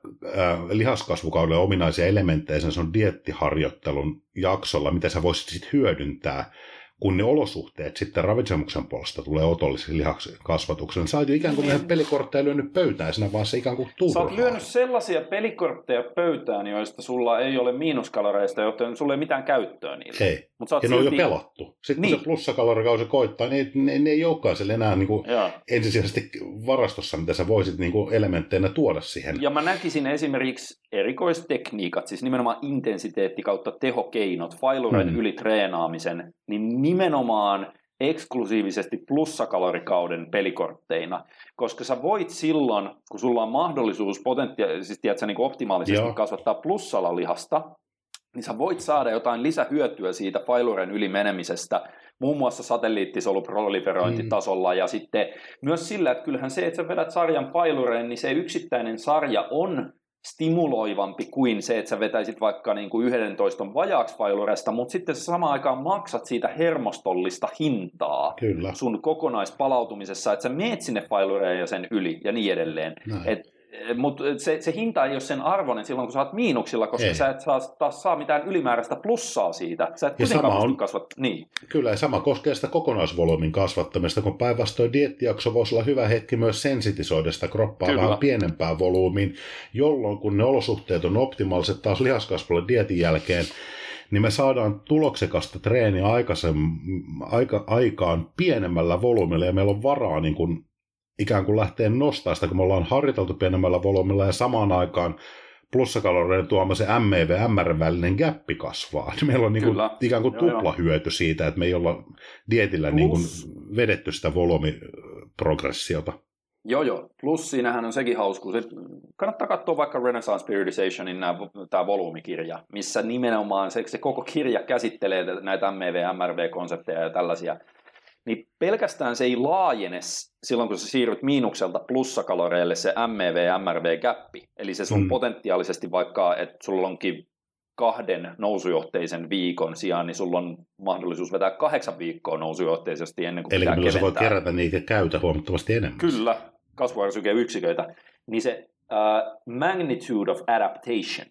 lihaskasvukaudelle ominaisia elementtejä sen sun diettiharjoittelun jaksolla, mitä sä voisit sitten hyödyntää, kun ne olosuhteet sitten ravitsemuksen puolesta tulee otolliselle lihaskasvatukselle. Sä oot jo ikään kuin näitä pelikortteja lyönyt pöytään, sinä vaan se ikään kuin Niin. Sä oot lyönyt sellaisia pelikortteja pöytään, joista sulla ei ole miinuskaloreista, joten sulla ei ole mitään käyttöä niille. Ei. Mut Ja ne on jo silti- pelattu. Sitten kun Niin. se plussakalorikausi koittaa, niin ne, ne ei olekaan siellä enää niin kuin ensisijaisesti varastossa, mitä sä voisit niin kuin elementteinä tuoda siihen. Ja mä näkisin esimerkiksi erikoistekniikat, siis nimenomaan intensiteetti kautta tehokeinot, failuren Mm. yli treenaamisen, niin nimenomaan eksklusiivisesti plussakalorikauden pelikortteina, koska sä voit silloin, kun sulla on mahdollisuus potentiaalisesti, siis tiedätkö, niin optimaalisesti Joo. kasvattaa plussalla lihasta, niin sä voit saada jotain lisähyötyä siitä failuren yli menemisestä, muun muassa satelliittisoluproliferointitasolla, ja sitten myös sillä, että kyllähän se, että sä vedät sarjan failureen, niin se yksittäinen sarja on stimuloivampi kuin se, että sä vetäisit vaikka niin kuin 11 vajaaksi failuresta, mutta sitten sä samaan aikaan maksat siitä hermostollista hintaa Kyllä. sun kokonaispalautumisessa, että sä meet sinne failureen ja sen yli ja niin edelleen. Näin. Et, mutta se, se hinta ei ole sen arvoinen silloin, kun sä oot miinuksilla, koska Ei. sä et saa, taas saa mitään ylimääräistä plussaa siitä. Sä et Ja sama on- kasvat... Niin, Kyllä, ja sama koskee sitä kokonaisvolyymin kasvattamista, kun päinvastoin diettijakso voisi olla hyvä hetki myös sensitisoida sitä kroppaa Kyllä. vähän pienempään volyymiin, jolloin kun ne olosuhteet on optimaaliset taas lihaskasvulle dietin jälkeen, niin me saadaan tuloksekasta treeniä aika, aikaan pienemmällä volyymilla ja meillä on varaa niin kuin, ikään kuin lähteä nostaa sitä, kun me ollaan harjoiteltu pienemmällä volyymilla ja samaan aikaan plussakaloreiden tuoma se MEV ja MR välinen gappi kasvaa. *laughs* Meillä on niin kuin, Kyllä. ikään kuin Joo, joo. tuplahyöty siitä, että me ei olla dietillä niin kuin vedetty sitä volyymiprogressiota. Joo, joo. Plus siinähän on sekin hauskuus, että kannattaa katsoa vaikka Renaissance Periodizationin tämä volyymikirja, missä nimenomaan se, se koko kirja käsittelee näitä MEV, MRV-konsepteja ja tällaisia. Niin pelkästään se ei laajene silloin, kun sä siirryt miinukselta plussakaloreille se MEV, MRV-gappi. Eli se sun Mm. potentiaalisesti vaikka, että sulla onkin kahden nousujohteisen viikon sijaan, niin sulla on mahdollisuus vetää kahdeksan viikkoa nousujohteisesti ennen kuin Eli pitää milloin sä voit keventää. kerätä niitä käytä huomattavasti enemmän. Kyllä, kasvuärsykeyksiköitä, niin se uh, magnitude of adaptation,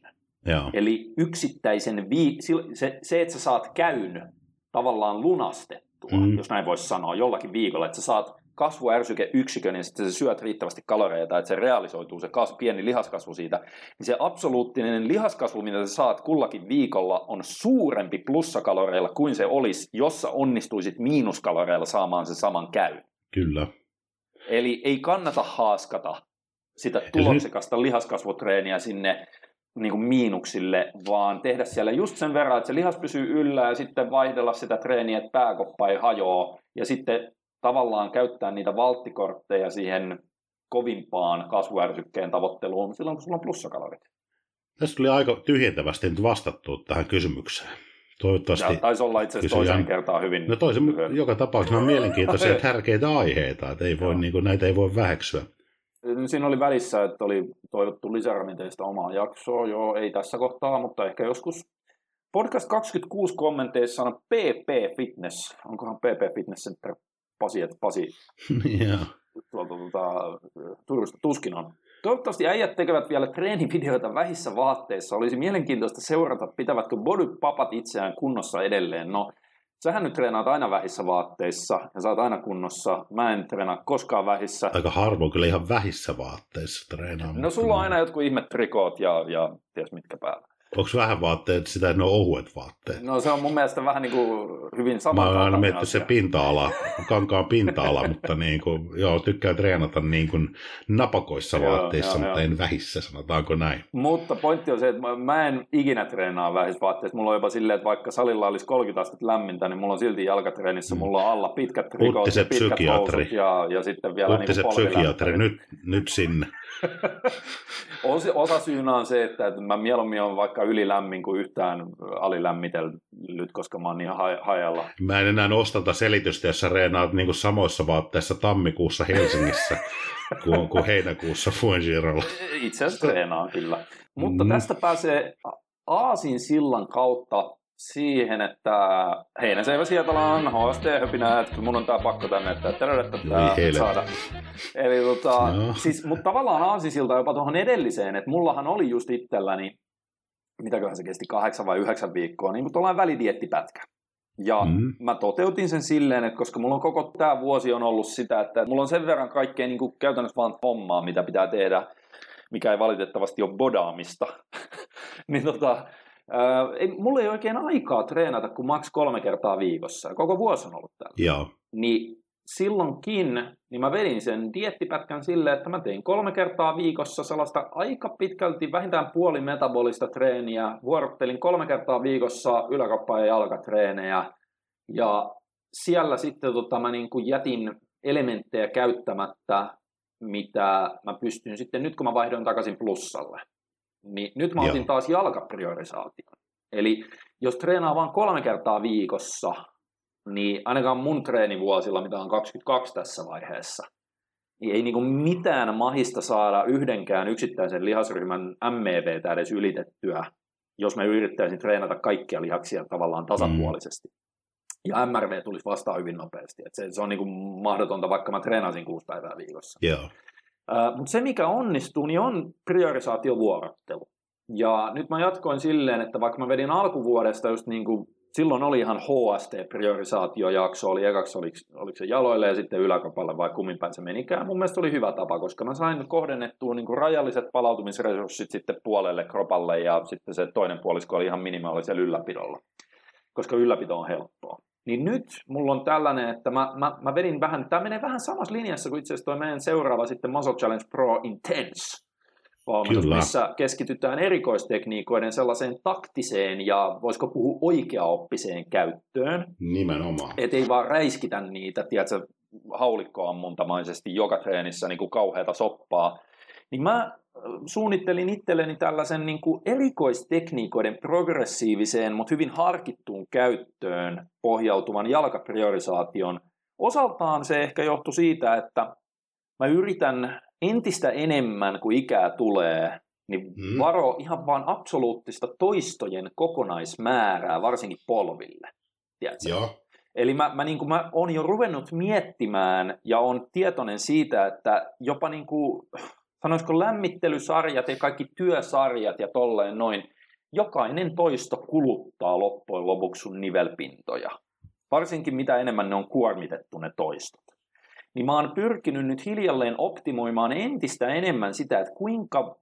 Joo. eli yksittäisen vi- se, se, että sä saat käyn tavallaan lunastettua, Mm. mm. jos näin voisi sanoa, jollakin viikolla, että sä saat kasvuärsykeyksikön ja sitten sä syöt riittävästi kaloreita, että se realisoituu se kas- pieni lihaskasvu siitä, niin se absoluuttinen lihaskasvu, mitä sä saat kullakin viikolla, on suurempi plussakaloreilla kuin se olisi, jos sä onnistuisit miinuskaloreilla saamaan sen saman käyn. Kyllä. Eli ei kannata haaskata sitä tuloksekasta lihaskasvutreeniä sinne niin kuin miinuksille, vaan tehdä siellä just sen verran, että se lihas pysyy yllä ja sitten vaihdella sitä treeniä, että pääkoppa ei hajoa ja sitten tavallaan käyttää niitä valttikortteja siihen kovimpaan kasvuärsykkeen tavoitteluun silloin, kun sulla on plussakalorit. Tässä tuli aika tyhjentävästi nyt vastattua tähän kysymykseen. Toivottavasti. Ja taisi olla itse asiassa toiseen kertaan hyvin No toisen, joka tapauksessa on mielenkiintoisia ja *laughs* tärkeitä aiheita, että ei voi, niin kuin, näitä ei voi väheksyä. Siinä oli välissä, että oli toivottu lisäravinteista omaa jaksoa. Joo, ei tässä kohtaa, mutta ehkä joskus. Podcast 26 kommenteissa on PP Fitness. Onkohan PP Fitness Center Pasi, että Pasi *laughs* Joo. tuolta tuota, Turusta tuskin on. Toivottavasti äijät tekevät vielä treenivideoita vähissä vaatteissa. Olisi mielenkiintoista seurata, pitävätkö bodypapat itseään kunnossa edelleen. No, sähän nyt treenaat aina vähissä vaatteissa ja sä oot aina kunnossa. Mä en treenaa koskaan vähissä. Aika harvoin kyllä ihan vähissä vaatteissa treenaamaan. No sulla on aina jotkut ihme trikoot ja, ja ties mitkä päällä. Onko vähän vaatteet sitä, että ne on ohuet vaatteet? No se on mun mielestä vähän niin kuin hyvin Mä sama. oon aina miettinyt se pinta-ala, kankaan pinta-ala, *laughs* mutta niin kuin, joo, tykkään treenata niin kuin napakoissa Joo, vaatteissa, joo, mutta joo. en vähissä, sanotaanko näin. Mutta pointti on se, että mä- mä en ikinä treenaa vähisvaatteissa. Mulla on jopa silleen, että vaikka salilla olisi 30 astetta lämmintä, niin mulla on silti jalkatreenissä, Mm. mulla on alla pitkät ja pitkät psykiatri. ja, ja sitten vielä Utti se niin psykiatri, nyt, nyt sinne. Osa, *laughs* osa syynä on se, että, että mä mieluummin on vaikka ylilämmin kuin yhtään alilämmitellyt, koska mä oon niin ha- hajalla. Mä en enää ostata selitystä, jos sä reenaat niin kuin samoissa vaatteissa tammikuussa Helsingissä *laughs* kuin, kuin heinäkuussa Fuengirolla. Itse asiassa treenaan kyllä. Mutta Mm. tästä pääsee Aasin sillan kautta siihen, että Heinäseivä Sietalan HST-höpinä, että mun on tää pakko tänne, että tää helvetti. saada. Eli tota, No. siis, mutta tavallaan Aasinsilta jopa tuohon edelliseen, että mullahan oli just itselläni, mitäköhän se kesti, kahdeksan vai yhdeksän viikkoa, niin kuin tuollainen välidiettipätkä. Ja Mm. mä toteutin sen silleen, että koska mulla on koko tämä vuosi on ollut sitä, että mulla on sen verran kaikkea niin kuin käytännössä vaan hommaa, mitä pitää tehdä, mikä ei valitettavasti ole bodaamista. *laughs* niin tota, ää, ei, mulla ei oikein aikaa treenata kuin maks kolme kertaa viikossa. Koko vuosi on ollut täällä. Joo, Niin silloinkin, niin mä vedin sen diettipätkän silleen, että mä tein kolme kertaa viikossa sellaista aika pitkälti vähintään puoli metabolista treeniä. Vuorottelin kolme kertaa viikossa yläkroppa- ja jalkatreenejä. Ja siellä sitten tota, mä niin kuin jätin elementtejä käyttämättä, mitä mä pystyn sitten, nyt kun mä vaihdoin takaisin plussalle, niin nyt mä otin Joo. taas jalkapriorisaation. Eli jos treenaa vain kolme kertaa viikossa, niin ainakaan mun treenivuosilla, mitä on 22 tässä vaiheessa, niin ei niinku mitään mahista saada yhdenkään yksittäisen lihasryhmän MEVtä edes ylitettyä, jos me yrittäisin treenata kaikkia lihaksia tavallaan tasapuolisesti. Ja MRV tulisi vastaan hyvin nopeasti. Et se, se on niinku mahdotonta, vaikka mä treenaisin kuusi päivää viikossa. joo. Mutta se, mikä onnistuu, niin on priorisaatiovuorottelu. Ja nyt mä jatkoin silleen, että vaikka mä vedin alkuvuodesta just niin kuin, silloin oli ihan HST-priorisaatiojakso, oli ekaksi oliko, oliko se jaloille ja sitten yläkapalle vai kummin päin se menikään. Mun mielestä oli hyvä tapa, koska mä sain kohdennettua niin kuin rajalliset palautumisresurssit sitten puolelle kropalle ja sitten se toinen puolisko oli ihan minimaalisella ylläpidolla, koska ylläpito on helppoa. Niin nyt mulla on tällainen, että mä, mä, mä vedin vähän, tämä menee vähän samassa linjassa kuin itse asiassa toi meidän seuraava sitten Muscle Challenge Pro Intense missä keskitytään erikoistekniikoiden sellaiseen taktiseen ja voisiko puhua oikeaoppiseen käyttöön, Nimenomaan. et ei vaan räiskitä niitä, tiedätkö, haulikkoammuntamaisesti joka treenissä niin kuin kauheata soppaa, niin mä äh, suunnittelin itselleni tällaisen niin kuin erikoistekniikoiden progressiiviseen, mutta hyvin harkittuun käyttöön pohjautuvan jalkapriorisaation. Osaltaan se ehkä johtui siitä, että mä yritän entistä enemmän, kuin ikää tulee, niin Mm. varo ihan vaan absoluuttista toistojen kokonaismäärää, varsinkin polville. Tiedätkö? Joo, Eli mä, mä, niin kuin, mä oon jo ruvennut miettimään ja on tietoinen siitä, että jopa niin kuin, sanoisiko lämmittelysarjat ja kaikki työsarjat ja tolleen noin, jokainen toisto kuluttaa loppujen lopuksi sun nivelpintoja. Varsinkin mitä enemmän ne on kuormitettu ne toistot. Niin mä oon pyrkinyt nyt hiljalleen optimoimaan entistä enemmän sitä, että kuinka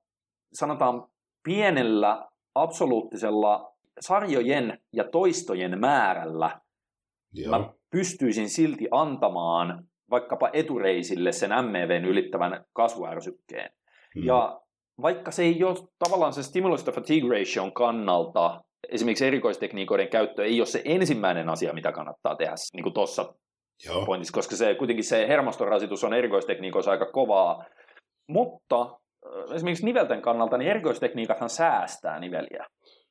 sanotaan pienellä absoluuttisella sarjojen ja toistojen määrällä joo. mä pystyisin silti antamaan vaikkapa etureisille sen MEVn ylittävän kasvuärsykkeen. Mm. Ja vaikka se ei ole tavallaan se stimulus to fatigue ration kannalta, esimerkiksi erikoistekniikoiden käyttö ei ole se ensimmäinen asia, mitä kannattaa tehdä niin tuossa Joo, pointissa, koska se, kuitenkin se hermostorasitus on erikoistekniikoissa aika kovaa. Mutta esimerkiksi nivelten kannalta, niin erikoistekniikathan säästää niveliä.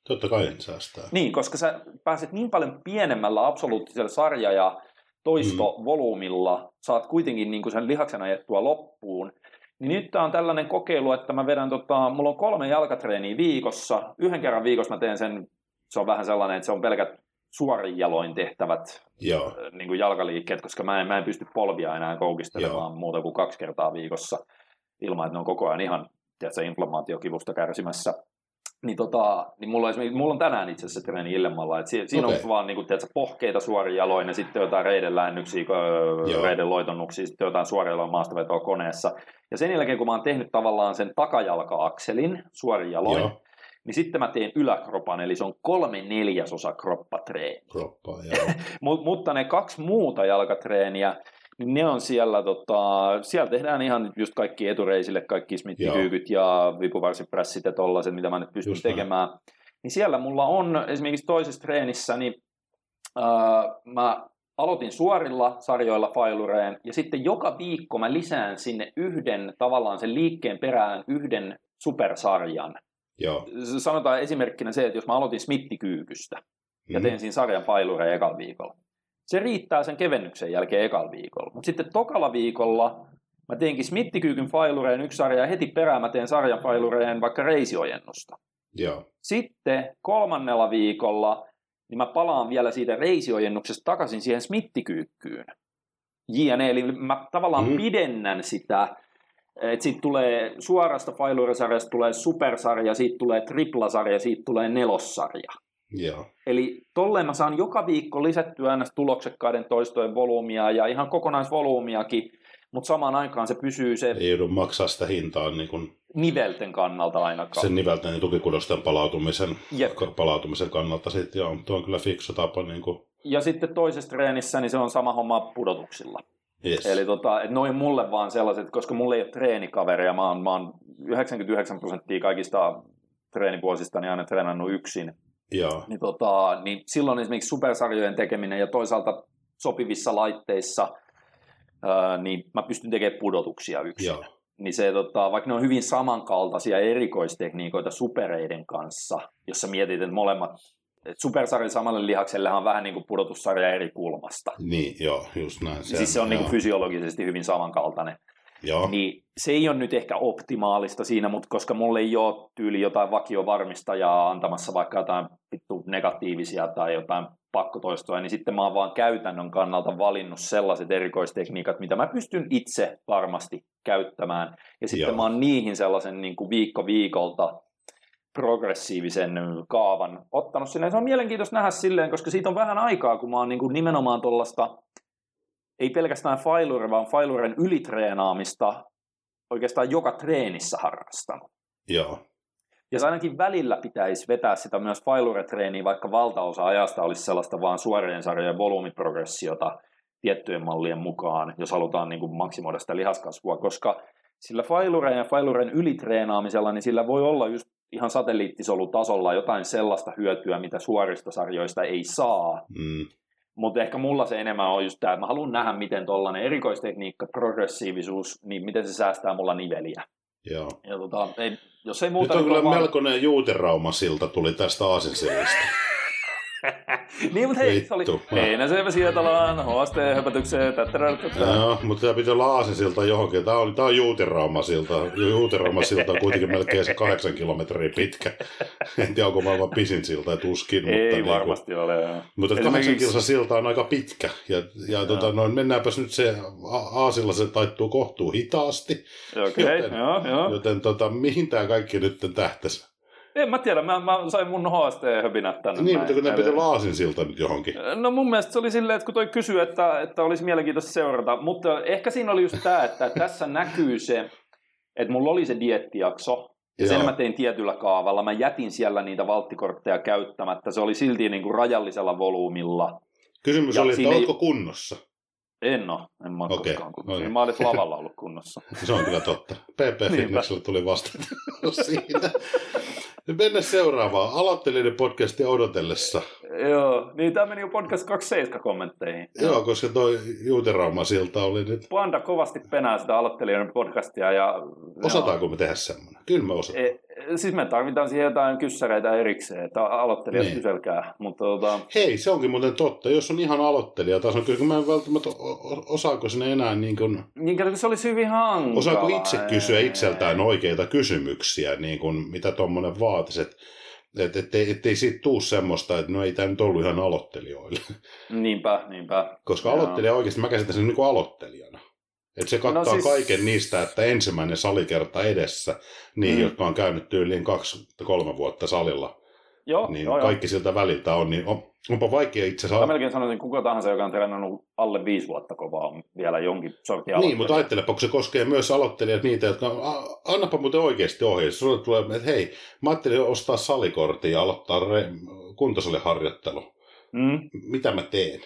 totta kai säästää. Niin, koska sä pääset niin paljon pienemmällä absoluuttisella sarja- ja toistovolyymilla, saat kuitenkin niin kuin sen lihaksen ajettua loppuun. Niin nyt tää on tällainen kokeilu, että mä vedän, tota, mulla on kolme jalkatreeniä viikossa. Yhden kerran viikossa mä teen sen, se on vähän sellainen, että se on pelkät suorin jaloin tehtävät Joo, niin kuin jalkaliikkeet, koska mä en, mä en pysty polvia enää koukistelemaan Joo. muuta kuin kaksi kertaa viikossa ilman, että ne on koko ajan ihan tiedätkö, inflammaatiokivusta kärsimässä. Niin, tota, niin mulla, on mulla on tänään itse asiassa treeni illemmalla, että si, siinä Okei. on vaan niin kuin, tiedätkö, pohkeita suorin jaloin ja sitten jotain reiden läännyksiä, Joo. reiden loitonnuksia, sitten jotain suorin maastavetoa koneessa. Ja sen jälkeen, kun mä oon tehnyt tavallaan sen takajalka-akselin suorin jaloin, joo, niin sitten mä teen yläkropan, eli se on kolme neljäsosa kroppatreeni. Kroppaa, *laughs* joo. Mut, mutta ne kaksi muuta jalkatreeniä, niin ne on siellä, tota, siellä tehdään ihan just kaikki etureisille, kaikki smittikyykyt ja vipuvarsiprässit ja tollaset, mitä mä nyt pystyn Just tekemään. Niin siellä mulla on esimerkiksi toisessa treenissä, niin äh, mä aloitin suorilla sarjoilla failureen ja sitten joka viikko mä lisään sinne yhden tavallaan sen liikkeen perään yhden supersarjan. Joo. Sanotaan esimerkkinä se, että jos mä aloitin smittikyykystä ja Mm. teen siinä sarjan failureen ekalla viikolla. Se riittää sen kevennyksen jälkeen ekalla viikolla. Mutta sitten tokalla viikolla mä teenkin smittikyykyn failureen yksi sarja ja heti perään mä teen sarjan failureen vaikka reisiojennusta. Joo. Sitten kolmannella viikolla niin mä palaan vielä siitä reisiojennuksesta takaisin siihen smittikyykkyyn. JNE, eli mä tavallaan mm. pidennän sitä, että siitä tulee suorasta failurisarjasta tulee supersarja, siitä tulee triplasarja, siitä tulee nelossarja. Joo. Eli tolleen mä saan joka viikko lisättyä ns. tuloksekkaiden toistojen volyymia ja ihan kokonaisvolyymiakin, mutta samaan aikaan se pysyy se Ei joudu maksaa sitä hintaa niin kuin nivelten kannalta ainakaan. sen nivelten ja tukikudosten palautumisen, Jep. palautumisen kannalta. Sitten, joo, tuo on kyllä fiksu tapa. Niin kuin, Ja sitten toisessa treenissä niin se on sama homma pudotuksilla. Yes. Eli tota, et noin mulle vaan sellaiset, koska mulla ei ole treenikaveria, mä oon, mä oon 99 prosenttia kaikista treenivuosista niin aina treenannut yksin. joo. Niin, tota, niin silloin esimerkiksi supersarjojen tekeminen ja toisaalta sopivissa laitteissa, ää, niin mä pystyn tekemään pudotuksia yksin. Joo. Niin se, tota, vaikka ne on hyvin samankaltaisia erikoistekniikoita supereiden kanssa, jossa mietit, että molemmat, supersarjan samalle lihaksellehan on vähän niin kuin pudotussarja eri kulmasta. Niin, joo, just näin. Se, siis se on niin kuin fysiologisesti hyvin samankaltainen. Joo, Niin se ei ole nyt ehkä optimaalista siinä, mutta koska mulla ei ole tyyli jotain vakiovarmistajaa antamassa vaikka jotain vittu negatiivisia tai jotain pakkotoistoa, niin sitten mä oon vaan käytännön kannalta valinnut sellaiset erikoistekniikat, mitä mä pystyn itse varmasti käyttämään. Ja sitten Joo. mä oon niihin sellaisen niin kuin viikko viikolta progressiivisen kaavan ottanut silleen. Se on mielenkiintoista nähdä silleen, koska siitä on vähän aikaa, kun mä oon niin kuin nimenomaan tuollaista ei pelkästään failure, vaan failuren ylitreenaamista oikeastaan joka treenissä harrastanut. joo, Ja se ainakin välillä pitäisi vetää sitä myös failure-treeniä, vaikka valtaosa ajasta olisi sellaista vaan suorien sarjojen volyymiprogressiota tiettyjen mallien mukaan, jos halutaan niin kuin maksimoida sitä lihaskasvua, koska sillä failuren ja failuren ylitreenaamisella, niin sillä voi olla just ihan satelliittisolutasolla jotain sellaista hyötyä, mitä suorista sarjoista ei saa, mm, mutta ehkä mulla se enemmän on just tämä, että mä haluan nähdä, miten tuollainen erikoistekniikka, progressiivisuus, niin miten se säästää mulla niveliä. joo. Ja tota, ei, jos ei Nyt muuta... on niin kyllä vaan- melkoinen juuteraumasilta tuli tästä aasinsillasta. *laughs* *laughs* niin, mutta hei, se oli Vittu. Heinäsevä Sietalaan, HST-höpötykseen, tättärältä. Joo, mutta tämä pitää olla aasinsilta johonkin. Tämä on, tämä on juuteraumasilta. Juuteraumasilta on kuitenkin melkein se kahdeksan kilometriä pitkä. En tiedä, onko maailman pisin silta, ja tuskin. Ei mutta, niin kuin, varmasti ole. joo. mutta Esimerkiksi- kahdeksan kilsa silta on aika pitkä. Ja, ja tota, noin, mennäänpäs nyt se, aasilla se taittuu kohtuu hitaasti. Okei, Joten- joo, joo. Joten tota, mihin tämä kaikki nyt tähtäisi? En mä tiedä, mä, mä sain mun HST-höpinät tänne. Niin, mutta kun ne olla aasinsilta nyt johonkin. No mun mielestä se oli silleen, että kun toi kysyi, että, että olisi mielenkiintoista seurata, mutta ehkä siinä oli just tämä, että tässä näkyy se, että mulla oli se diettijakso, ja sen Joo. mä tein tietyllä kaavalla. Mä jätin siellä niitä valttikortteja käyttämättä. Se oli silti niin kuin rajallisella volyymilla. Kysymys Ja oli, että siinä ei- oletko kunnossa? En oo, en mä ole Okei, koskaan kunnossa. okei. Mä olin lavalla ollut kunnossa. *laughs* Se on kyllä totta. PP. Fitnessillä tuli vasta *laughs* siinä. Nyt mennään seuraavaan. Aloittelijoiden podcastia odotellessa. Joo, niin tämä meni jo podcast 27 kommentteihin. Joo, koska toi Juuterauma silta oli nyt... Panda kovasti penää sitä aloittelijoiden podcastia. Ja, Osataanko me tehdä semmoinen? Kyllä me osataan. E, siis me tarvitaan siihen jotain kyssäreitä erikseen, että aloittelijat Niin. kyselkää. Mutta tota, Hei, se onkin muuten totta. Jos on ihan aloittelija taas on kyllä, mä en välttämättä osaako sinne enää niin kuin, niin kato, se olisi hyvin hankala. osaako itse kysyä itseltään oikeita kysymyksiä, niin kuin, mitä tuommoinen vaatisi. Että et, ettei, ettei siitä tuu semmoista, että no ei tämä nyt ollut ihan aloittelijoille. Niinpä, niinpä. Koska Joo. aloittelija oikeasti, mä käsitän sen niin kuin aloittelijana. Että se kattaa No siis... kaiken niistä, että ensimmäinen salikerta edessä, niin Mm. jotka on käynyt tyyliin kaksi kolme vuotta salilla, Joo, niin joo, joo. kaikki siltä väliltä on, niin on, Onpa vaikea itse Mä asiassa. melkein sanoisin, kuka tahansa, joka on treenannut alle viisi vuotta kovaa, on vielä jonkin sortin Niin, mutta ajattelepa, kun se koskee myös aloittelijat niitä, jotka a- annapa muuten oikeasti ohje. Sulle tulee, että hei, mä ajattelin ostaa salikortin ja aloittaa re- kuntosaliharjoittelu. Mm. Mitä mä teen?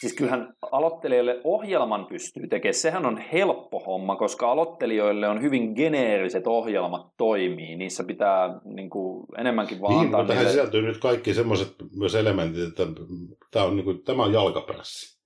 Siis kyllähän aloittelijoille ohjelman pystyy tekemään. Sehän on helppo homma, koska aloittelijoille on hyvin geneeriset ohjelmat toimii. Niissä pitää niin kuin, enemmänkin vaan Niin, antaa mutta niille... sisältyy nyt kaikki semmoiset myös elementit, että tämä on, niin kuin, tämä on jalkaprässi.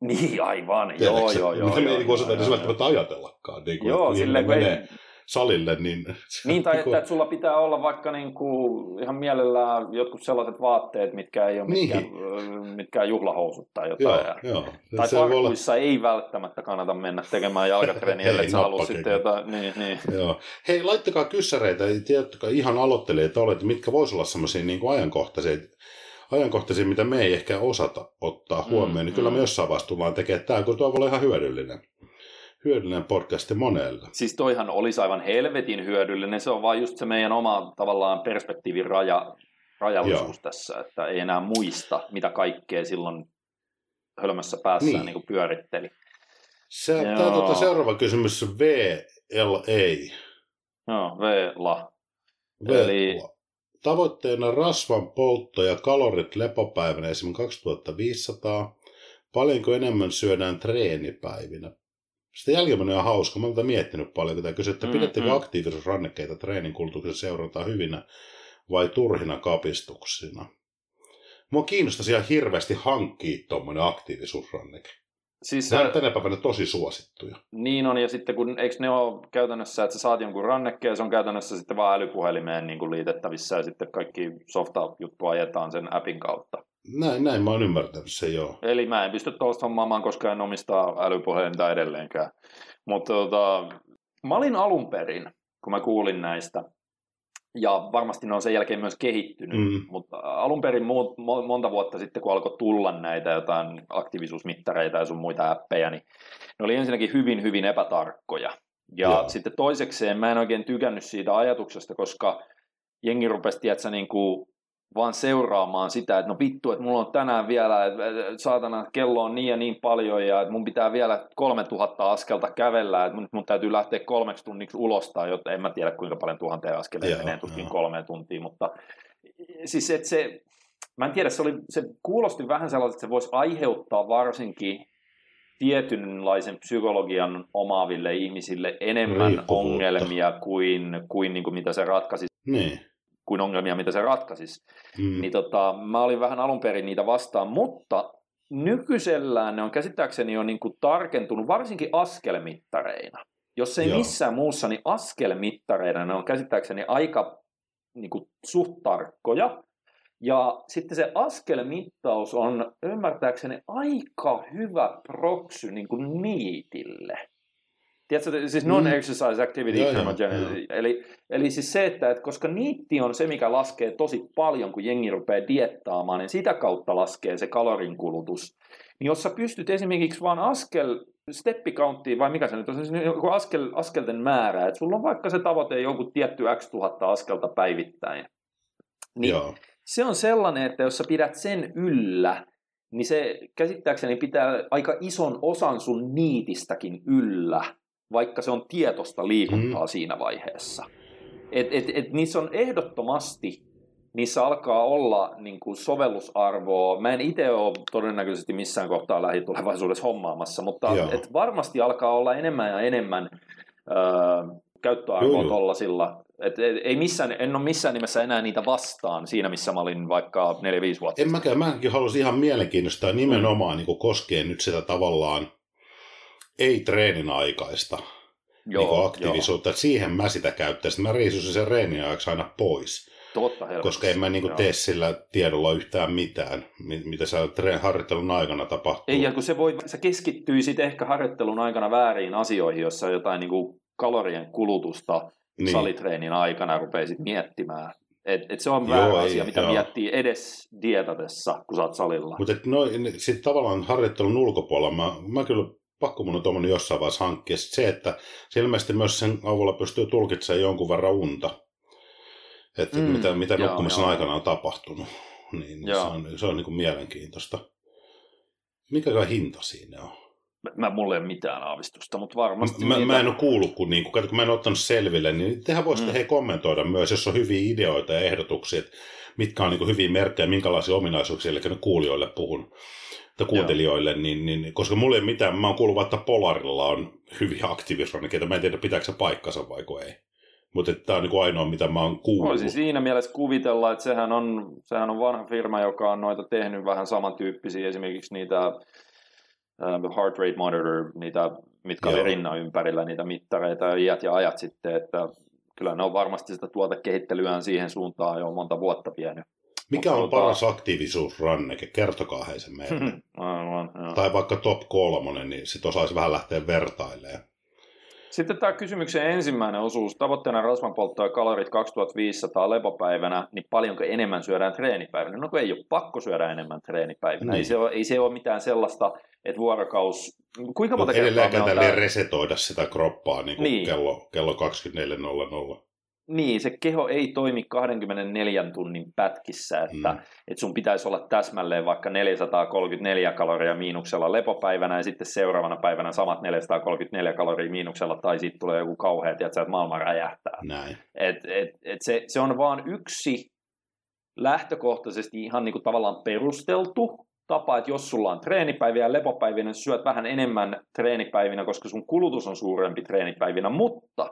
Niin, aivan. Joo, Tiedätkö? joo, joo. Mitä me joo, ei niin joo, osata edes joo, välttämättä ajatellakaan. Niin kuin, Joo, silleen, kun ei, salille, niin... Niin, tai niin kuin- että, että sulla pitää olla vaikka niin kuin, ihan mielellään jotkut sellaiset vaatteet, mitkä ei ole Niin. mitkään, mitkään juhlahousut tai Joo, jotain. joo. Tai Se voi olla- ei välttämättä kannata mennä tekemään jalkatreeniä, *laughs* Ei, ellei sä halua sitten jotain. Niin, niin. Joo. Hei, laittakaa kyssäreitä, tiedättekö, ihan aloittelijat olet, mitkä voisi olla semmoisia niin ajankohtaisia, ajankohtaisia, mitä me ei ehkä osata ottaa Mm, huomioon, niin kyllä me mm. jossain vaiheessa tullaan tekemään tämä, kun tuo voi olla ihan hyödyllinen. Hyödyllinen podcasti monelle. Siis toihan olisi aivan helvetin hyödyllinen. Se on vaan just se meidän oma tavallaan perspektiivin raja, rajallisuus Joo. tässä, että ei enää muista, mitä kaikkea silloin hölmössä päässään Niin. niin. niin pyöritteli. Se, Joo. tämä tuota, seuraava kysymys on VLA. Joo, V-la. VLA. Eli- Tavoitteena rasvan poltto ja kalorit lepopäivänä esimerkiksi 2500. Paljonko enemmän syödään treenipäivinä? Sitä jälkimmäinen on hauska. Mä oon tätä miettinyt paljon, kun tämä kysyy, että Mm, pidättekö mm. aktiivisuusrannekkeita treenin kulutuksen seurantaa hyvinä vai turhina kapistuksina? Mua kiinnostaisi ihan hirveästi hankkia tuommoinen aktiivisuusranneke. Siis Nämä on tänä päivänä tosi suosittuja. Niin on, ja sitten kun, eikö ne ole käytännössä, että sä saat jonkun rannekkeen, se on käytännössä sitten vaan älypuhelimeen niin kuin liitettävissä, ja sitten kaikki softa-juttu ajetaan sen appin kautta. Näin, näin mä oon ymmärtänyt se joo. Eli mä en pysty tuosta hommaamaan, koska en omista älypuhelinta edelleenkään. Mutta tota, mä olin alun perin, kun mä kuulin näistä, ja varmasti ne on sen jälkeen myös kehittynyt, Mm. mutta alun perin mu- mo- monta vuotta sitten, kun alkoi tulla näitä jotain aktiivisuusmittareita ja sun muita appeja, niin ne oli ensinnäkin hyvin, hyvin epätarkkoja. Ja Joo. sitten toisekseen mä en oikein tykännyt siitä ajatuksesta, koska jengi rupesi, tiedätkö, niin kuin vaan seuraamaan sitä, että no vittu, että mulla on tänään vielä, että saatana kello on niin ja niin paljon ja että mun pitää vielä 3000 askelta kävellä, että mun, mun täytyy lähteä kolmeksi tunniksi ulos tai jotta en mä tiedä kuinka paljon tuhanteen askeleen menee tuskin kolmeen tuntiin, mutta siis että se, mä en tiedä, se, oli, se kuulosti vähän sellaiset, että se voisi aiheuttaa varsinkin tietynlaisen psykologian omaaville ihmisille enemmän ongelmia kuin, kuin, niin kuin mitä se ratkaisisi, Niin. Kuin ongelmia, mitä se ratkaisisi. Mm. Niin tota, mä olin vähän alun perin niitä vastaan, mutta nykyisellään ne on käsittääkseni jo niin kuin tarkentunut, varsinkin askelmittareina. Jos ei Joo. missään muussa, niin askelmittareina ne on käsittääkseni aika niin kuin, suht tarkkoja. Ja sitten se askelmittaus on ymmärtääkseni aika hyvä proksy niin kuin niitille. Tiedätkö, siis non-exercise activity Joo, joo, thermogenesis. Eli, eli siis se, että, että koska niitti on se, mikä laskee tosi paljon, kun jengi rupeaa diettaamaan, niin sitä kautta laskee se kalorinkulutus. Niin jos sä pystyt esimerkiksi vaan askel, steppikauttiin, vai mikä se nyt on, siis joku askel, askelten määrä, että sulla on vaikka se tavoite joku tietty x tuhatta askelta päivittäin. Niin Joo. se on sellainen, että jos sä pidät sen yllä, niin se käsittääkseni pitää aika ison osan sun niitistäkin yllä, vaikka se on tietoista liikuntaa Mm. siinä vaiheessa. Et, et, et niissä on ehdottomasti, niissä alkaa olla niin kuin sovellusarvoa. Mä en itse ole todennäköisesti missään kohtaa lähitulevaisuudessa hommaamassa, mutta Joo. et varmasti alkaa olla enemmän ja enemmän öö, käyttöarvoa tollasilla. Et, et, ei missään, en ole missään nimessä enää niitä vastaan siinä, missä mä olin vaikka 4-5 vuotta En mäkään, mäkin haluaisin ihan mielenkiintoista ja nimenomaan niin koskee nyt sitä tavallaan ei-treenin aikaista Joo, niin aktiivisuutta. Että siihen mä sitä käyttäisin. Mä riisuisin sen treenin ajaksi aina pois, Joo, totta helvetissä. koska en mä niin Joo. tee sillä tiedolla yhtään mitään, mi- mitä siellä treen harjoittelun aikana tapahtuu. Ei, ja kun se voi, sä keskittyisit ehkä harjoittelun aikana väärin asioihin, jossa jotain niin kuin kalorien kulutusta Niin. niin. salitreenin aikana rupeisit miettimään. Et, et se on Joo, väärä ei, asia, mitä joo. miettii edes dietatessa, kun sä oot salilla. Mutta no, sitten tavallaan harjoittelun ulkopuolella mä, mä kyllä pakko mun on tuommoinen jossain vaiheessa hankkia. Sit se, että se ilmeisesti myös sen avulla pystyy tulkitsemaan jonkun verran unta. Että Mm, mitä, mitä joo, nukkumisen joo. aikana on tapahtunut. niin, Joo. se on, se on niin kuin mielenkiintoista. Mikä hinta siinä on? Mä, mulla ei ole mitään aavistusta, mutta varmasti Mä, niitä... mä en ole kuullut, kun, niin kun, kun mä en ottanut selville, niin tehän voisitte Mm. hei kommentoida myös, jos on hyviä ideoita ja ehdotuksia, että mitkä on niin kuin hyviä merkkejä, minkälaisia ominaisuuksia, eli ne kuulijoille puhun, kuuntelijoille, niin, niin, koska mulla ei ole mitään, mä oon kuullut, että Polarilla on hyviä aktiivisrannekeita, mä en tiedä pitääkö se paikkansa vai ei. Mutta tämä on niin kuin ainoa, mitä mä oon kuullut. Voisi siinä mielessä kuvitella, että sehän on, sehän on vanha firma, joka on noita tehnyt vähän samantyyppisiä, esimerkiksi niitä ähm, heart rate monitor, niitä, mitkä oli Joo. rinnan ympärillä, niitä mittareita ja iät ja ajat sitten, että kyllä ne on varmasti sitä tuotekehittelyään siihen suuntaan jo monta vuotta vienyt. Mikä on paras aktiivisuusranneke? Kertokaa hei se meille. *laughs* Aivan, joo. tai vaikka top kolmonen, niin sit osaisi vähän lähteä vertailemaan. Sitten tämä kysymyksen ensimmäinen osuus. Tavoitteena rasvanpoltto ja kalorit 2500 lepopäivänä, niin paljonko enemmän syödään treenipäivänä? No kun ei ole pakko syödä enemmän treenipäivänä. Niin. Ei, se ole, ei se ole mitään sellaista, että vuorokaus... Kuinka monta Mutta kertaa edelleen me on tälleen tää- resetoida sitä kroppaa niin Niin. niin. kello, kello 24.00. Niin, se keho ei toimi 24 tunnin pätkissä, että, Mm. että sun pitäisi olla täsmälleen vaikka 434 kaloria miinuksella lepopäivänä ja sitten seuraavana päivänä samat 434 kaloria miinuksella tai sitten tulee joku kauhea, tiedätkö, että maailma räjähtää. Näin. Et, et, et se, se on vaan yksi lähtökohtaisesti ihan niin kuin tavallaan perusteltu tapa, että jos sulla on treenipäiviä ja lepopäivinä, niin syöt vähän enemmän treenipäivinä, koska sun kulutus on suurempi treenipäivinä, mutta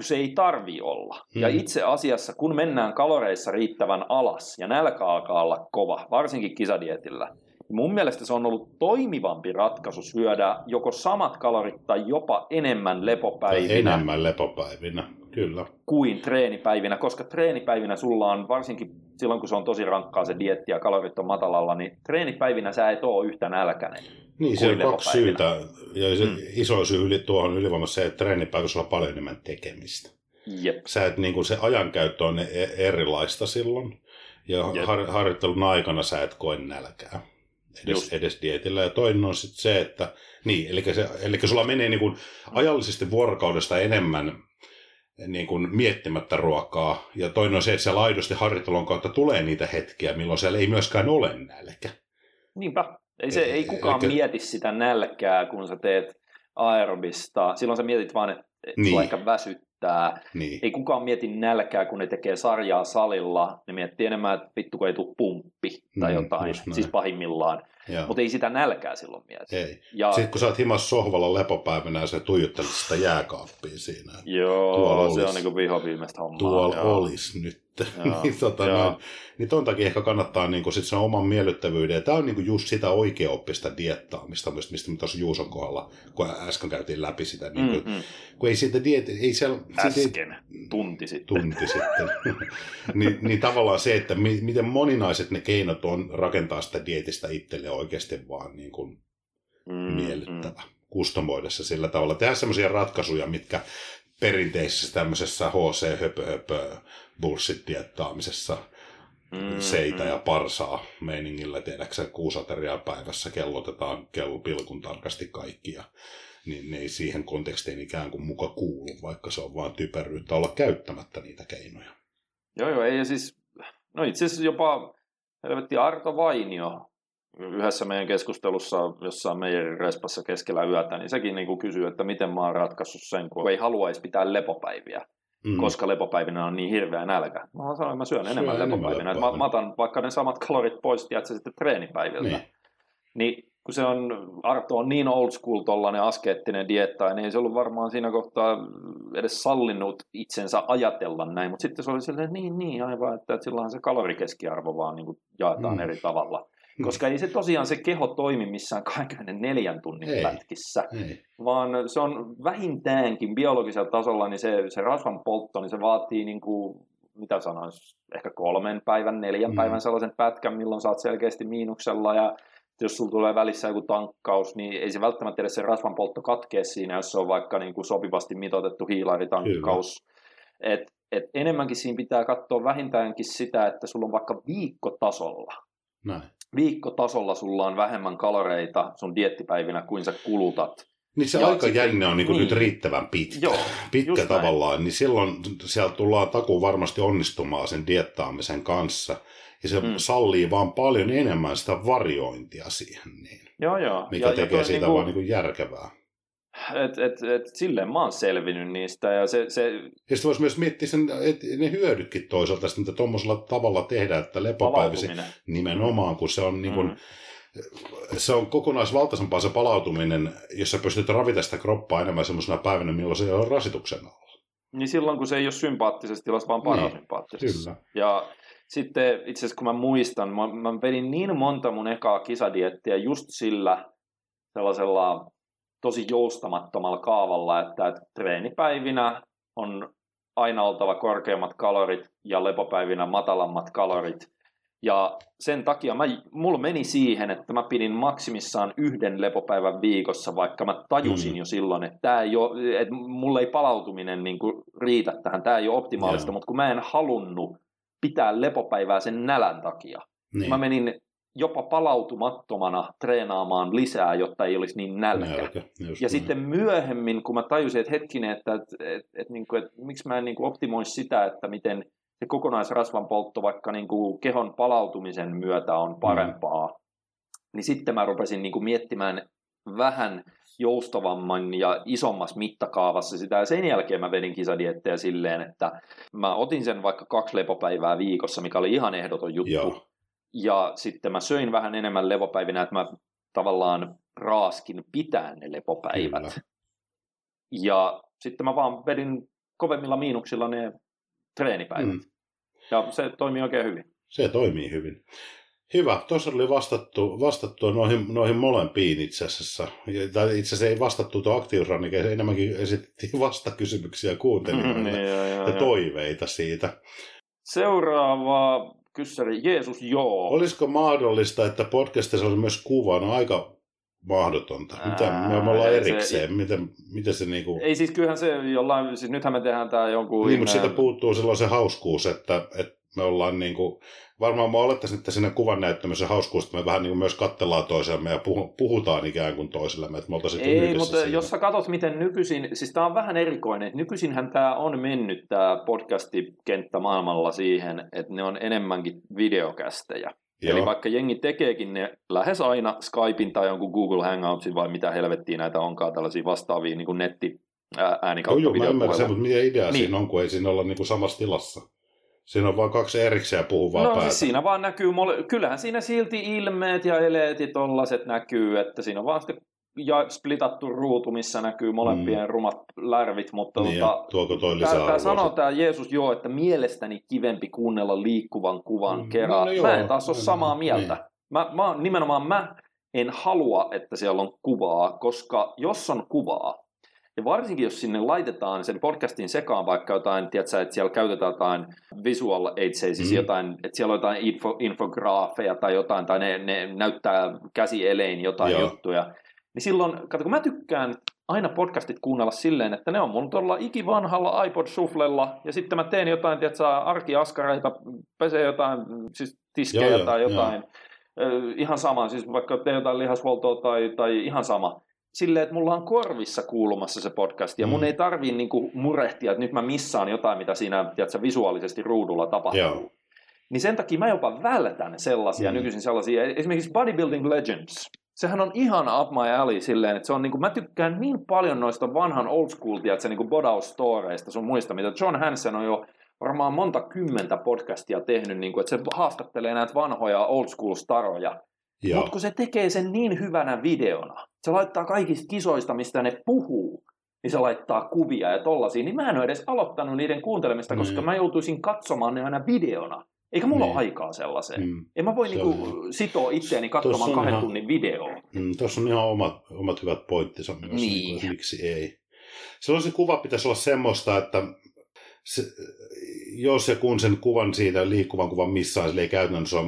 se ei tarvi olla. Mm. Ja itse asiassa, kun mennään kaloreissa riittävän alas ja nälkä alkaa olla kova, varsinkin kisadietillä, mun mielestä se on ollut toimivampi ratkaisu syödä joko samat kalorit tai jopa enemmän Tai lepopäivinä enemmän lepopäivinä, kyllä. kuin treenipäivinä, koska treenipäivinä sulla on, varsinkin silloin kun se on tosi rankkaa se dietti ja kalorit on matalalla, niin treenipäivinä sä et ole yhtä nälkäinen. Niin, se on kaksi syytä. Ja se Mm. iso syy yli, tuohon ylivoimassa se, että treenipäivässä on paljon enemmän tekemistä. Jep. Sä et, niin kuin se ajankäyttö on e- erilaista silloin. Ja Jep. har, harjoittelun aikana sä et koe nälkää. Just. Edes, edes dietillä. Ja toinen on sitten se, että niin, eli, se, eli sulla menee niin kuin ajallisesti vuorokaudesta enemmän niin kuin miettimättä ruokaa. Ja toinen on se, että siellä aidosti harjoittelun kautta tulee niitä hetkiä, milloin siellä ei myöskään ole nälkä. Niinpä. Ei, se, ei kukaan Eikä- mieti sitä nälkää, kun sä teet aerobista. Silloin sä mietit vaan, että et Niin. sua ehkä väsyttää. Niin. Ei kukaan mieti nälkää, kun ne tekee sarjaa salilla. Ne miettii enemmän, että vittu kun ei tule pumppi tai Mm, jotain. Siis pahimmillaan. Mutta ei sitä nälkää silloin mieti. Ei. Ja, Sitten kun sä oot himas sohvalla lepopäivänä ja sä tuijottelet sitä jääkaappia siinä. joo, tuolla se on olisi- niinku vihoviimeistä hommaa. Tuolla olisi nyt. *laughs* Joo, niin, tota, noin, niin ton takia ehkä kannattaa niin sit sen oman miellyttävyyden. Ja tämä on niin kuin just sitä oikeaoppista diettaamista, mistä mistä me tuossa Juuson kohdalla, kun äsken käytiin läpi sitä. Niin kuin, Mm, mm. Kun ei siitä diet, ei siellä, siitä ei, Äsken, tunti sitten. tunti sitten. *laughs* niin, niin tavallaan se, että mi, miten moninaiset ne keinot on rakentaa sitä dietistä itselle oikeasti vaan niin kuin Mm, miellyttävä. Kustomoida se sillä tavalla. Tehdä semmoisia ratkaisuja, mitkä perinteisessä tämmöisessä HC höpö höpö bullshit diettaamisessa mm, seitä mm. ja parsaa meiningillä, tiedäksä, kuusi ateriaa päivässä kellotetaan kello pilkun tarkasti kaikkia. Niin ne ei siihen kontekstiin ikään kuin muka kuulu, vaikka se on vaan typeryyttä olla käyttämättä niitä keinoja. Joo, joo, ei ja siis, no itse asiassa jopa helvetti Arto Vainio yhdessä meidän keskustelussa jossain meidän respassa keskellä yötä, niin sekin niin kysyy, että miten mä oon ratkaissut sen, kun ei haluaisi pitää lepopäiviä, Mm. koska lepopäivinä on niin hirveä nälkä. Mä sanoin, että mä syön Syö enemmän enemmän lepopäivinä, mä, mä otan vaikka ne samat kalorit pois, tiedätkö, sitten treenipäiviltä. Niin. Niin kun se on, Arto on niin old school tollainen askeettinen dietta, niin ei se ollut varmaan siinä kohtaa edes sallinut itsensä ajatella näin, mutta sitten se oli silleen, niin, niin, aivan, että, että silloinhan se kalorikeskiarvo vaan niin kuin jaetaan Mm. eri tavalla. Koska ei se tosiaan se keho toimi missään 24 tunnin Ei. pätkissä, Ei. vaan se on vähintäänkin biologisella tasolla, niin se, se rasvan poltto, niin se vaatii niin kuin, mitä sanois, ehkä kolmen päivän, neljän Mm. päivän sellaisen pätkän, milloin saat selkeästi miinuksella ja jos sulla tulee välissä joku tankkaus, niin ei se välttämättä edes se rasvan poltto katkee siinä, jos se on vaikka niin kuin sopivasti mitoitettu hiilaritankkaus. Et, et enemmänkin siinä pitää katsoa vähintäänkin sitä, että sulla on vaikka viikkotasolla. Näin. Viikkotasolla sulla on vähemmän kaloreita sun diettipäivinä kuin sä kulutat Niin se Ja aikajänne on niin kuin niin. nyt riittävän pitkä, Joo, pitkä just näin. tavallaan, niin silloin sieltä tullaan takuu varmasti onnistumaan sen diettaamisen kanssa. Ja se Mm. sallii vaan paljon enemmän sitä variointia siihen, niin, Joo, joo. mikä ja, tekee ja siitä niinku- vaan niin kuin järkevää. Et, et, et, silleen mä oon selvinnyt niistä ja se, se Ja sitten voisi myös miettiä sen, että ne hyödytkin toisaalta, mitä tuommoisella tavalla tehdään, että lepopäivisi nimenomaan, kun se on, niin kuin, Mm. se on kokonaisvaltaisempaa se palautuminen, jos sä pystyt ravita sitä kroppaa enemmän semmoisena päivänä, milloin se ole rasituksen alla. Niin silloin, kun se ei ole sympaattisessa tilassa, vaan Niin, parasympaattisessa. Kyllä. Ja sitten itse asiassa kun mä muistan, mä, mä vedin niin monta mun ekaa kisadiettiä just sillä sellaisella tosi joustamattomalla kaavalla, että, että treenipäivinä on aina oltava korkeammat kalorit ja lepopäivinä matalammat kalorit. Ja sen takia mä, mulla meni siihen, että mä pidin maksimissaan yhden lepopäivän viikossa, vaikka mä tajusin Mm. jo silloin, että, tää ei ole, että mulla ei palautuminen niin kuin riitä tähän, tämä ei ole optimaalista, Joo. mutta kun mä en halunnut pitää lepopäivää sen nälän takia, Niin. mä menin jopa palautumattomana treenaamaan lisää, jotta ei olisi niin nälkä. Nälkä, Ja näin. sitten myöhemmin, kun mä tajusin, että hetkinen, että, että, että, että, niin kuin, että miksi mä en niin kuin optimoi sitä, että miten se kokonaisrasvan poltto vaikka niin kuin kehon palautumisen myötä on parempaa, mm. niin sitten mä rupesin niin kuin miettimään vähän joustavamman ja isommassa mittakaavassa sitä. Ja sen jälkeen mä vedin kisadiettejä silleen, että mä otin sen vaikka kaksi lepopäivää viikossa, mikä oli ihan ehdoton juttu. Joo. Ja sitten mä söin vähän enemmän lepopäivinä, että mä tavallaan raaskin pitää ne lepopäivät. Kyllä. Ja sitten mä vaan vedin kovemmilla miinuksilla ne treenipäivät. Mm. Mm. Ja se toimii oikein hyvin. Se toimii hyvin. Hyvä. Tuossa oli vastattu, vastattu noihin, noihin molempiin itse asiassa. Ja- Tai itse asiassa ei vastattu tuo aktiivisrannike, enemmänkin esitettiin *laughs* vastakysymyksiä kuuntelijoille joo, joo, ja joo. toiveita siitä. Seuraava kyssäri, Jeesus joo. Olisiko mahdollista, että podcastissa olisi myös kuva? No aika mahdotonta. Mitä, me, me ollaan Ää, erikseen. Miten, miten se niinku... Ei siis kyllähän se jollain, siis nythän me tehdään tää jonkun... Niin, mutta siitä puuttuu silloin se hauskuus, että, että me ollaan niin kuin, varmaan mä olettaisin, että siinä kuvan näyttämisen hauskuus, että me vähän niin kuin myös katsellaan toisiamme ja puhu- puhutaan ikään kuin toisillemme, että me oltaisiin Ei, mutta siinä. jos sä katsot, miten nykyisin, siis tämä on vähän erikoinen, että nykyisinhän tämä on mennyt tämä podcastikenttä maailmalla siihen, että ne on enemmänkin videokästejä. Joo. Eli vaikka jengi tekeekin ne lähes aina Skypein tai jonkun Google Hangoutsin vai mitä helvettiä näitä onkaan, tällaisia vastaavia niin kuin netti ää, Joo, äänikautta joo, mä ymmärrän sen, mutta mikä idea. Niin. siinä on, kun ei siinä olla niin kuin samassa tilassa. Siinä on vain kaksi erikseen puhuvaa No päätä. siis siinä vaan näkyy, mole- kyllähän siinä silti ilmeet ja eleet ja tollaset näkyy, että siinä on vaan sitten ja splitattu ruutu, missä näkyy molempien mm. rumat lärvit, mutta niin, tota, tuoko toi lisää tää sanoo tämä Jeesus joo, että mielestäni kivempi kuunnella liikkuvan kuvan Mm, kerran. no No, mä en taas ole samaa niin. mieltä. Mä, mä, nimenomaan mä en halua, että siellä on kuvaa, koska jos on kuvaa, ja varsinkin jos sinne laitetaan sen podcastin sekaan vaikka jotain, tiedätkö, että siellä käytetään jotain visual aids, siis Mm. jotain, että siellä on jotain info, infograafeja tai jotain, tai ne, ne näyttää käsielein jotain Joo. juttuja, niin silloin, kato, kun mä tykkään aina podcastit kuunnella silleen, että ne on mun tuolla ikivanhalla iPod Shufflella, ja sitten mä teen jotain, tiedätkö, arkiaskareita, pesee jotain, siis tiskejä Joo, tai jotain, Ö, ihan sama, siis vaikka teen jotain lihashuoltoa tai, tai ihan sama. Silleen, että mulla on korvissa kuulumassa se podcast, ja mun Mm. ei tarvii niinku murehtia, että nyt mä missaan jotain, mitä siinä tiedätkö, visuaalisesti ruudulla tapahtuu. Joo. Niin sen takia mä jopa vältän sellaisia, Mm. nykyisin sellaisia, esimerkiksi Bodybuilding Legends. Sehän on ihan up my alley silleen, että se on niinku, mä tykkään niin paljon noista vanhan old school, tiedätkö, niinku bodaus-storeista sun muista, mitä John Hansen on jo varmaan monta kymmentä podcastia tehnyt, niinku, että se haastattelee näitä vanhoja old school staroja. Mutta kun se tekee sen niin hyvänä videona, se laittaa kaikista kisoista, mistä ne puhuu, niin se laittaa kuvia ja tollasia, niin mä en ole edes aloittanut niiden kuuntelemista, koska Niin. mä joutuisin katsomaan ne aina videona. Eikä mulla Niin. ole aikaa sellaiseen. Mm. En mä voi Se niinku on- sitoa itseäni katsomaan kahden ihan- tunnin videoa. Mm, Tuossa on ihan omat, omat hyvät pointtinsa myös, Niin. niin. miksi ei. Silloin se kuva pitäisi olla semmoista, että se, jos ja kun sen kuvan siitä liikkuvan kuvan missään, sillä ei käytännössä ole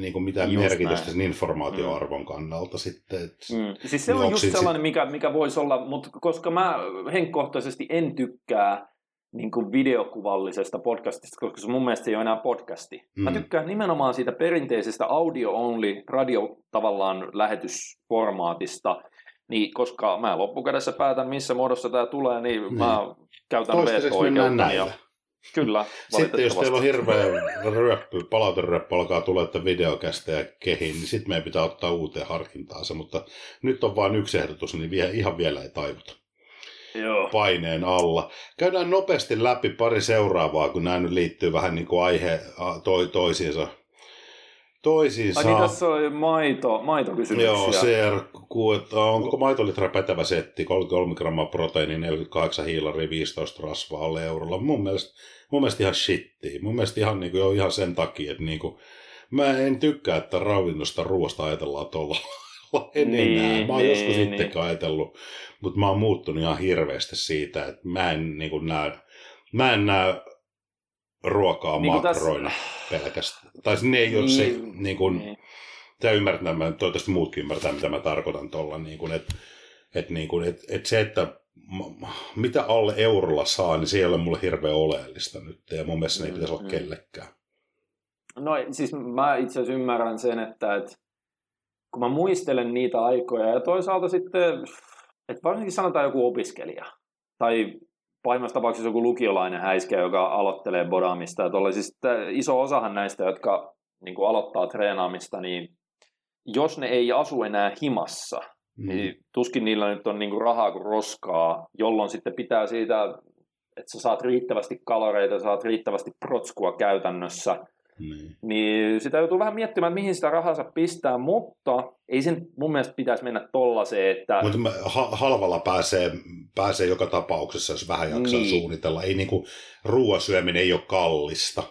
niin kuin mitään Just merkitystä näin. sen informaatioarvon kannalta sitten. Et, Mm. Siis se Niin on just sellainen, mikä, mikä voisi olla, mutta koska mä henkkohtaisesti en tykkää niin kuin videokuvallisesta podcastista, koska se mun mielestä se ei ole enää podcasti. Mm. Mä Mm. tykkään nimenomaan siitä perinteisestä audio-only radio tavallaan lähetysformaatista, Niin, koska mä loppukädessä päätän, missä muodossa tämä tulee, niin, niin. mä käytän mennään näillä. Ja... Kyllä, *laughs* Sitten jos teillä on hirveä ryöppy, palauteryöppy alkaa tulla, että videokästä ja kehiin, niin sitten meidän pitää ottaa uuteen harkintaan se, mutta nyt on vain yksi ehdotus, niin vielä, ihan vielä ei taivuta. Joo. paineen alla. Käydään nopeasti läpi pari seuraavaa, kun nämä nyt liittyy vähän niin kuin aihe toi, toisiinsa. Toisiinsa. Ai niin, tässä on maito, maitokysymyksiä. Joo, CR, että onko maitolitra pätevä setti, 33 grammaa proteiini, 48 hiilari, 15 rasvaa alle eurolla. Mun mielestä, mun mielestä ihan shittiä. Mun mielestä ihan, niin kuin, jo ihan sen takia, että niin kuin, mä en tykkää, että ravinnosta ruoasta ajatellaan tuolla *laughs* en niin, enää. Mä oon niin, joskus niin. itsekin ajatellut, mutta mä oon muuttunut ihan hirveästi siitä, että mä en niin kuin näe, mä en näe ruokaa niin makroina tässä... pelkästään. Tai ne ei niin, ole se, niin kuin, niin. Tämä ymmärrät, mä, toivottavasti muutkin ymmärtää, mitä mä tarkoitan tuolla, niin kuin, että, että, niin kuin, että, että se, että mitä alle eurolla saa, niin se ei ole mulle hirveän oleellista nyt, ja mun mielestä mm, ei pitäisi olla mm. kellekään. No siis mä itse asiassa ymmärrän sen, että, että kun mä muistelen niitä aikoja ja toisaalta sitten, että varsinkin sanotaan joku opiskelija tai pahimmassa tapauksessa joku lukiolainen häiskä, joka aloittelee bodaamista. Siis iso osahan näistä, jotka niin kuin aloittaa treenaamista, niin jos ne ei asu enää himassa, mm. niin tuskin niillä nyt on niin kuin rahaa kuin roskaa, jolloin sitten pitää siitä, että sä saat riittävästi kaloreita, saat riittävästi protskua käytännössä – niin. niin sitä joutuu vähän miettimään, mihin sitä rahansa pistää, mutta ei sen mun mielestä pitäisi mennä tollaiseen, että... Mutta halvalla pääsee, pääsee joka tapauksessa, jos vähän jaksaa niin. suunnitella. Ei niinku, ruoan syöminen ei ole kallista.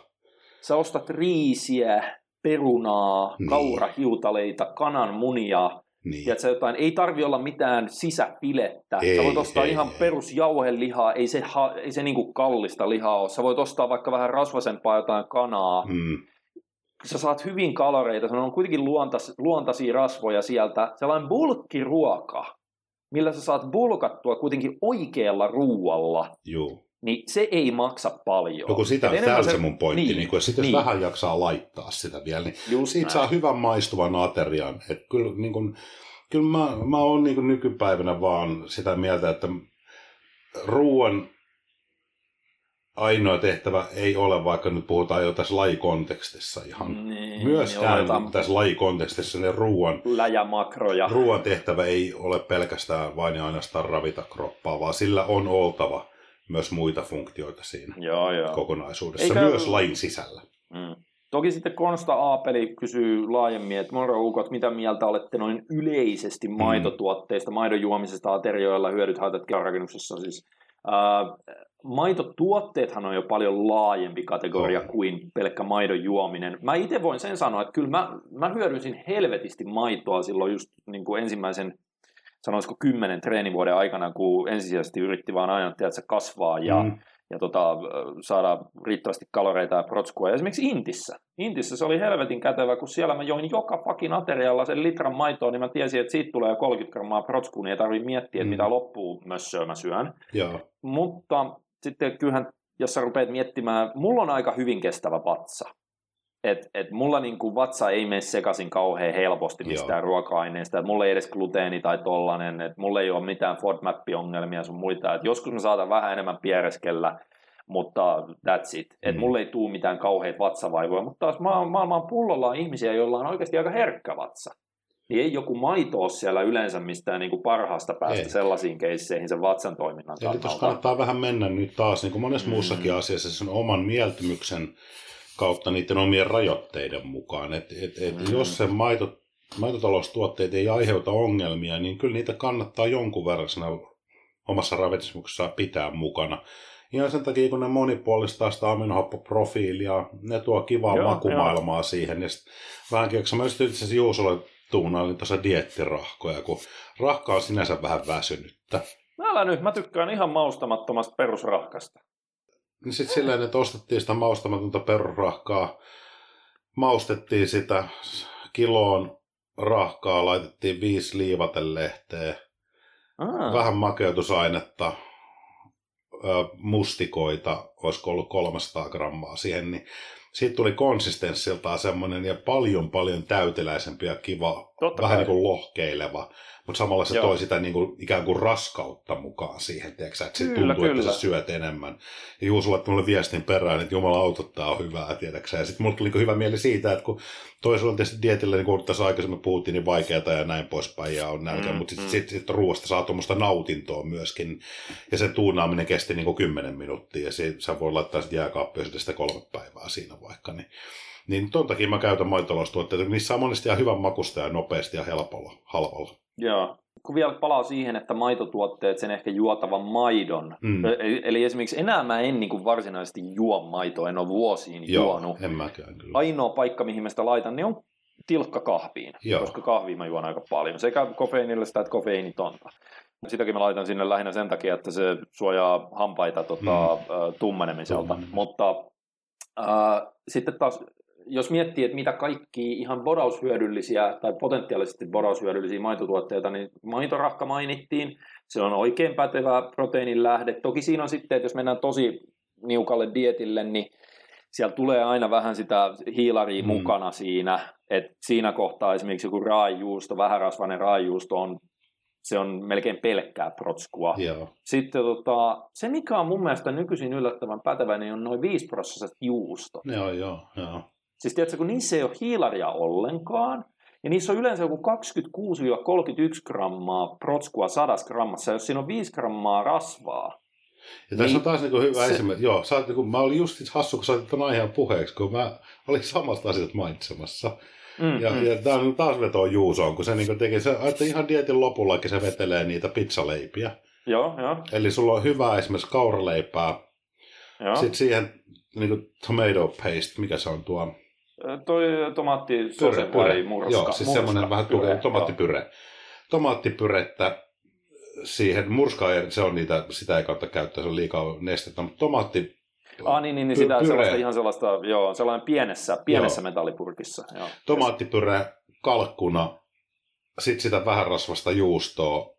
Sä ostat riisiä, perunaa, niin. kaurahiutaleita, kananmunia, niin. Tiedätkö, jotain, ei tarvi olla mitään sisäfilettä. Ei, Sä voit ostaa ei, ihan ei. perusjauhelihaa, ei se, ha, ei se niinku kallista lihaa ole. Sä voit ostaa vaikka vähän rasvasempaa jotain kanaa. Mm. Sä saat hyvin kaloreita, se on kuitenkin luontais, luontaisia rasvoja sieltä. Sellainen bulkkiruoka, millä sä saat bulkattua kuitenkin oikealla ruualla. Joo niin se ei maksa paljon. Joku sitä, tämä se, se mun pointti, niin, niin kun, sit jos niin. vähän jaksaa laittaa sitä vielä, niin Just siitä näin. saa hyvän maistuvan aterian. Et kyllä, niin kun, kyllä mä, mä oon niin nykypäivänä vaan sitä mieltä, että ruoan ainoa tehtävä ei ole, vaikka nyt puhutaan jo tässä lajikontekstissa ihan. Niin, Myöskään niin tässä lajikontekstissa ne ruoan, Läjämakroja. ruoan tehtävä ei ole pelkästään vain ja ainoastaan ravita kroppaa, vaan sillä on oltava – myös muita funktioita siinä joo, joo. kokonaisuudessa, Eikä... myös lajin sisällä. Mm. Toki sitten Konsta Aapeli kysyy laajemmin, että moro ukot, mitä mieltä olette noin yleisesti mm. maitotuotteista, maidon juomisesta, aterioilla, hyödyt, haitat rakennuksessa siis. Äh, maitotuotteethan on jo paljon laajempi kategoria oh. kuin pelkkä maidon juominen. Mä itse voin sen sanoa, että kyllä mä, mä hyödynsin helvetisti maitoa silloin just niin kuin ensimmäisen sanoisiko kymmenen treenivuoden aikana, kun ensisijaisesti yritti vaan aina tiedätkö, kasvaa ja, mm. ja tota, saada riittävästi kaloreita ja protskua. Ja esimerkiksi Intissä. Intissä se oli helvetin kätevä, kun siellä mä join joka pakin aterialla sen litran maitoa, niin mä tiesin, että siitä tulee 30 grammaa protskua, niin ei tarvitse miettiä, että mm. mitä loppuu mössöä mä syön. Ja. Mutta sitten kyllähän, jos sä rupeat miettimään, mulla on aika hyvin kestävä vatsa. Et, et mulla niinku vatsa ei mene sekaisin kauhean helposti mistään Joo. ruoka-aineista. Et mulla ei edes gluteeni tai tollanen. Et mulla ei ole mitään FODMAP-ongelmia sun muita. Et joskus mä saatan vähän enemmän piereskellä, mutta that's it. Et mm. mulla ei tuu mitään kauheita vatsavaivoja. Mutta taas ma- maailman pullolla on ihmisiä, joilla on oikeasti aika herkkä vatsa. Niin ei joku maito ole siellä yleensä mistään niin kuin parhaasta päästä ei. sellaisiin keisseihin sen vatsan toiminnan Eli tuossa kannattaa vähän mennä nyt taas, niin kuin monessa mm. muussakin asiassa, sen oman mieltymyksen kautta niiden omien rajoitteiden mukaan. Et, et, et mm. Jos se maito, maitotaloustuotteet ei aiheuta ongelmia, niin kyllä niitä kannattaa jonkun verran siinä omassa ravitsemuksessa pitää mukana. Ihan sen takia, kun ne monipuolistaa sitä aminohappoprofiilia, ne tuo kivaa joo, makumaailmaa joo. siihen. Ja vähänkin, kun mä just itse asiassa Juusolle tuunailin tuossa diettirahkoja, kun rahka on sinänsä vähän väsynyttä. Älä nyt, mä tykkään ihan maustamattomasta perusrahkasta. Niin sitten silleen, että ostettiin sitä maustamatonta perusrahkaa, maustettiin sitä kiloon rahkaa, laitettiin viisi liivatelehteä, Aa. vähän makeutusainetta, mustikoita, olisiko ollut 300 grammaa siihen, niin siitä tuli konsistenssiltaan semmoinen ja paljon paljon täyteläisempi ja kiva, Totta vähän kai. niin kuin lohkeileva, mutta samalla se Joo. toi sitä niin kuin, ikään kuin raskautta mukaan siihen, tiedätkö, että se Kyllä, tuntuu, että kyllä. sä syöt enemmän. Ja Juuso laittoi mulle viestin perään, että Jumala autot, tää on hyvää, tiedätkö. Ja sitten mulle tuli niin hyvä mieli siitä, että kun toisella on tietysti dietillä, niin kuin tässä aikaisemmin puhuttiin, niin vaikeata ja näin poispäin ja on nälkä, Mm, mutta sitten mm. sit, sit ruoasta saa tuommoista nautintoa myöskin. Ja sen tuunaaminen kesti niin kuin 10 minuuttia ja se, sä voi laittaa sitten jääkaappiin sitten sitä kolme päivää siinä vaikka. Niin, niin ton takia mä käytän maitotaloustuotteita, niissä on monesti ihan hyvän makusta ja nopeasti ja helpolla, halvalla. Joo. Kun vielä palaa siihen, että maitotuotteet, sen ehkä juotavan maidon. Mm. Eli, esimerkiksi enää mä en niin kuin varsinaisesti juo maitoa, en ole vuosiin Joo, juonut. en mäkään kyllä. Ainoa paikka, mihin mä sitä laitan, niin on tilkka kahviin, Joo. koska kahvia mä juon aika paljon. Sekä kofeiinillista että kofeiinitonta. Sitäkin mä laitan sinne lähinnä sen takia, että se suojaa hampaita tota, mm. tummenemiselta. Tummeneminen. Mutta äh, sitten taas, jos miettii, että mitä kaikki ihan bodaushyödyllisiä tai potentiaalisesti bodaushyödyllisiä maitotuotteita, niin maitorahka mainittiin. Se on oikein pätevä proteiinin lähde. Toki siinä on sitten, että jos mennään tosi niukalle dietille, niin siellä tulee aina vähän sitä hiilaria Mm. mukana siinä, että siinä kohtaa esimerkiksi joku raajuusto, vähärasvainen raajuusto on, se on melkein pelkkää protskua. Joo. Sitten tota, se, mikä on mun mielestä nykyisin yllättävän pätevä, niin on noin 5 prosenttiset juusto. Ne on, joo, joo. Siis tiedätkö, kun niissä ei ole hiilaria ollenkaan, ja niissä on yleensä joku 26-31 grammaa protskua sadassa grammassa, jos siinä on 5 grammaa rasvaa. Ja tässä Niin, on taas niin hyvä se- esimerkki. Joo, sä niin mä olin just hassu, kun sä otit ton aiheen puheeksi, kun mä olin samasta asiasta mainitsemassa. Mm, Ja, mm. ja tää on taas vetoa Juusoon, kun se niin teki, se, että ihan dietin lopullakin se vetelee niitä pizzaleipiä. Joo, joo, Eli sulla on hyvää esimerkiksi kauraleipää, joo. sitten siihen niin kuin tomato paste, mikä se on tuo? Toi tomaatti sose vai murska? Joo, siis murska, semmoinen vähän pyree, tukeva tomaattipyre. Tomaattipyrettä siihen, murska se on niitä, sitä ei kautta käyttää, se on liikaa nestettä, mutta tomaatti. Ah, niin, niin, niin sitä pyre. sellaista ihan sellaista, joo, sellainen pienessä, pienessä Joo. metallipurkissa. Joo. tomaattipyre kalkkuna, sitten sitä vähän rasvasta juustoa,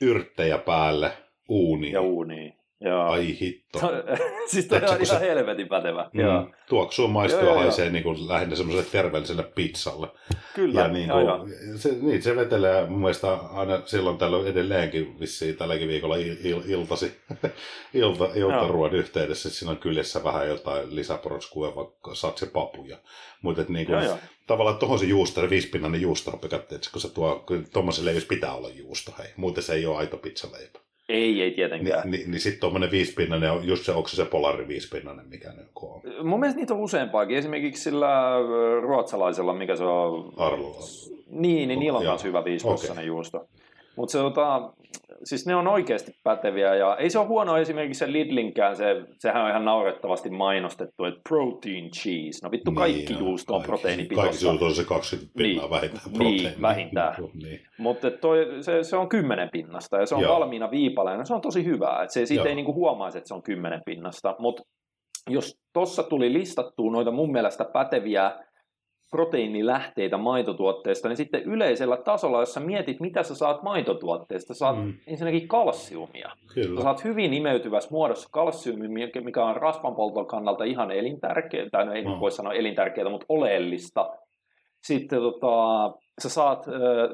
yrttejä päälle, uuni. Ja uuniin. Joo. Ai hitto. *laughs* siis toi on ihan se- helvetin pätevä. Mm. Joo. Tuoksuu, maistuu ja haisee niin kuin lähinnä semmoiselle terveelliselle pizzalle. Kyllä, Ja niin joo, joo. kuin, se, niin, se vetelee mun mielestä aina silloin tällöin edelleenkin vissiin tälläkin viikolla il, il, iltasi, *laughs* ilta, iltaruoan yhteydessä. Siinä on kyljessä vähän jotain lisäprotskua, vaikka satsepapuja. Mutta niin kuin, Joo, joo. tavallaan tuohon se juusto, se viispinnainen että kun se tuo, tuommoisen leivissä pitää olla juusto, hei. Muuten se ei ole aito pizzaleipä. Ei, ei tietenkään. ni, niin sitten tuommoinen viispinnainen on just se, onko se se polari viispinnainen, mikä nyt on. Mun mielestä niitä on useampaakin. Esimerkiksi sillä ruotsalaisella, mikä se on... Arlolla. Niin, niin niillä on myös hyvä viisprossainen Okei. juusto. Mutta se tota, siis ne on oikeasti päteviä ja ei se ole huono esimerkiksi se Lidlinkään, se, sehän on ihan naurettavasti mainostettu, että protein cheese. No vittu kaikki Niin, juusto on proteiinipitoista. Kaikki juusto on se 20 pinnaa Niin, vähintään niin, proteiinia. vähintään. *laughs* Niin. Mutta se, se on kymmenen pinnasta ja se on Joo. Valmiina viipaleena. Se on tosi hyvä. Et se, siitä Joo. ei niinku huomaisi, että se on kymmenen pinnasta. Mutta jos tuossa tuli listattua noita mun mielestä päteviä proteiinilähteitä maitotuotteista, niin sitten yleisellä tasolla, jos sä mietit, mitä sä saat maitotuotteesta, sä saat Mm. ensinnäkin kalsiumia. Sä Kyllä. saat hyvin imeytyvässä muodossa kalsiumi, mikä- on rasvanpolton kannalta ihan elintärkeää, tai no ei Mm. voi sanoa elintärkeää, mutta oleellista. Sitten tota, sä saat ö,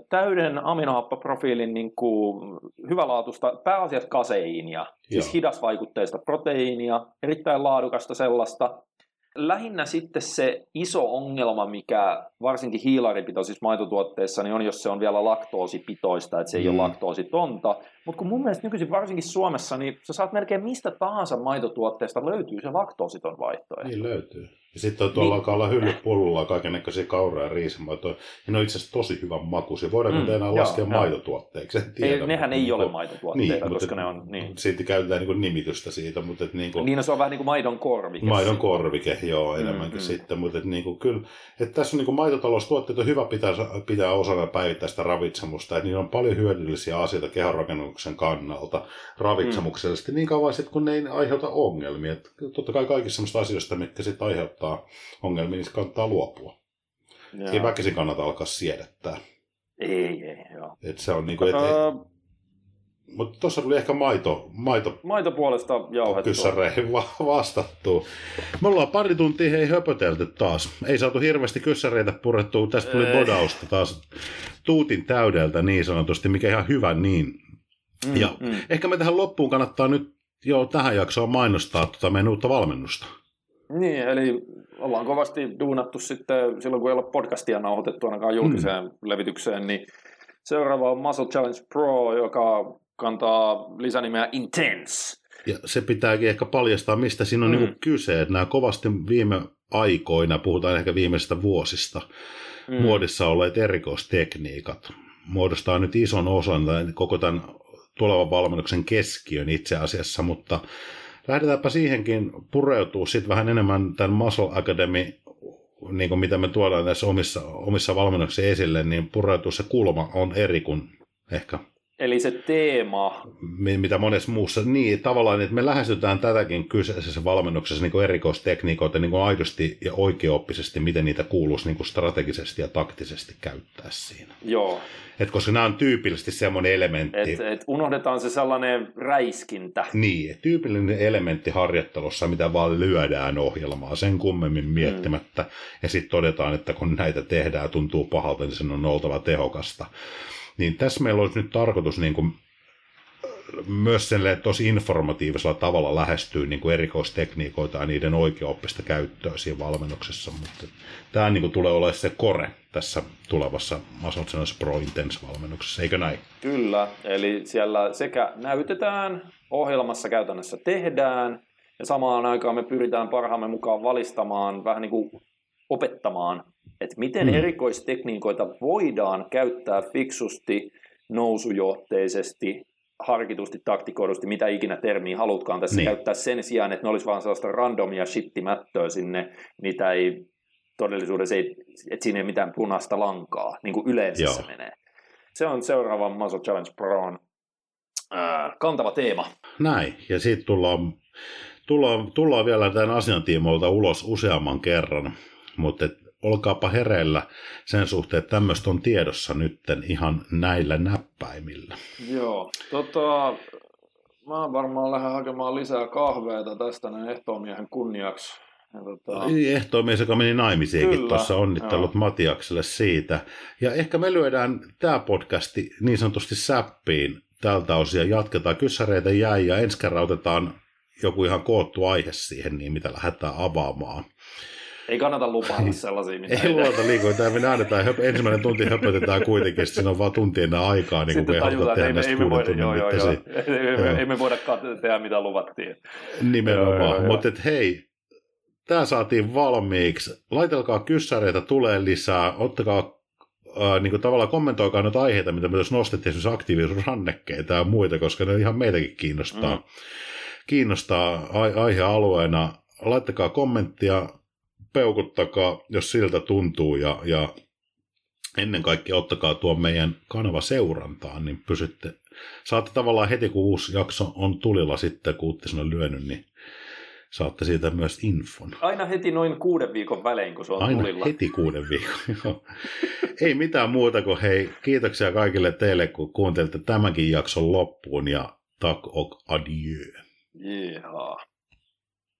täyden aminohappoprofiilin niin kuin, hyvälaatuista, pääasiassa kaseiinia, siis Joo. hidasvaikutteista proteiinia, erittäin laadukasta sellaista. Lähinnä sitten se iso ongelma, mikä varsinkin hiilaripitoisissa maitotuotteissa niin on, jos se on vielä laktoosipitoista, että se ei Mm. ole laktoositonta. Mutta kun mun mielestä nykyisin varsinkin Suomessa, niin sä saat melkein mistä tahansa maitotuotteesta löytyy se laktoositon vaihtoehto. Niin löytyy. Ja sitten on tuolla Niin. alkaa olla hyllyt pullulla kaikennäköisiä kauraa ja riisimaitoja. Ja ne on itse asiassa tosi hyvän makuisia. Voidaanko Mm, mm, enää laskea joo. maitotuotteiksi? En tiedä, Ei, nehän mutta ei niin ole kuin- maitotuotteita, Niin, koska mutta ne on... Niin. Siitä käytetään niin kuin nimitystä siitä, mutta et niin kuin, Niin, no se on vähän niin kuin maidon korvike. Maidon korvike, joo, Mm, enemmänkin mm. sitten, mutta et niinku, kyllä, että tässä on niinku maitotaloustuotteet on hyvä pitää, pitää osana päivittäistä ravitsemusta, että niillä on paljon hyödyllisiä asioita kehonrakennuksen kannalta ravitsemuksellisesti, niin kauan sitten kun ne ei aiheuta ongelmia. Et totta kai kaikissa sellaista asioista, mitkä sitten aiheuttaa ongelmia, niin kannattaa luopua. Joo. Ei väkisin kannata alkaa siedättää. Ei, ei, joo. Et se on niinku, et, et, Mutta tuossa tuli ehkä maito, maito Maitopuolesta jauhettua. kyssäreihin va- vastattua. Me ollaan pari tuntia hei höpötelty taas. Ei saatu hirveästi kyssäreitä purettua. Tästä tuli Ei. bodausta taas tuutin täydeltä niin sanotusti, mikä ihan hyvä niin. Mm, Ja mm. ehkä me tähän loppuun kannattaa nyt jo tähän jaksoon mainostaa tuota meidän uutta valmennusta. Niin, eli ollaan kovasti duunattu sitten silloin, kun ei ole podcastia nauhoitettu ainakaan julkiseen mm. levitykseen, niin seuraava on Muscle Challenge Pro, joka kantaa lisänimeä Intense. Ja se pitääkin ehkä paljastaa, mistä siinä on Mm. mm. niin kovasti että nämä kovasti viime aikoina, puhutaan ehkä viimeisistä vuosista, Mm. muodissa olleet erikoistekniikat muodostaa nyt ison osan koko tämän tulevan valmennuksen keskiön itse asiassa, mutta lähdetäänpä siihenkin pureutuu sitten vähän enemmän tämän Muscle Academy, niin kuin mitä me tuodaan näissä omissa, omissa valmennuksissa esille, niin pureutuu se kulma on eri kuin ehkä Eli se teema, mi- mitä monessa muussa. Niin, tavallaan, että me lähestytään tätäkin kyseisessä valmennuksessa niin erikoistekniikoita niin kuin aidosti ja oikeaoppisesti, miten niitä kuuluisi niin kuin strategisesti ja taktisesti käyttää siinä. joo, Et koska nämä on tyypillisesti semmoinen elementti, että et unohdetaan se sellainen räiskintä. niin, et tyypillinen elementti harjoittelussa, mitä vaan lyödään ohjelmaa sen kummemmin miettimättä, ja sitten todetaan, että kun näitä tehdään tuntuu pahalta, niin sen on oltava tehokasta. Niin tässä meillä olisi nyt tarkoitus niin kuin, myös tosi informatiivisella tavalla lähestyä niin kuin erikoistekniikoita ja niiden oikeaoppista käyttöä siinä valmennuksessa, mutta tämä niin kuin tulee olemaan se kore tässä tulevassa Challenge Pro Intense-valmennuksessa, eikö näin? Kyllä, eli siellä sekä näytetään, ohjelmassa käytännössä tehdään, ja samaan aikaan me pyritään parhaamme mukaan valistamaan, vähän niin kuin opettamaan, että miten Mm. erikoistekniikoita voidaan käyttää fiksusti, nousujohteisesti, harkitusti, taktikoidusti, mitä ikinä termiä halutkaan tässä Niin. käyttää sen sijaan, että ne olisi vaan sellaista randomia shittimättöä sinne, mitä ei todellisuudessa, ei, että siinä ei mitään punaista lankaa, niin kuin yleensä Joo. se menee. Se on seuraavan Muscle Challenge Proon kantava teema. Näin, ja sitten tullaan, tullaan, tullaan vielä tämän asian tiimoilta ulos useamman kerran, mutta et, olkaapa hereillä sen suhteen, että tämmöistä on tiedossa nytten ihan näillä näppäimillä. Joo, tota, mä varmaan lähden hakemaan lisää kahveita tästä näin ehtoomiehen kunniaksi. Ja tota, Ehtoomies, joka meni naimisiinkin tuossa, onnittelut joo. Matiakselle siitä. Ja ehkä me lyödään tämä podcasti niin sanotusti säppiin tältä osin ja jatketaan. Kyssäreitä jäi ja ensi kerran otetaan joku ihan koottu aihe siihen, niin mitä lähdetään avaamaan. Ei kannata lupailla sellaisia, mitä Ei luota liikoja, tämä me annetaan, höp, ensimmäinen tunti höpötetään kuitenkin, sitten siinä on vaan tuntien aikaa, niin kuin me ei haluta tajutaan, että tehdä näistä ei me kuuden voida, tunnin joo, joo, joo. Ei, ei me voida tehdä mitä luvattiin. Nimenomaan, mutta hei, tämä saatiin valmiiksi. Laitelkaa kyssäreitä, tulee lisää, ottakaa Ää, niin kuin tavallaan kommentoikaa noita aiheita, mitä me tuossa nostettiin, esimerkiksi aktiivisuusrannekkeita ja muita, koska ne ihan meitäkin kiinnostaa, Mm. kiinnostaa ai- aihealueena. Laittakaa kommenttia, peukuttakaa, jos siltä tuntuu, ja, ja ennen kaikkea ottakaa tuo meidän kanava seurantaan, niin pysytte, saatte tavallaan heti, kun uusi jakso on tulilla sitten, kun Uuttis on lyönyt, niin saatte siitä myös infon. Aina heti noin kuuden viikon välein, kun se on Aina tulilla. heti kuuden viikon. *laughs* joo. Ei mitään muuta kuin hei, kiitoksia kaikille teille, kun kuuntelitte tämänkin jakson loppuun ja tak ok adieu. Jeehaa.